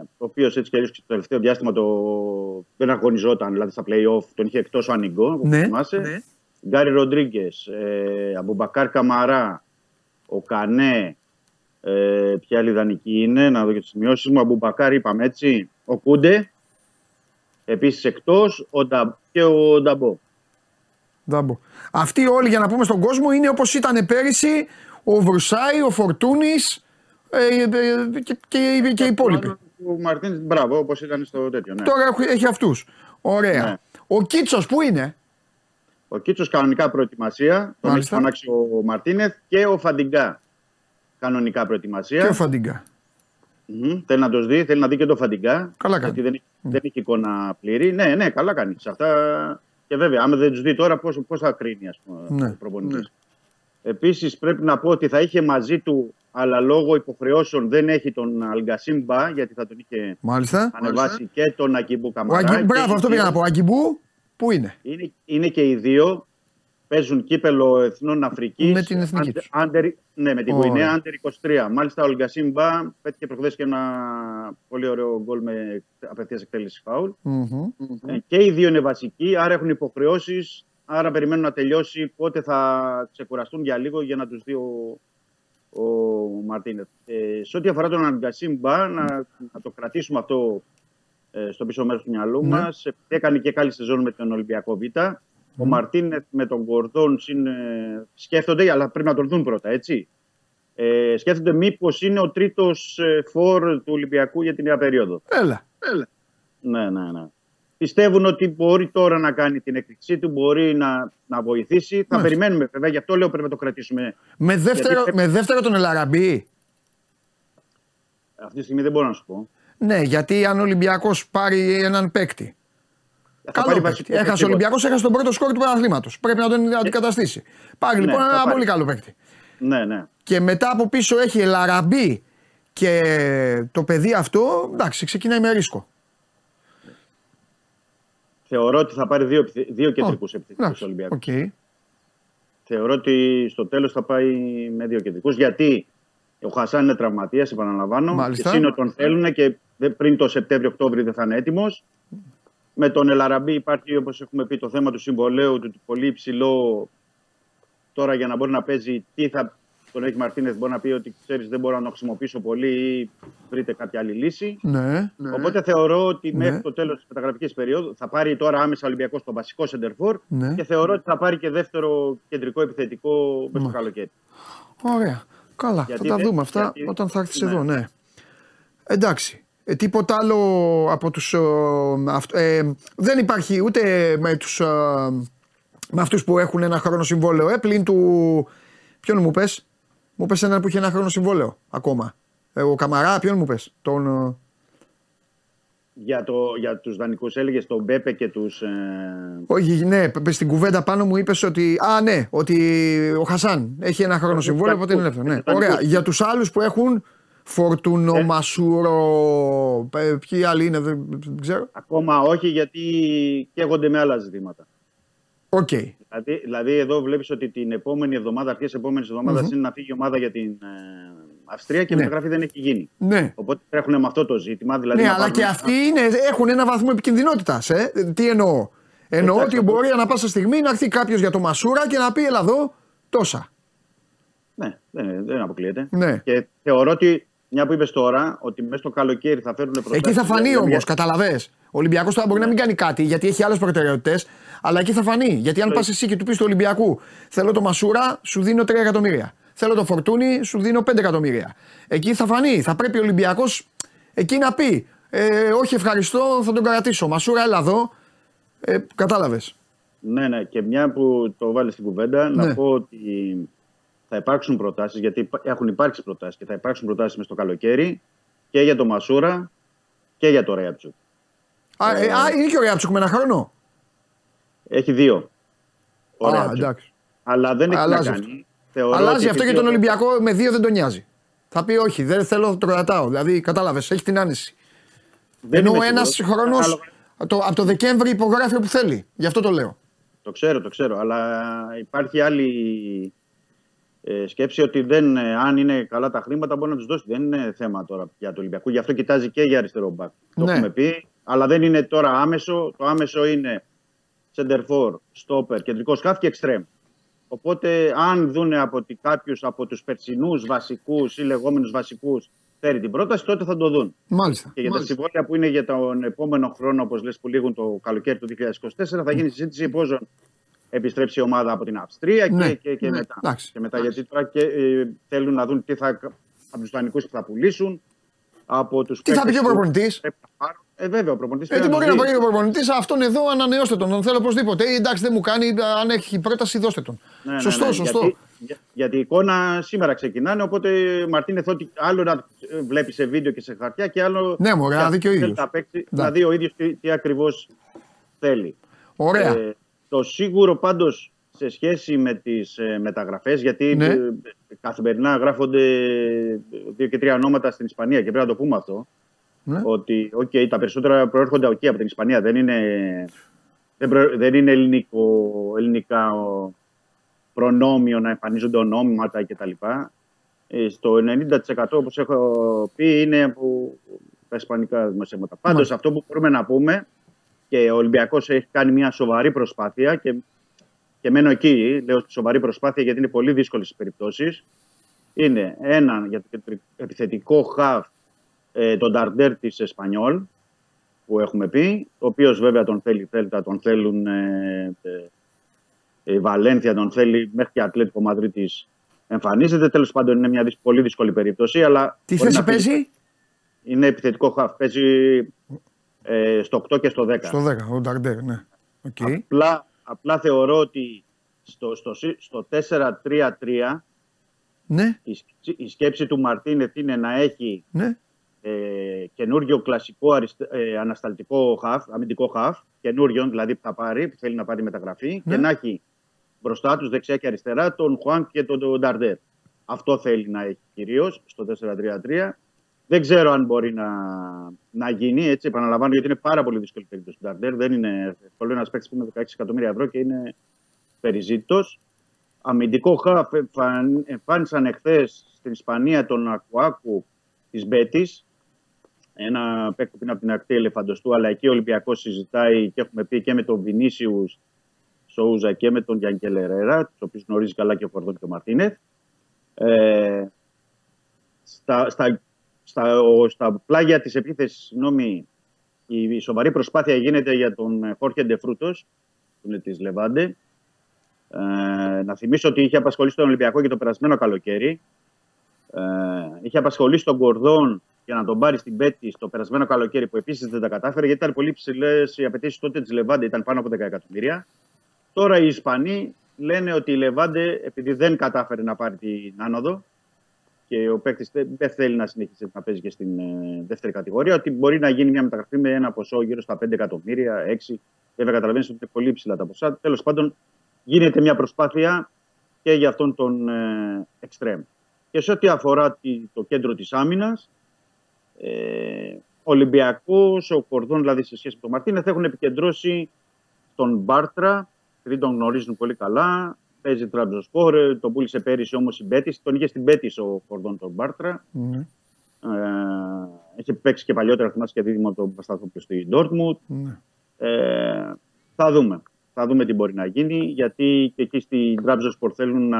ο οποίος έτσι και αλλιώς το τελευταίο διάστημα το... δεν αγωνιζόταν, δηλαδή στα playoff τον είχε εκτός ο Ανιγκό. όπως Ναι. θυμάσαι. Γκάρι Ροντρίγκες, ε, Αμπουμπακάρ Καμαρά, ο Κανέ, ε, ποιοι άλλοι δανεικοί είναι, να δω και τις σημειώσεις μου. Αμπουμπακάρ είπαμε έτσι. Ο Κούντε, επίσης εκτός, ο Ντα- και ο Νταμπό. Ντάμπο. Αυτοί όλοι για να πούμε στον κόσμο είναι όπως ήταν πέρυσι ο Βρουσάη, ο Φορτούνης ε, ε, και, και, και οι υπόλοιποι. Ο Μαρτίν, μπράβο, όπως ήταν στο τέτοιο. Ναι. Τώρα έχει- έχει αυτούς. Ωραία. Ναι. Ο Κίτσος που είναι; Ο Κίτσος κανονικά προετοιμασία. Τον έχει Μάλιστα. φωνάξει ο Μαρτίνεθ και ο Φαντιγκά. Κανονικά προετοιμασία. Και ο Φαντίγκα. Μμμ. Θέλει να το δει, θέλει να δει και το Φαντιγκά. Καλά κάνει. Γιατί δεν, έχει- δεν έχει εικόνα πλήρη. Ναι, ναι, καλά κάνει. Σε αυτά. Και βέβαια, άμα δεν τους δει τώρα, πώς θα κρίνει, ας πούμε, Ναι. ο προπονητής. Επίσης, πρέπει να πω ότι θα είχε μαζί του, αλλά λόγω υποχρεώσεων δεν έχει τον Αλγκασίμ Μπα, γιατί θα τον είχε Μάλιστα. ανεβάσει και τον Ακιμπού Ο Καμαρά. Αγκι... και Μπράβο, οι αυτό δύο- πήγα να πω. Ο Αγκιμπού που είναι; Είναι, είναι και οι δύο παίζουν κύπελο Εθνών Αφρικής. Με την εθνική τους. ναι, με την Ωραία. Γουινέα, Άντερ 23. Μάλιστα, ο Ολγκασίμπα πέτυχε προχθές και ένα πολύ ωραίο γκολ με απευθείας εκτέλεση φάουλ. Μμμ. Ε, Και οι δύο είναι βασικοί, άρα έχουν υποχρεώσεις. Άρα περιμένουν να τελειώσει. Πότε θα ξεκουραστούν για λίγο για να τους δει ο, ο Μαρτίνεθ. Ε, σε ό,τι αφορά τον Αγκασίμπα, να, να το κρατήσουμε αυτό ε, στο πίσω μέρος του μυαλού Ναι. μας. Ε, Έκανε και καλή σεζόν με τον Ολυμπιακό Β. Ο Μαρτίνεθ με τον Γκορδόν είναι... σκέφτονται, αλλά πρέπει να τον δουν πρώτα, έτσι. Ε, σκέφτονται μήπως είναι ο τρίτος φόρ του Ολυμπιακού για την νέα περίοδο. Έλα. Ναι, ναι, ναι. Πιστεύουν ότι μπορεί τώρα να κάνει την έκρηξή του, μπορεί να, να βοηθήσει. Θα Μάλιστα. περιμένουμε βέβαια, γι' αυτό λέω πρέπει να το κρατήσουμε. Με δεύτερο, Γιατί- με δεύτερο τον Ελαραμπή. Αυτή τη στιγμή δεν μπορώ να σου πω. Ναι, γιατί αν ο Ολυμπιακός πάρει έναν παίκτη. Θα Καλό πάρει παίκτη. βασικό Έχασε ο παίκτη. Ολυμπιακός, έχασε τον πρώτο σκόρ του πρωταθλήματο. Πρέπει να τον αντικαταστήσει. Πάρει Ναι, λοιπόν θα ένα πάρει. πολύ καλό παίκτη. Ναι, ναι. Και μετά από πίσω έχει Ελαραμπή και το παιδί αυτό, εντάξει, ξεκινάει με ρίσκο. Θεωρώ ότι θα πάρει δύο, επιθε- δύο κεντρικούς Ω, επιθετικούς εντάξει, Ολυμπιακούς. Οκ. Θεωρώ ότι στο τέλος θα πάει με δύο κεντρικούς. Γιατί ο Χασάν είναι τραυματίας, επαναλαμβάνω. Μάλιστα. Και Σύνο τον θέλουν και δε- πριν το Σεπτέμβριο-Οκτώβριο δεν θα είναι έτοιμος. Με τον Ελαραμπή υπάρχει, όπως έχουμε πει, το θέμα του συμβολέου του πολύ υψηλό. Τώρα για να μπορεί να παίζει, τι θα τον έχει Μαρτίνεθ, μπορεί να πει ότι ξέρεις, δεν μπορώ να το χρησιμοποιήσω πολύ ή βρείτε κάποια άλλη λύση. Ναι. Οπότε θεωρώ ότι Ναι. μέχρι το τέλος της μεταγραφική περίοδου θα πάρει τώρα άμεσα ο Ολυμπιακός το βασικό σεντερφόρ Ναι. και θεωρώ ότι θα πάρει και δεύτερο κεντρικό επιθετικό μέσα στο Μάλιστα. καλοκαίρι. Ωραία. Καλά. Γιατί θα τα δεν- δούμε αυτά γιατί- όταν θα έρθεις ναι. εδώ, ναι. Εντάξει. Ε, τίποτα άλλο από τους... ε, αυτ- ε, δεν υπάρχει ούτε με τους... ε, με αυτούς που έχουν ένα χρόνο συμβόλαιο, ε, πλην του... Ποιον μου πες; Μου πες έναν που είχε ένα χρόνο συμβόλαιο ακόμα. Ε, ο Καμαρά, ποιον μου πες; Τον... ε, Για, το, για τους δανεικούς έλεγες τον Μπέπε και τους... Ε, όχι, ναι, πες στην κουβέντα πάνω μου είπες ότι. Α, ναι, ότι ο Χασάν έχει ένα χρόνο τους συμβόλαιο, οπότε είναι δανεικούς, ελεύθερο. Ναι. τους Ωραία. δανεικούς. Για τους άλλους που έχουν Φορτούνο, Ε. Μασούρο. ε, Ποιοι άλλοι είναι, δεν, δεν ξέρω. ακόμα όχι γιατί καίγονται με άλλα ζητήματα. Οκ. Δηλαδή, δηλαδή εδώ βλέπεις ότι την επόμενη εβδομάδα, αρχές επόμενης εβδομάδας, είναι να φύγει η ομάδα για την ε, Αυστρία και η Ναι. μεταγραφή δεν έχει γίνει. Ναι. Οπότε τρέχουν με αυτό το ζήτημα. Δηλαδή ναι, να αλλά πάρουν- και αυτοί είναι, έχουν ένα βαθμό επικινδυνότητας. Ε. Τι εννοώ; Εννοώ Εντάξει, ότι αυτό- μπορεί ανά πάσα στιγμή να έρθει κάποιος για το Μασούρα και να πει Ελά εδώ τόσα. Ναι, δεν, δεν αποκλείεται. Ναι. Και θεωρώ ότι, μια που είπες τώρα, ότι μέσα στο καλοκαίρι θα φέρουν προτάσεις. Εκεί θα φανεί για- όμως, για- καταλαβέ. Ο Ολυμπιακός τώρα μπορεί να μην κάνει κάτι γιατί έχει άλλες προτεραιότητες, αλλά εκεί θα φανεί. Γιατί αν Ναι. πας εσύ και του πεις του Ολυμπιακού, Θέλω το Μασούρα, σου δίνω 3 εκατομμύρια. Θέλω το Φορτούνι, σου δίνω 5 εκατομμύρια. Εκεί θα φανεί. Θα πρέπει ο Ολυμπιακός εκεί να πει, ε, Όχι, ευχαριστώ, θα τον κρατήσω. Μασούρα, έλα εδώ. Ε, Κατάλαβες. Ναι, ναι. Και μια που το βάλεις στην κουβέντα, Ναι. να πω ότι θα υπάρξουν προτάσεις, γιατί υπά- έχουν υπάρξει προτάσεις και θα υπάρξουν προτάσεις μέσα στο καλοκαίρι και για το Μασούρα και για το Ρέατσου. Α, ε, α, είναι και ο Ριάτσουκ με ένα χρόνο. Έχει δύο. Ο Α, Ρέατσουκ. εντάξει. Αλλά δεν έχει Αλλάζει να αυτό. κάνει. Θεωρώ Αλλάζει ότι αυτό και επειδή τον ο- Ολυμπιακό με δύο δεν τον νοιάζει. Θα πει όχι, δεν θέλω, θα το κρατάω. Δηλαδή, κατάλαβες, έχει την άνεση. δεν Ενώ είμαι ένας σίγουρος. χρόνος Ανάλογα- από το Δεκέμβρη υπογράφει όπου θέλει. Γι' αυτό το λέω. Το ξέρω, το ξέρω. Αλλά υπάρχει άλλη ε, σκέψη ότι δεν, ε, αν είναι καλά τα χρήματα μπορεί να τους δώσει. Δεν είναι θέμα τώρα για το Ολυμπιακό. Γι' αυτό κοιτάζει και για αριστερό μπακ. Το Ναι. έχουμε πει. Αλλά δεν είναι τώρα άμεσο. Το άμεσο είναι center for, stopper, κεντρικό σκάφ και εξτρέμ. Οπότε, αν δουν από ότι κάποιου από τους περσινούς βασικούς ή λεγόμενους βασικούς φέρει την πρόταση, τότε θα το δουν. Μάλιστα. Και για τα Μάλιστα. συμβόλαια που είναι για τον επόμενο χρόνο, όπως λες, που λήγουν το καλοκαίρι του 2024, θα γίνει συζήτηση πώ επιστρέψει η ομάδα από την Αυστρία Ναι, και, και, και ναι, μετά. εντάξει, και μετά γιατί τώρα και, ε, θέλουν να δουν τι θα, από τους δανεικούς που θα πουλήσουν. Από τους Τι θα πει παίκτες και ο που προπονητής; Πρέπει να πάρουν. Ε, βέβαια, ο προπονητής. Ε, τι μπορεί να πει ο προπονητής, αυτόν εδώ ανανεώστε τον. Τον θέλω οπωσδήποτε. Ε, εντάξει, δεν μου κάνει. Αν έχει πρόταση, δώστε τον. Ναι, σωστό, σωστό. Γιατί, για- γιατί η εικόνα σήμερα ξεκινάνε, οπότε Μαρτίνεθ, ότι άλλο να βλέπεις σε βίντεο και σε χαρτιά και άλλο. Ναι, μωρέ, να δει και ο θέλει ίδιος. Να, παίξει, Ναι. να δει ο ίδιος τι, τι ακριβώς θέλει. Ωραία. Ε, το σίγουρο πάντως σε σχέση με τις ε, μεταγραφές, γιατί Ναι. ε, καθημερινά γράφονται δύο και τρία ονόματα στην Ισπανία και πρέπει να το πούμε αυτό, Ναι. ότι okay, τα περισσότερα προέρχονται εκεί από την Ισπανία, δεν είναι, δεν, προ- δεν είναι ελληνικό, ελληνικά ο, προνόμιο να εμφανίζονται ονόματα κτλ. Ε, στο 90% όπως έχω πει είναι από τα ισπανικά δημοσιεύματα. Πάντως αυτό που μπορούμε να πούμε και ο Ολυμπιακός έχει κάνει μια σοβαρή προσπάθεια και, και μένω εκεί, λέω σοβαρή προσπάθεια γιατί είναι πολύ δύσκολες οι περιπτώσεις. Είναι ένα για το επιθετικό χαφ ε, τον Ταρντέρ της Εσπανιόλ που έχουμε πει, ο οποίος βέβαια τον θέλει Θέλτα, τον θέλουν ε, ε, η Βαλένθια, τον θέλει μέχρι και Ατλέτικο Μαδρίτης εμφανίζεται. Τέλος πάντων είναι μια πολύ δύσκολη περίπτωση. Αλλά Τι θέση παίζει; Είναι επιθετικό χαφ. Παίζει ε, στο 8 και στο 10. Στο 10, ο Νταρντέρ, ναι. Okay. Απλά, απλά θεωρώ ότι στο, στο, στο 4-3-3 ναι. η, η σκέψη του Μαρτίνεθ είναι να έχει ναι. Ε, καινούριο κλασικό αριστε, ε, ανασταλτικό χαφ, αμυντικό χαφ, καινούριο δηλαδή που θα πάρει, που θέλει να πάρει μεταγραφή Ναι. και να έχει μπροστά τους δεξιά και αριστερά τον Χουάν και τον Νταρντέρ. Αυτό θέλει να έχει κυρίως στο 4-3-3. Δεν ξέρω αν μπορεί να, να γίνει έτσι. Επαναλαμβάνω γιατί είναι πάρα πολύ δύσκολη η περίπτωση του Νταρντέρ. Δεν είναι εύκολο. Ένας παίκτης που είναι 16 εκατομμύρια ευρώ και είναι περιζήτητος. Αμυντικό χαφ εμφαν- εμφάνισαν εχθές στην Ισπανία τον Ακουάκου της Μπέτης. Ένα παίκτη που είναι από την ακτή ελεφαντοστού, αλλά εκεί ο Ολυμπιακός συζητάει και έχουμε πει και με τον Βινίσιους Σόουζα και με τον Γιάνκελ Ερέρα, τους οποίους γνωρίζει καλά και ο Φορδόν και ο Μαρτίνεθ. Ε, στα, στα, στα, ο- στα πλάγια της επίθεσης, συγγνώμη, η, η σοβαρή προσπάθεια γίνεται για τον ε, Χόρχε Ντεφρούτος, που είναι της Λεβάντε. Ε, να θυμίσω ότι είχε απασχολήσει τον Ολυμπιακό και το περασμένο καλοκαίρι. Ε, είχε απασχολήσει τον Κορδόν για να τον πάρει στην Πέτη το περασμένο καλοκαίρι που επίσης δεν τα κατάφερε γιατί ήταν πολύ ψηλές οι απαιτήσεις τότε της Λεβάντε, ήταν πάνω από 10 εκατομμύρια. Τώρα οι Ισπανοί λένε ότι η Λεβάντε, επειδή δεν κατάφερε να πάρει την άνοδο και ο παίκτης δεν θέλει να συνεχίσει να παίζει και στην ε, δεύτερη κατηγορία, ότι μπορεί να γίνει μια μεταγραφή με ένα ποσό γύρω στα 5 εκατομμύρια, 6. Βέβαια, καταλαβαίνεις ότι είναι πολύ ψηλά τα ποσά. Τέλος πάντων, γίνεται μια προσπάθεια και για αυτόν τον ε, εξτρέμ. Και σε ό,τι αφορά τη- το κέντρο της άμυνας, ε, ο Ολυμπιακός, ο Κορδόν δηλαδή σε σχέση με τον Μαρτίνεθ έχουν επικεντρώσει τον Μπάρτρα, επειδή τον γνωρίζουν πολύ καλά, παίζει τραμπζοσπόρ, ε, τον πούλησε πέρυσι όμως η Μπέτης, τον είχε στην Μπέτης ο Κορδόν τον Μπάρτρα, Ναι. ε, έχει παίξει και παλιότερα, θυμάσαι και δίδυμο τον Πασταθόπουλο στη Ντόρτμουντ, Ναι. ε, θα δούμε. Θα δούμε τι μπορεί να γίνει, γιατί και εκεί στην Τραμπζοσπορ θέλουν να,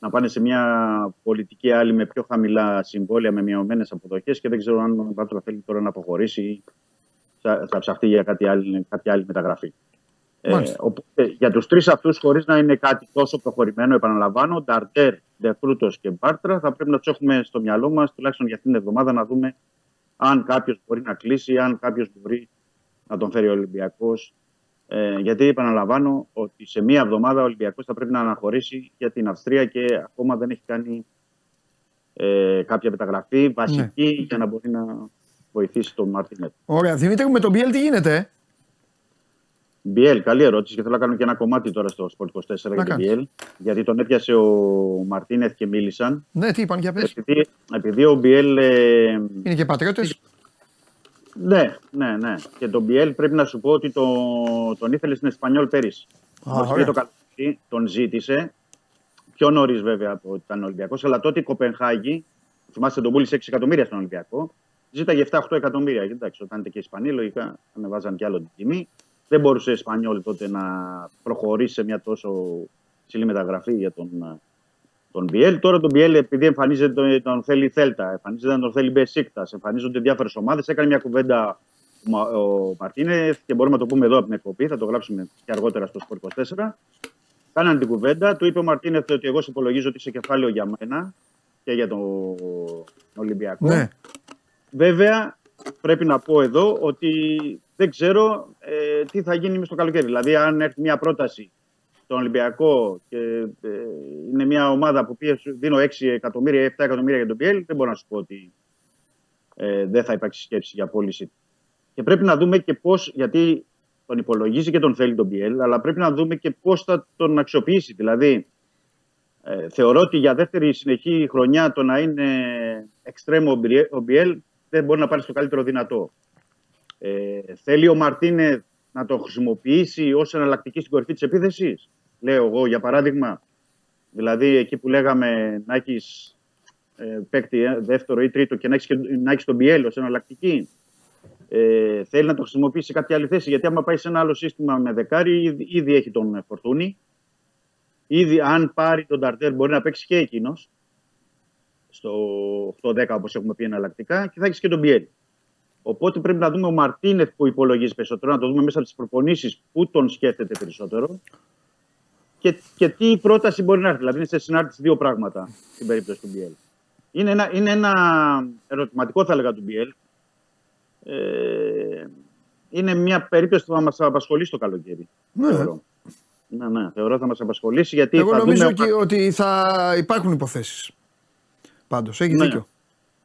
να πάνε σε μια πολιτική άλλη με πιο χαμηλά συμβόλαια, με μειωμένες αποδοχές και δεν ξέρω αν ο Μπάτρα θέλει τώρα να αποχωρήσει ή θα, θα ψαχτεί για κάτι άλλη, κάποια άλλη μεταγραφή. Ε, Μάλιστα. οπότε, για τους τρεις αυτούς, χωρίς να είναι κάτι τόσο προχωρημένο, επαναλαμβάνω, Νταρτέρ, Ντεφρούτο και Μπάρτρα, θα πρέπει να τους έχουμε στο μυαλό μας τουλάχιστον για αυτήν την εβδομάδα να δούμε αν κάποιος μπορεί να κλείσει, αν κάποιος μπορεί να τον φέρει ο Ολυμπιακός. Ε, γιατί επαναλαμβάνω ότι σε μία εβδομάδα ο Ολυμπιακός θα πρέπει να αναχωρήσει για την Αυστρία και ακόμα δεν έχει κάνει ε, κάποια μεταγραφή βασική για να μπορεί να βοηθήσει τον Μάρτινετ. Ωραία. Δημήτρη, μου, με τον Μπιέλ τι γίνεται; ε; Μπιέλ, καλή ερώτηση και θέλω να κάνω και ένα κομμάτι τώρα στο Sport 24 για τον κάνεις. Μπιέλ. Γιατί τον έπιασε ο Μαρτίνεθ και μίλησαν. Ναι, τι είπαν για πες. Επειδή, επειδή ο Μπιέλ. ε, Είναι και πατριώτες. Ναι, ναι, ναι. Και τον Μπιέλ πρέπει να σου πω ότι το, τον ήθελε στην Εσπανιόλ πέρυσι. Α, Μόλις ωραία. πήγε το καλοκαίρι, τον ζήτησε. Πιο νωρίς βέβαια από ότι ήταν Ολυμπιακός. Αλλά τότε η Κοπενχάγη, θυμάστε τον πούλησε 6 εκατομμύρια στον Ολυμπιακό, ζήταγε 7-8 εκατομμύρια. Και Εντάξει, όταν ήταν και οι Ισπανοί, λογικά ανεβάζαν κι άλλο την τιμή. Δεν μπορούσε η Ισπανιόλ τότε να προχωρήσει σε μια τόσο ψηλή μεταγραφή για τον, τον Μπιέλ. Τώρα τον Μπιέλ, επειδή εμφανίζεται τον, τον θέλει η Θέλτα, εμφανίζεται τον θέλει η Μπεσίκτας, εμφανίζονται διάφορες ομάδες, έκανε μια κουβέντα ο Μα- ο Μαρτίνεθ και μπορούμε να το πούμε εδώ από την εκπομπή, θα το γράψουμε και αργότερα στο Sport 24. Κάναν την κουβέντα, του είπε ο Μαρτίνεθ ότι εγώ σε υπολογίζω ότι είσαι κεφάλαιο για μένα και για τον Ολυμπιακό. Ναι. Βέβαια, πρέπει να πω εδώ ότι δεν ξέρω ε, τι θα γίνει μες στο καλοκαίρι. Δηλαδή, αν έρθει μια πρόταση στον Ολυμπιακό και ε, είναι μια ομάδα που πει σου δίνω 6 εκατομμύρια ή 7 εκατομμύρια για τον Πιέλ, δεν μπορώ να σου πω ότι ε, δεν θα υπάρξει σκέψη για πώληση. Και πρέπει να δούμε και πώς, γιατί τον υπολογίζει και τον θέλει τον Πιέλ, αλλά πρέπει να δούμε και πώς θα τον αξιοποιήσει. Δηλαδή, ε, θεωρώ ότι για δεύτερη συνεχή χρονιά το να είναι εξτρέμο ο Μπιέλ- ο Μπιέλ δεν μπορεί να πάρει στο καλύτερο δυνατό. Ε, θέλει ο Μαρτίνε να το χρησιμοποιήσει ως εναλλακτική στην κορυφή της επίθεσης; Λέω εγώ για παράδειγμα, δηλαδή εκεί που λέγαμε να έχεις ε, παίκτη ε, δεύτερο ή τρίτο και να έχεις να έχεις τον Μπιέλ ω εναλλακτική, ε, θέλει να το χρησιμοποιήσει σε κάποια άλλη θέση. Γιατί άμα πάει σε ένα άλλο σύστημα με δεκάρι, ήδη, ήδη έχει τον Φορτούνη. Ήδη, αν πάρει τον Ταρτέρ, μπορεί να παίξει και εκείνος στο 8-10 όπως έχουμε πει εναλλακτικά και θα έχεις και τον Μπιέλ. Οπότε πρέπει να δούμε ο Μαρτίνεθ που υπολογίζει περισσότερο, να το δούμε μέσα από τις προπονήσεις που τον σκέφτεται περισσότερο και, και τι πρόταση μπορεί να έρθει. Δηλαδή είναι σε συνάρτηση δύο πράγματα στην περίπτωση του Μπιέλ. Είναι ένα, είναι ένα ερωτηματικό θα έλεγα του Μπιέλ. Ε, είναι μια περίπτωση που θα μας απασχολήσει το καλοκαίρι. Ναι. Θεωρώ. Ναι, ναι, θεωρώ θα μας απασχολήσει γιατί. Εγώ θα νομίζω δούμε... και ότι θα υπάρχουν υποθέσεις. Πάντως, έχει Ναι. δίκιο.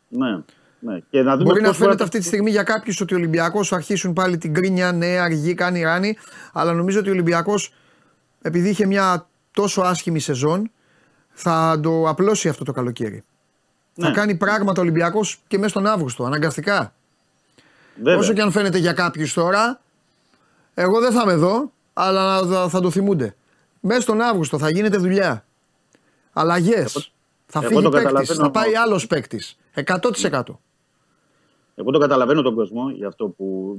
Ναι, ναι. Και να δούμε Μπορεί να πώς φαίνεται μπορεί αυτή τη στιγμή για κάποιους ότι ο Ολυμπιακός αρχίσουν πάλι την κρίνια, ναι, αργή, κάνει ράνι. Αλλά νομίζω ότι ο Ολυμπιακός, επειδή είχε μια τόσο άσχημη σεζόν, θα το απλώσει αυτό το καλοκαίρι. Ναι. Θα κάνει πράγματα ο Ολυμπιακός και μέσα στον Αύγουστο, αναγκαστικά. Βέβαια. Όσο και αν φαίνεται για κάποιους τώρα, εγώ δεν θα είμαι εδώ, αλλά θα, θα το θυμούνται. Μέσα στον Αύγουστο θα γίνεται δουλειά. Αλλαγές. Θα εγώ φύγει το παίκτης, καταλαβαίνω, θα πάει όμως. άλλος παίκτης. 100%. Εγώ το καταλαβαίνω τον κόσμο για αυτό που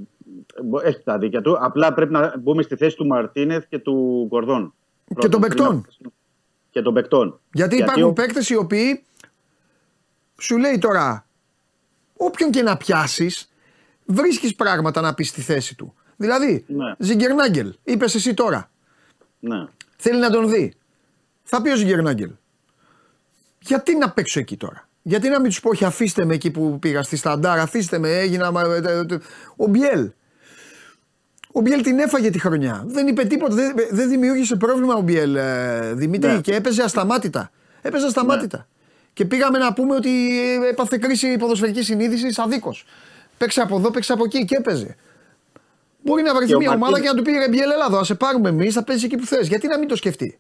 έχεις τα δίκια του. Απλά πρέπει να μπούμε στη θέση του Μαρτίνεθ και του Γκορδόν. Και των παικτών. Και των παικτών. Γιατί υπάρχουν ο- παίκτες οι οποίοι σου λέει τώρα, όποιον και να πιάσεις, βρίσκεις πράγματα να πεις στη θέση του. Δηλαδή, Ναι. Ζιγκερνάγκελ, είπες εσύ τώρα, Ναι. θέλει να τον δει. Θα πει ο Ζιγκερνάγκελ. Γιατί να παίξω εκεί τώρα; Γιατί να μην τους πω, όχι, αφήστε με εκεί που πήγα στη Σταντάρα, αφήστε με, έγινα. μα, ε, ε, ε, Ο Μπιέλ. Ο Μπιέλ την έφαγε τη χρονιά. Δεν είπε τίποτα, δεν, δεν δημιούργησε πρόβλημα ο Μπιέλ ε, Δημήτρη Ναι. και έπαιζε ασταμάτητα. Έπαιζε ασταμάτητα. Και πήγαμε να πούμε ότι ε, έπαθε κρίση ποδοσφαιρικής συνείδησης αδίκως. Παίξε από εδώ, παίξε από εκεί και έπαιζε. Μπορεί να βρεθεί Και ο μια ομάδα Μαρτίνες- και να του πει ρε Μπιέλ, Ελλάδα, θα σε πάρουμε εμείς, θα παίζεις εκεί που θες. Γιατί να μην το σκεφτεί;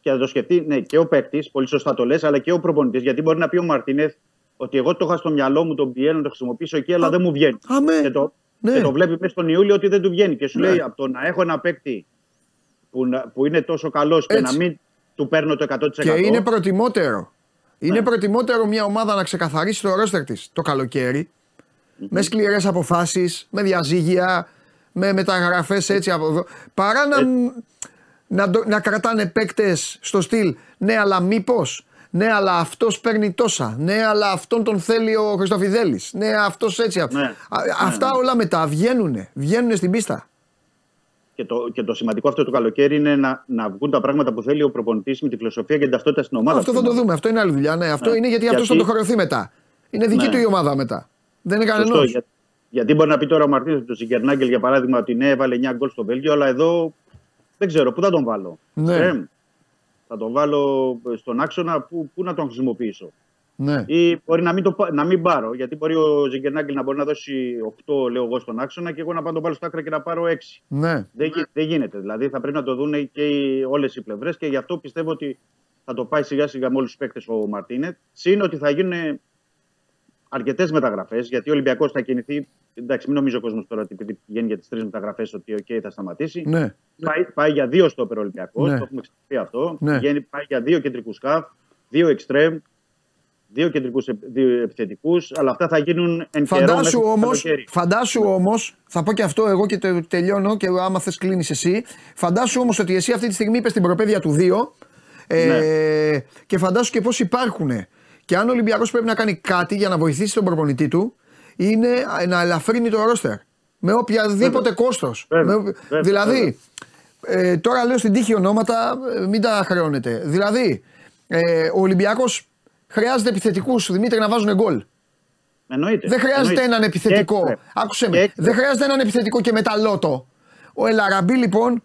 Και να το σκεφτεί ναι, και ο παίκτης, πολύ σωστά το λες, αλλά και ο προπονητής. Γιατί μπορεί να πει ο Μαρτίνεθ ότι εγώ το είχα στο μυαλό μου τον Πιέλ να το χρησιμοποιήσω εκεί, αλλά Α, δεν μου βγαίνει. αμέ. Και το, Ναι. και το βλέπει μέσα στον Ιούλιο ότι δεν του βγαίνει. Και σου Ναι. λέει από το να έχω ένα παίκτη που, να- που είναι τόσο καλός και Έτσι. να μην του παίρνω το 100%. Και είναι προτιμότερο. Είναι Ναι. προτιμότερο μια ομάδα να ξεκαθαρίσει το ρόστερ της το καλοκαιρι με σκληρές αποφάσεις, με διαζύγια, με μεταγραφές έτσι από εδώ, παρά να, να, το- να κρατάνε παίκτες στο στυλ. Ναι, αλλά μήπως. Ναι, αλλά αυτός παίρνει τόσα. Ναι, αλλά αυτόν τον θέλει ο Χριστοφιδέλης. Ναι, αυτός έτσι. Α- Ναι. Αυτά όλα μετά βγαίνουν. Βγαίνουν στην πίστα. Και το, και το σημαντικό αυτό το καλοκαίρι είναι να, να βγουν τα πράγματα που θέλει ο προπονητής με τη φιλοσοφία και την ταυτότητα στην ομάδα. αυτό θα το δούμε. Αυτό είναι άλλη δουλειά. Ναι, αυτό Ναι. είναι γιατί, αυτός θα Γιατί- το χρεωθεί μετά. Είναι δική Ναι. του η ομάδα μετά. Δεν είναι Σωστό, κανένα. για- γιατί μπορεί να πει τώρα ο Μαρτίνε του Σιγκερνάγκελ για παράδειγμα ότι ναι, έβαλε 9 γκολ στο Βέλγιο, αλλά εδώ δεν ξέρω πού θα τον βάλω. Ναι. Ε, θα τον βάλω στον άξονα, πού, πού να τον χρησιμοποιήσω. Ναι. Ή μπορεί να μην, το, πα- να μην πάρω, γιατί μπορεί ο Ζιγκερνάγκελ να μπορεί να δώσει 8, λέω εγώ, στον άξονα και εγώ να πάω να τον βάλω στο άκρα και να πάρω 6. Ναι. Δεν, γι- δεν γίνεται. Δηλαδή θα πρέπει να το δουν και όλες οι πλευρές και γι' αυτό πιστεύω ότι θα το πάει σιγά σιγά με όλους τους παίκτες ο Μαρτίνετ. Συν ότι θα γίνουν αρκετές μεταγραφές, γιατί ο Ολυμπιακός θα κινηθεί. Εντάξει, μην νομίζει ο κόσμος τώρα ότι επειδή πηγαίνει για τις τρεις μεταγραφές ότι okay, θα σταματήσει. Ναι. Πάει, πάει για δύο στο Ολυμπιακός, Ναι. το έχουμε ξαναπεί αυτό. Ναι. Πηγαίνει, πάει για δύο κεντρικούς σκαφ, δύο εξτρέμ, δύο κεντρικούς δύο επιθετικούς, αλλά αυτά θα γίνουν εν καιρό μέσα Φαντάσου στο όμω, καλοκαίρι. φαντάσου όμως, θα πω και αυτό εγώ και τε- τελειώνω και άμα θες κλείνεις εσύ. Φαντάσου όμως ότι εσύ αυτή τη στιγμή είπες την προπαίδεια του 2 ε, Ναι. και φαντάσου και πώς υπάρχουν. Και αν ο Ολυμπιακός πρέπει να κάνει κάτι για να βοηθήσει τον προπονητή του, είναι να ελαφρύνει το ρόστερ. Με οποιαδήποτε κόστος. Βέβαια, βέβαια, Δηλαδή, ε, τώρα λέω στην τύχη ονόματα, ε, μην τα χρεώνετε. Δηλαδή, ε, ο Ολυμπιακός χρειάζεται επιθετικούς Δημήτρη να βάζουν γκολ. Εννοείται. Δεν χρειάζεται Εννοείται. έναν επιθετικό. Και έξτρεμ. Άκουσε Και με. έξτρεμ. Δεν χρειάζεται έναν επιθετικό και μεταλότο. Ο Ελαραμπή λοιπόν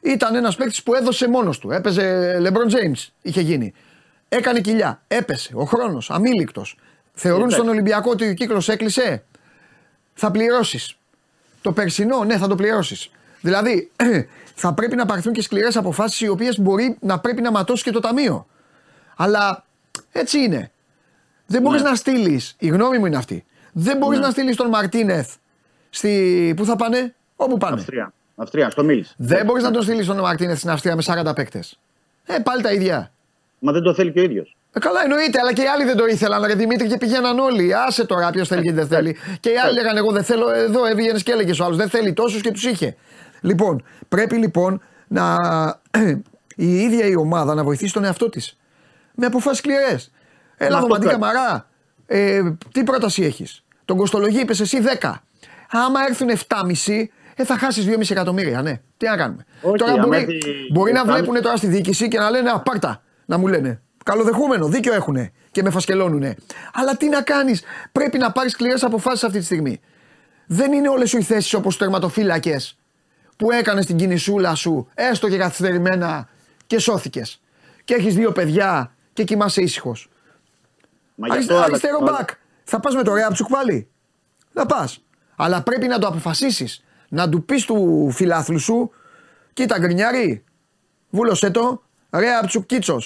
ήταν ένας παίκτης που έδωσε μόνος του. Έπαιζε LeBron James, είχε γίνει. Έκανε κοιλιά. Έπεσε. Ο χρόνος. Αμήλικτος. Θεωρούν Εντάξει. στον Ολυμπιακό ότι ο κύκλος έκλεισε. Θα πληρώσεις. Το περσινό, ναι, θα το πληρώσεις. Δηλαδή, <clears throat> θα πρέπει να πάρθουν και σκληρές αποφάσεις οι οποίες μπορεί να πρέπει να ματώσει και το ταμείο. Αλλά έτσι είναι. Δεν μπορείς Ναι. να στείλεις. Η γνώμη μου είναι αυτή. Δεν μπορείς Ναι. να στείλεις τον Μαρτίνεθ. Στη... Πού θα πάνε, Όπου πάνε; Αυστρία. Αυστρία, στο Μίλ. Δεν μπορείς να τον στείλεις τον Μαρτίνεθ στην Αυστρία με 40 παίκτες. Ε, πάλι τα ίδια. Μα δεν το θέλει και ο ίδιος. Ε, καλά, εννοείται, αλλά και οι άλλοι δεν το ήθελαν. Ρε Δημήτρη και πηγαίναν όλοι. Άσε τώρα, ποιος θέλει και δεν θέλει. Και οι άλλοι λέγανε: Εγώ δεν θέλω. Εδώ έβγαινες και έλεγες ο άλλος: Δεν θέλει τόσους και τους είχε. Λοιπόν, πρέπει λοιπόν να <clears throat> η ίδια η ομάδα να βοηθήσει τον εαυτό της. Με αποφάσεις σκληρές. Έλα, αυτό Δωμαντή πρέπει. Καμαρά, ε, τι πρόταση έχεις; Τον Κοστολογή είπες εσύ 10. Άμα έρθουν 7,5, ε, θα χάσεις 2,5 εκατομμύρια, ναι. Τι να κάνουμε. Όχι, τώρα άμα μπορεί, έρθει μπορεί να 7,5 βλέπουν τώρα στη διοίκηση και να λένε Α, πάρτα. Να μου λένε. Καλοδεχούμενο, δίκιο έχουν και με φασκελώνουνε. Αλλά τι να κάνεις, πρέπει να πάρεις σκληρές αποφάσεις αυτή τη στιγμή. Δεν είναι όλες σου οι θέσεις όπως τερματοφύλακες που έκανες την κινησούλα σου, έστω και καθυστερημένα και σώθηκες. Και έχεις δύο παιδιά και κοιμάσαι ήσυχος. Μα γι' Αριστε, αυτό, αριστερό αλλά- μπακ. Θα πας με το Ρέαψουκ πάλι. Θα πας. Αλλά πρέπει να το αποφασίσεις. Να του πεις του φιλάθλου σου, κοίτα γκρινιάρι, βούλωσέ το, Ρέαψουκ κίτσο.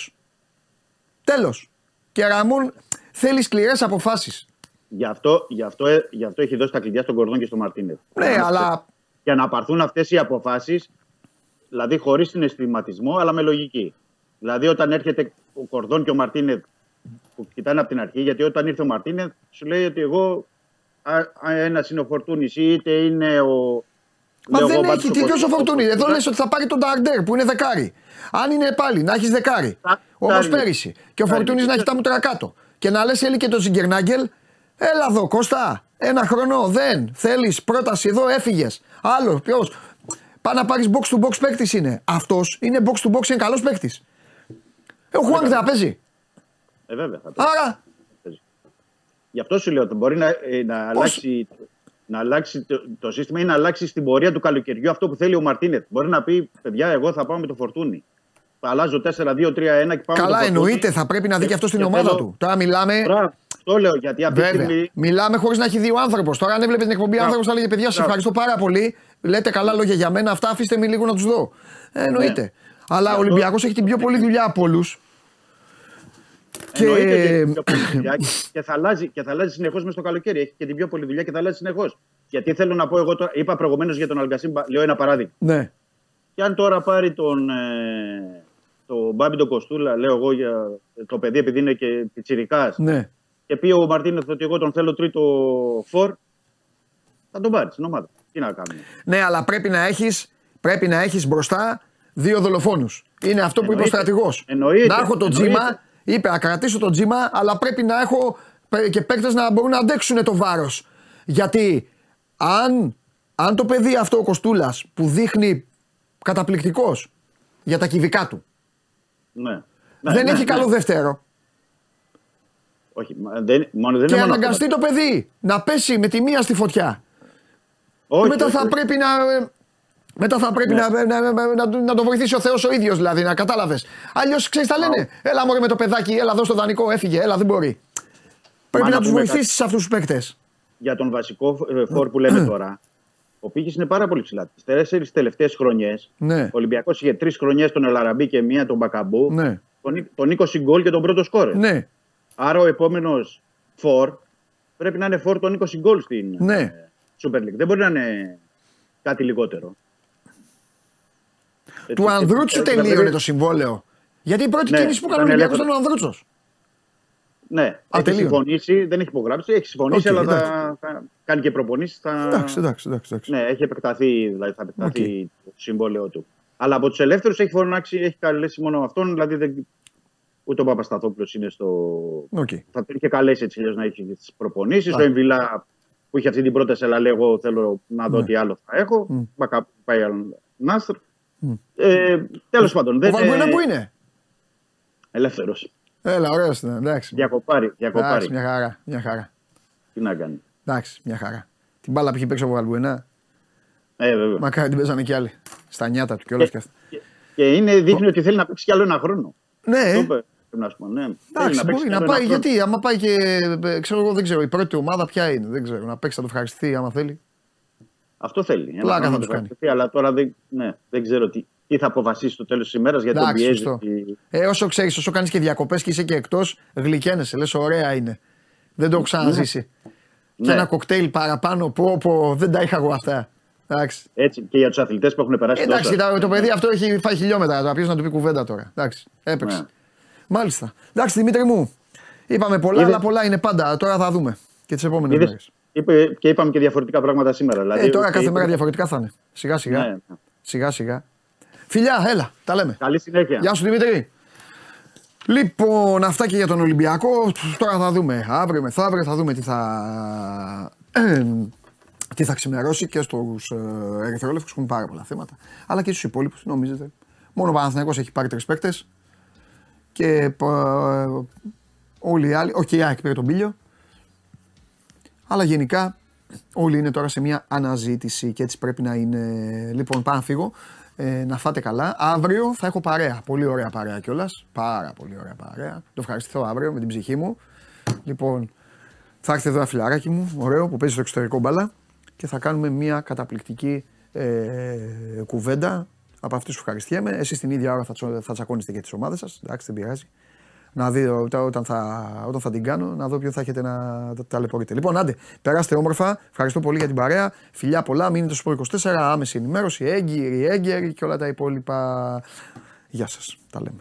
Τέλος. Και Ραμούν θέλει σκληρές αποφάσεις. Γι' αυτό, γι, αυτό, ε, γι' αυτό έχει δώσει τα κλειδιά στον Κορδόν και στον Μαρτίνεθ. Ναι, αλλά Για να πάρθουν αυτές οι αποφάσεις, δηλαδή χωρίς συναισθηματισμό, αλλά με λογική. Δηλαδή, όταν έρχεται ο Κορδόν και ο Μαρτίνεθ που κοιτάνε από την αρχή, γιατί όταν ήρθε ο Μαρτίνεθ, σου λέει ότι εγώ ένας είναι ο Φορτούνης ή είτε είναι ο. Μα λέω δεν εγώ, έχει. Μπάτσο Τι ποιος ο Κωστή. Φορτούνης; Εδώ λες ότι θα πάρει τον Νταρντέρ που είναι δεκάρι. Αν είναι πάλι να έχεις δεκάρι. Θα- Όπως θα είναι. πέρυσι. Και ο Θα Φορτούνης είναι. να έχει τα μούτρα κάτω. Και να λες έλει και τον Ζιγκερνάγκελ. Έλα εδώ, Κώστα. Ένα χρόνο δεν. Θέλεις πρόταση εδώ, έφυγες. Άλλο, ποιος. Πάει να πάρεις box to box παίκτης είναι. Αυτός είναι box to box, είναι καλός παίκτης. Ο Χουάνκ δεν θα παίζει. Ε, βέβαια. Θα το- Άρα Γι' αυτό σου λέω ότι μπορεί να, ε, να αλλάξει, να αλλάξει το, το σύστημα ή να αλλάξει στην πορεία του καλοκαιριού αυτό που θέλει ο Μαρτίνεθ. Μπορεί να πει: Παιδιά, εγώ θα πάω με το φορτούνι. Θα αλλάζω 4-2-3-1 και πάω με το καλά φορτούνι. εννοείται, θα πρέπει να δει και αυτός στην Και ομάδα θέλω- του. Τώρα μιλάμε. Μπράβο, το λέω γιατί αυτή τη Βέβαια. στιγμή. Μιλάμε χωρίς να έχει δει ο άνθρωπος. Τώρα, αν έβλεπες την εκπομπή άνθρωπος, θα λέγε Παιδιά, σας Μπράβο. ευχαριστώ πάρα πολύ. Λέτε καλά λόγια για μένα. Αυτά αφήστε με λίγο να τους δω. Ε, εννοείται. Ναι. Αλλά ο Αυτό- Ολυμπιακός έχει την πιο πολλή δουλειά από όλους. Εννοείται ότι Και- έχει την πιο πολλή δουλειά και θα αλλάζει, και θα αλλάζει συνεχώς μες στο καλοκαίρι. Έχει και την πιο πολλή δουλειά και θα αλλάζει συνεχώς. Γιατί θέλω να πω εγώ τώρα, είπα προηγουμένως για τον Αλγκασίμπα, λέω ένα παράδειγμα. Ναι. Και αν τώρα πάρει τον, ε, τον Μπάμπι τον Κοστούλα, λέω εγώ για το παιδί επειδή είναι και πιτσιρικάς, ναι. και πει ο Μαρτίνεθ ότι εγώ τον θέλω τρίτο φορ, θα τον πάρεις στην ομάδα. Τι να κάνουμε. Ναι, αλλά πρέπει να έχεις πρέπει να έχεις μπροστά δύο δολοφόνους. Είναι αυτό που είπε ο Εννοείται. στρατηγός. Εννοείται. Να έχω το Εννοείται. τζίμα, είπε να κρατήσω το τζίμα, αλλά πρέπει να έχω παι- και παίκτες να μπορούν να αντέξουν το βάρος. Γιατί αν, αν το παιδί αυτό ο Κοστούλας που δείχνει καταπληκτικός για τα κυβικά του Ναι. Ναι, δεν ναι, έχει ναι. καλό δεύτερο Όχι, μα δεν, μόνο δεν και είναι μόνο αναγκαστεί αυτό. το παιδί να πέσει με τη μία στη φωτιά Όχι, μετά όχι, θα όχι. πρέπει να. ε, Μετά θα πρέπει Ναι. να, να, να, να, να, να το βοηθήσει ο Θεός ο ίδιος, δηλαδή, να κατάλαβες. Αλλιώς ξέρεις, τα λένε. Έλα μωρέ με το παιδάκι, έλα εδώ στο δανεικό, έφυγε, έλα δεν μπορεί. Πρέπει να να τους πούμε βοηθήσεις αυτούς τους παίκτες. Για τον βασικό ε, φόρ που λέμε <clears throat> τώρα, ο Πίκης είναι πάρα πολύ ψηλά. Τις τέσσερις τελευταίες χρονιές, Ναι. ο Ολυμπιακός είχε τρεις χρονιές τον Ελαραμπή και μία τον Μπακαμπού, Ναι. τον, τον 20 γκολ και τον πρώτο σκόρ. Ναι, Άρα ο επόμενος φόρ πρέπει να είναι φόρ των 20 γκολ στην Ναι. ε, Super League. Δεν μπορεί να είναι κάτι λιγότερο. Έτσι, του και- Ανδρούτσου και- τελείωνε το συμβόλαιο. Γιατί η πρώτη Ναι, κίνηση που έκανε ο ήταν Ολυμπιακός ήταν ελεύθερος. ο Ανδρούτσος. Ναι, έχει τελείωνε. συμφωνήσει, δεν έχει υπογράψει, έχει συμφωνήσει, Οκ, αλλά θα, εντάξει. θα κάνει και προπονήσεις. Θα... Εντάξει, εντάξει, εντάξει. εντάξει. Ναι, έχει επεκταθεί, δηλαδή θα επεκταθεί το συμβόλαιό του. Αλλά από τους ελεύθερους έχει φωνάξει, έχει καλέσει μόνο αυτόν, δηλαδή δεν... ούτε ο Παπασταθόπουλος είναι στο. Οκ. Θα τον είχε καλέσει έτσι αλλιώς να έχει τις προπονήσεις. Α. Ο Εμβιλά που είχε αυτή την πρόταση, αλλά λέει: Εγώ θέλω να δω Ναι. τι άλλο θα έχω. Μμ. Μπακα- Πάει Αλ Νασρ. Μμ. Ε, Τέλος πάντων, Ο δεν Βαλμπουενά που είναι; Ελεύθερος. Έλα, ωραίος είναι. Εντάξει. Διακοπάρει. Εντάξει, διακοπάρει. μια χαρά. Μια χαρά. Τι να κάνει. Εντάξει, μια χαρά. Την μπάλα που είχε παίξει ο Βαλμπουενά. Ε, βέβαια. Μακάρι την παίζανε κι άλλοι. Στα νιάτα του κιόλας Και- και αυτά. Και, και είναι, δείχνει ότι θέλει να παίξει κι άλλο ένα χρόνο. Ναι, Το είπε, πρέπει να σου πω, ναι. Θέλει Εντάξει, παίξει μπορεί κι να άλλο πάει. ένα χρόνο. Γιατί, άμα πάει και. ε, Ξέρω εγώ, δεν ξέρω. Η πρώτη ομάδα ποια είναι. Δεν ξέρω. Να παίξει, θα το ευχαριστηθεί άμα θέλει. Αυτό θέλει. Ένα Πλάκα χρόνο θα το τους κάνει. ευχαριστηθεί, Αλλά τώρα δεν, ναι, δεν ξέρω τι, τι θα αποφασίσει στο τέλος της ημέρας γιατί τον Εντάξει, πιέζει. σωστό. ότι- Ε, όσο ξέρεις, όσο κάνεις και διακοπές και είσαι και εκτός, γλυκένεσαι. Λες, ωραία είναι. Δεν το έχω ξαναζήσει. Και Ναι. ένα κοκτέιλ παραπάνω, πω, πω, δεν τα είχα εγώ αυτά. Εντάξει. Έτσι, και για τους αθλητές που έχουν περάσει Εντάξει, τόσα. κοίτα, το παιδί αυτό έχει φάει χιλιόμετρα. Τώρα ποιο να του πει κουβέντα τώρα. Εντάξει, έπαιξε. Ναι. Μάλιστα. Εντάξει, Δημήτρη μου. Είπαμε πολλά, Είδε- αλλά πολλά είναι πάντα. Τώρα θα δούμε και τις επόμενες Είδες, μέρες. είπε, και είπαμε και διαφορετικά πράγματα σήμερα. Δηλαδή, Ε, τώρα και κάθε είπε- μέρα διαφορετικά θα είναι. Σιγά σιγά. Ναι, ναι. Σιγά σιγά. Φιλιά, έλα, τα λέμε. Καλή συνέχεια. Γεια σου Δημήτρη. Λοιπόν, αυτά και για τον Ολυμπιακό. Τώρα θα δούμε. Αύριο μεθαύριο θα δούμε τι θα, τι θα ξημερώσει και στους ε, Ερυθρόλευκους που έχουν πάρα πολλά θέματα. Αλλά και στους υπόλοιπους, νομίζετε. Μόνο ο Παναθηναϊκός έχει πάρει τρεις παίκτες. Και ε, όλοι οι άλλοι. Όχι, και η ΑΕΚ πήρε τον Πίλιο. Αλλά γενικά όλοι είναι τώρα σε μια αναζήτηση και έτσι πρέπει να είναι. Λοιπόν, πάω να φύγω. Ε, να φάτε καλά. Αύριο θα έχω παρέα. Πολύ ωραία παρέα κιόλας. Πάρα πολύ ωραία παρέα. Το ευχαριστηθώ αύριο με την ψυχή μου. Λοιπόν, θα έρθει εδώ ένα φιλαράκι μου, ωραίο, που παίζει στο εξωτερικό μπάλα και θα κάνουμε μια καταπληκτική ε, κουβέντα από αυτούς που ευχαριστιέμαι. Εσείς την ίδια ώρα θα, τσο- θα τσακώνεστε και τις ομάδες σας. Εντάξει, δεν πειράζει. Να δω όταν- όταν θα, όταν θα την κάνω, να δω ποιο θα έχετε να τα- ταλαιπωρείτε. Λοιπόν, άντε, περάστε όμορφα. Ευχαριστώ πολύ για την παρέα. Φιλιά πολλά, μείνετε στο 24, άμεση ενημέρωση, έγκυρη, έγκαιρη και όλα τα υπόλοιπα. Γεια σας, τα λέμε.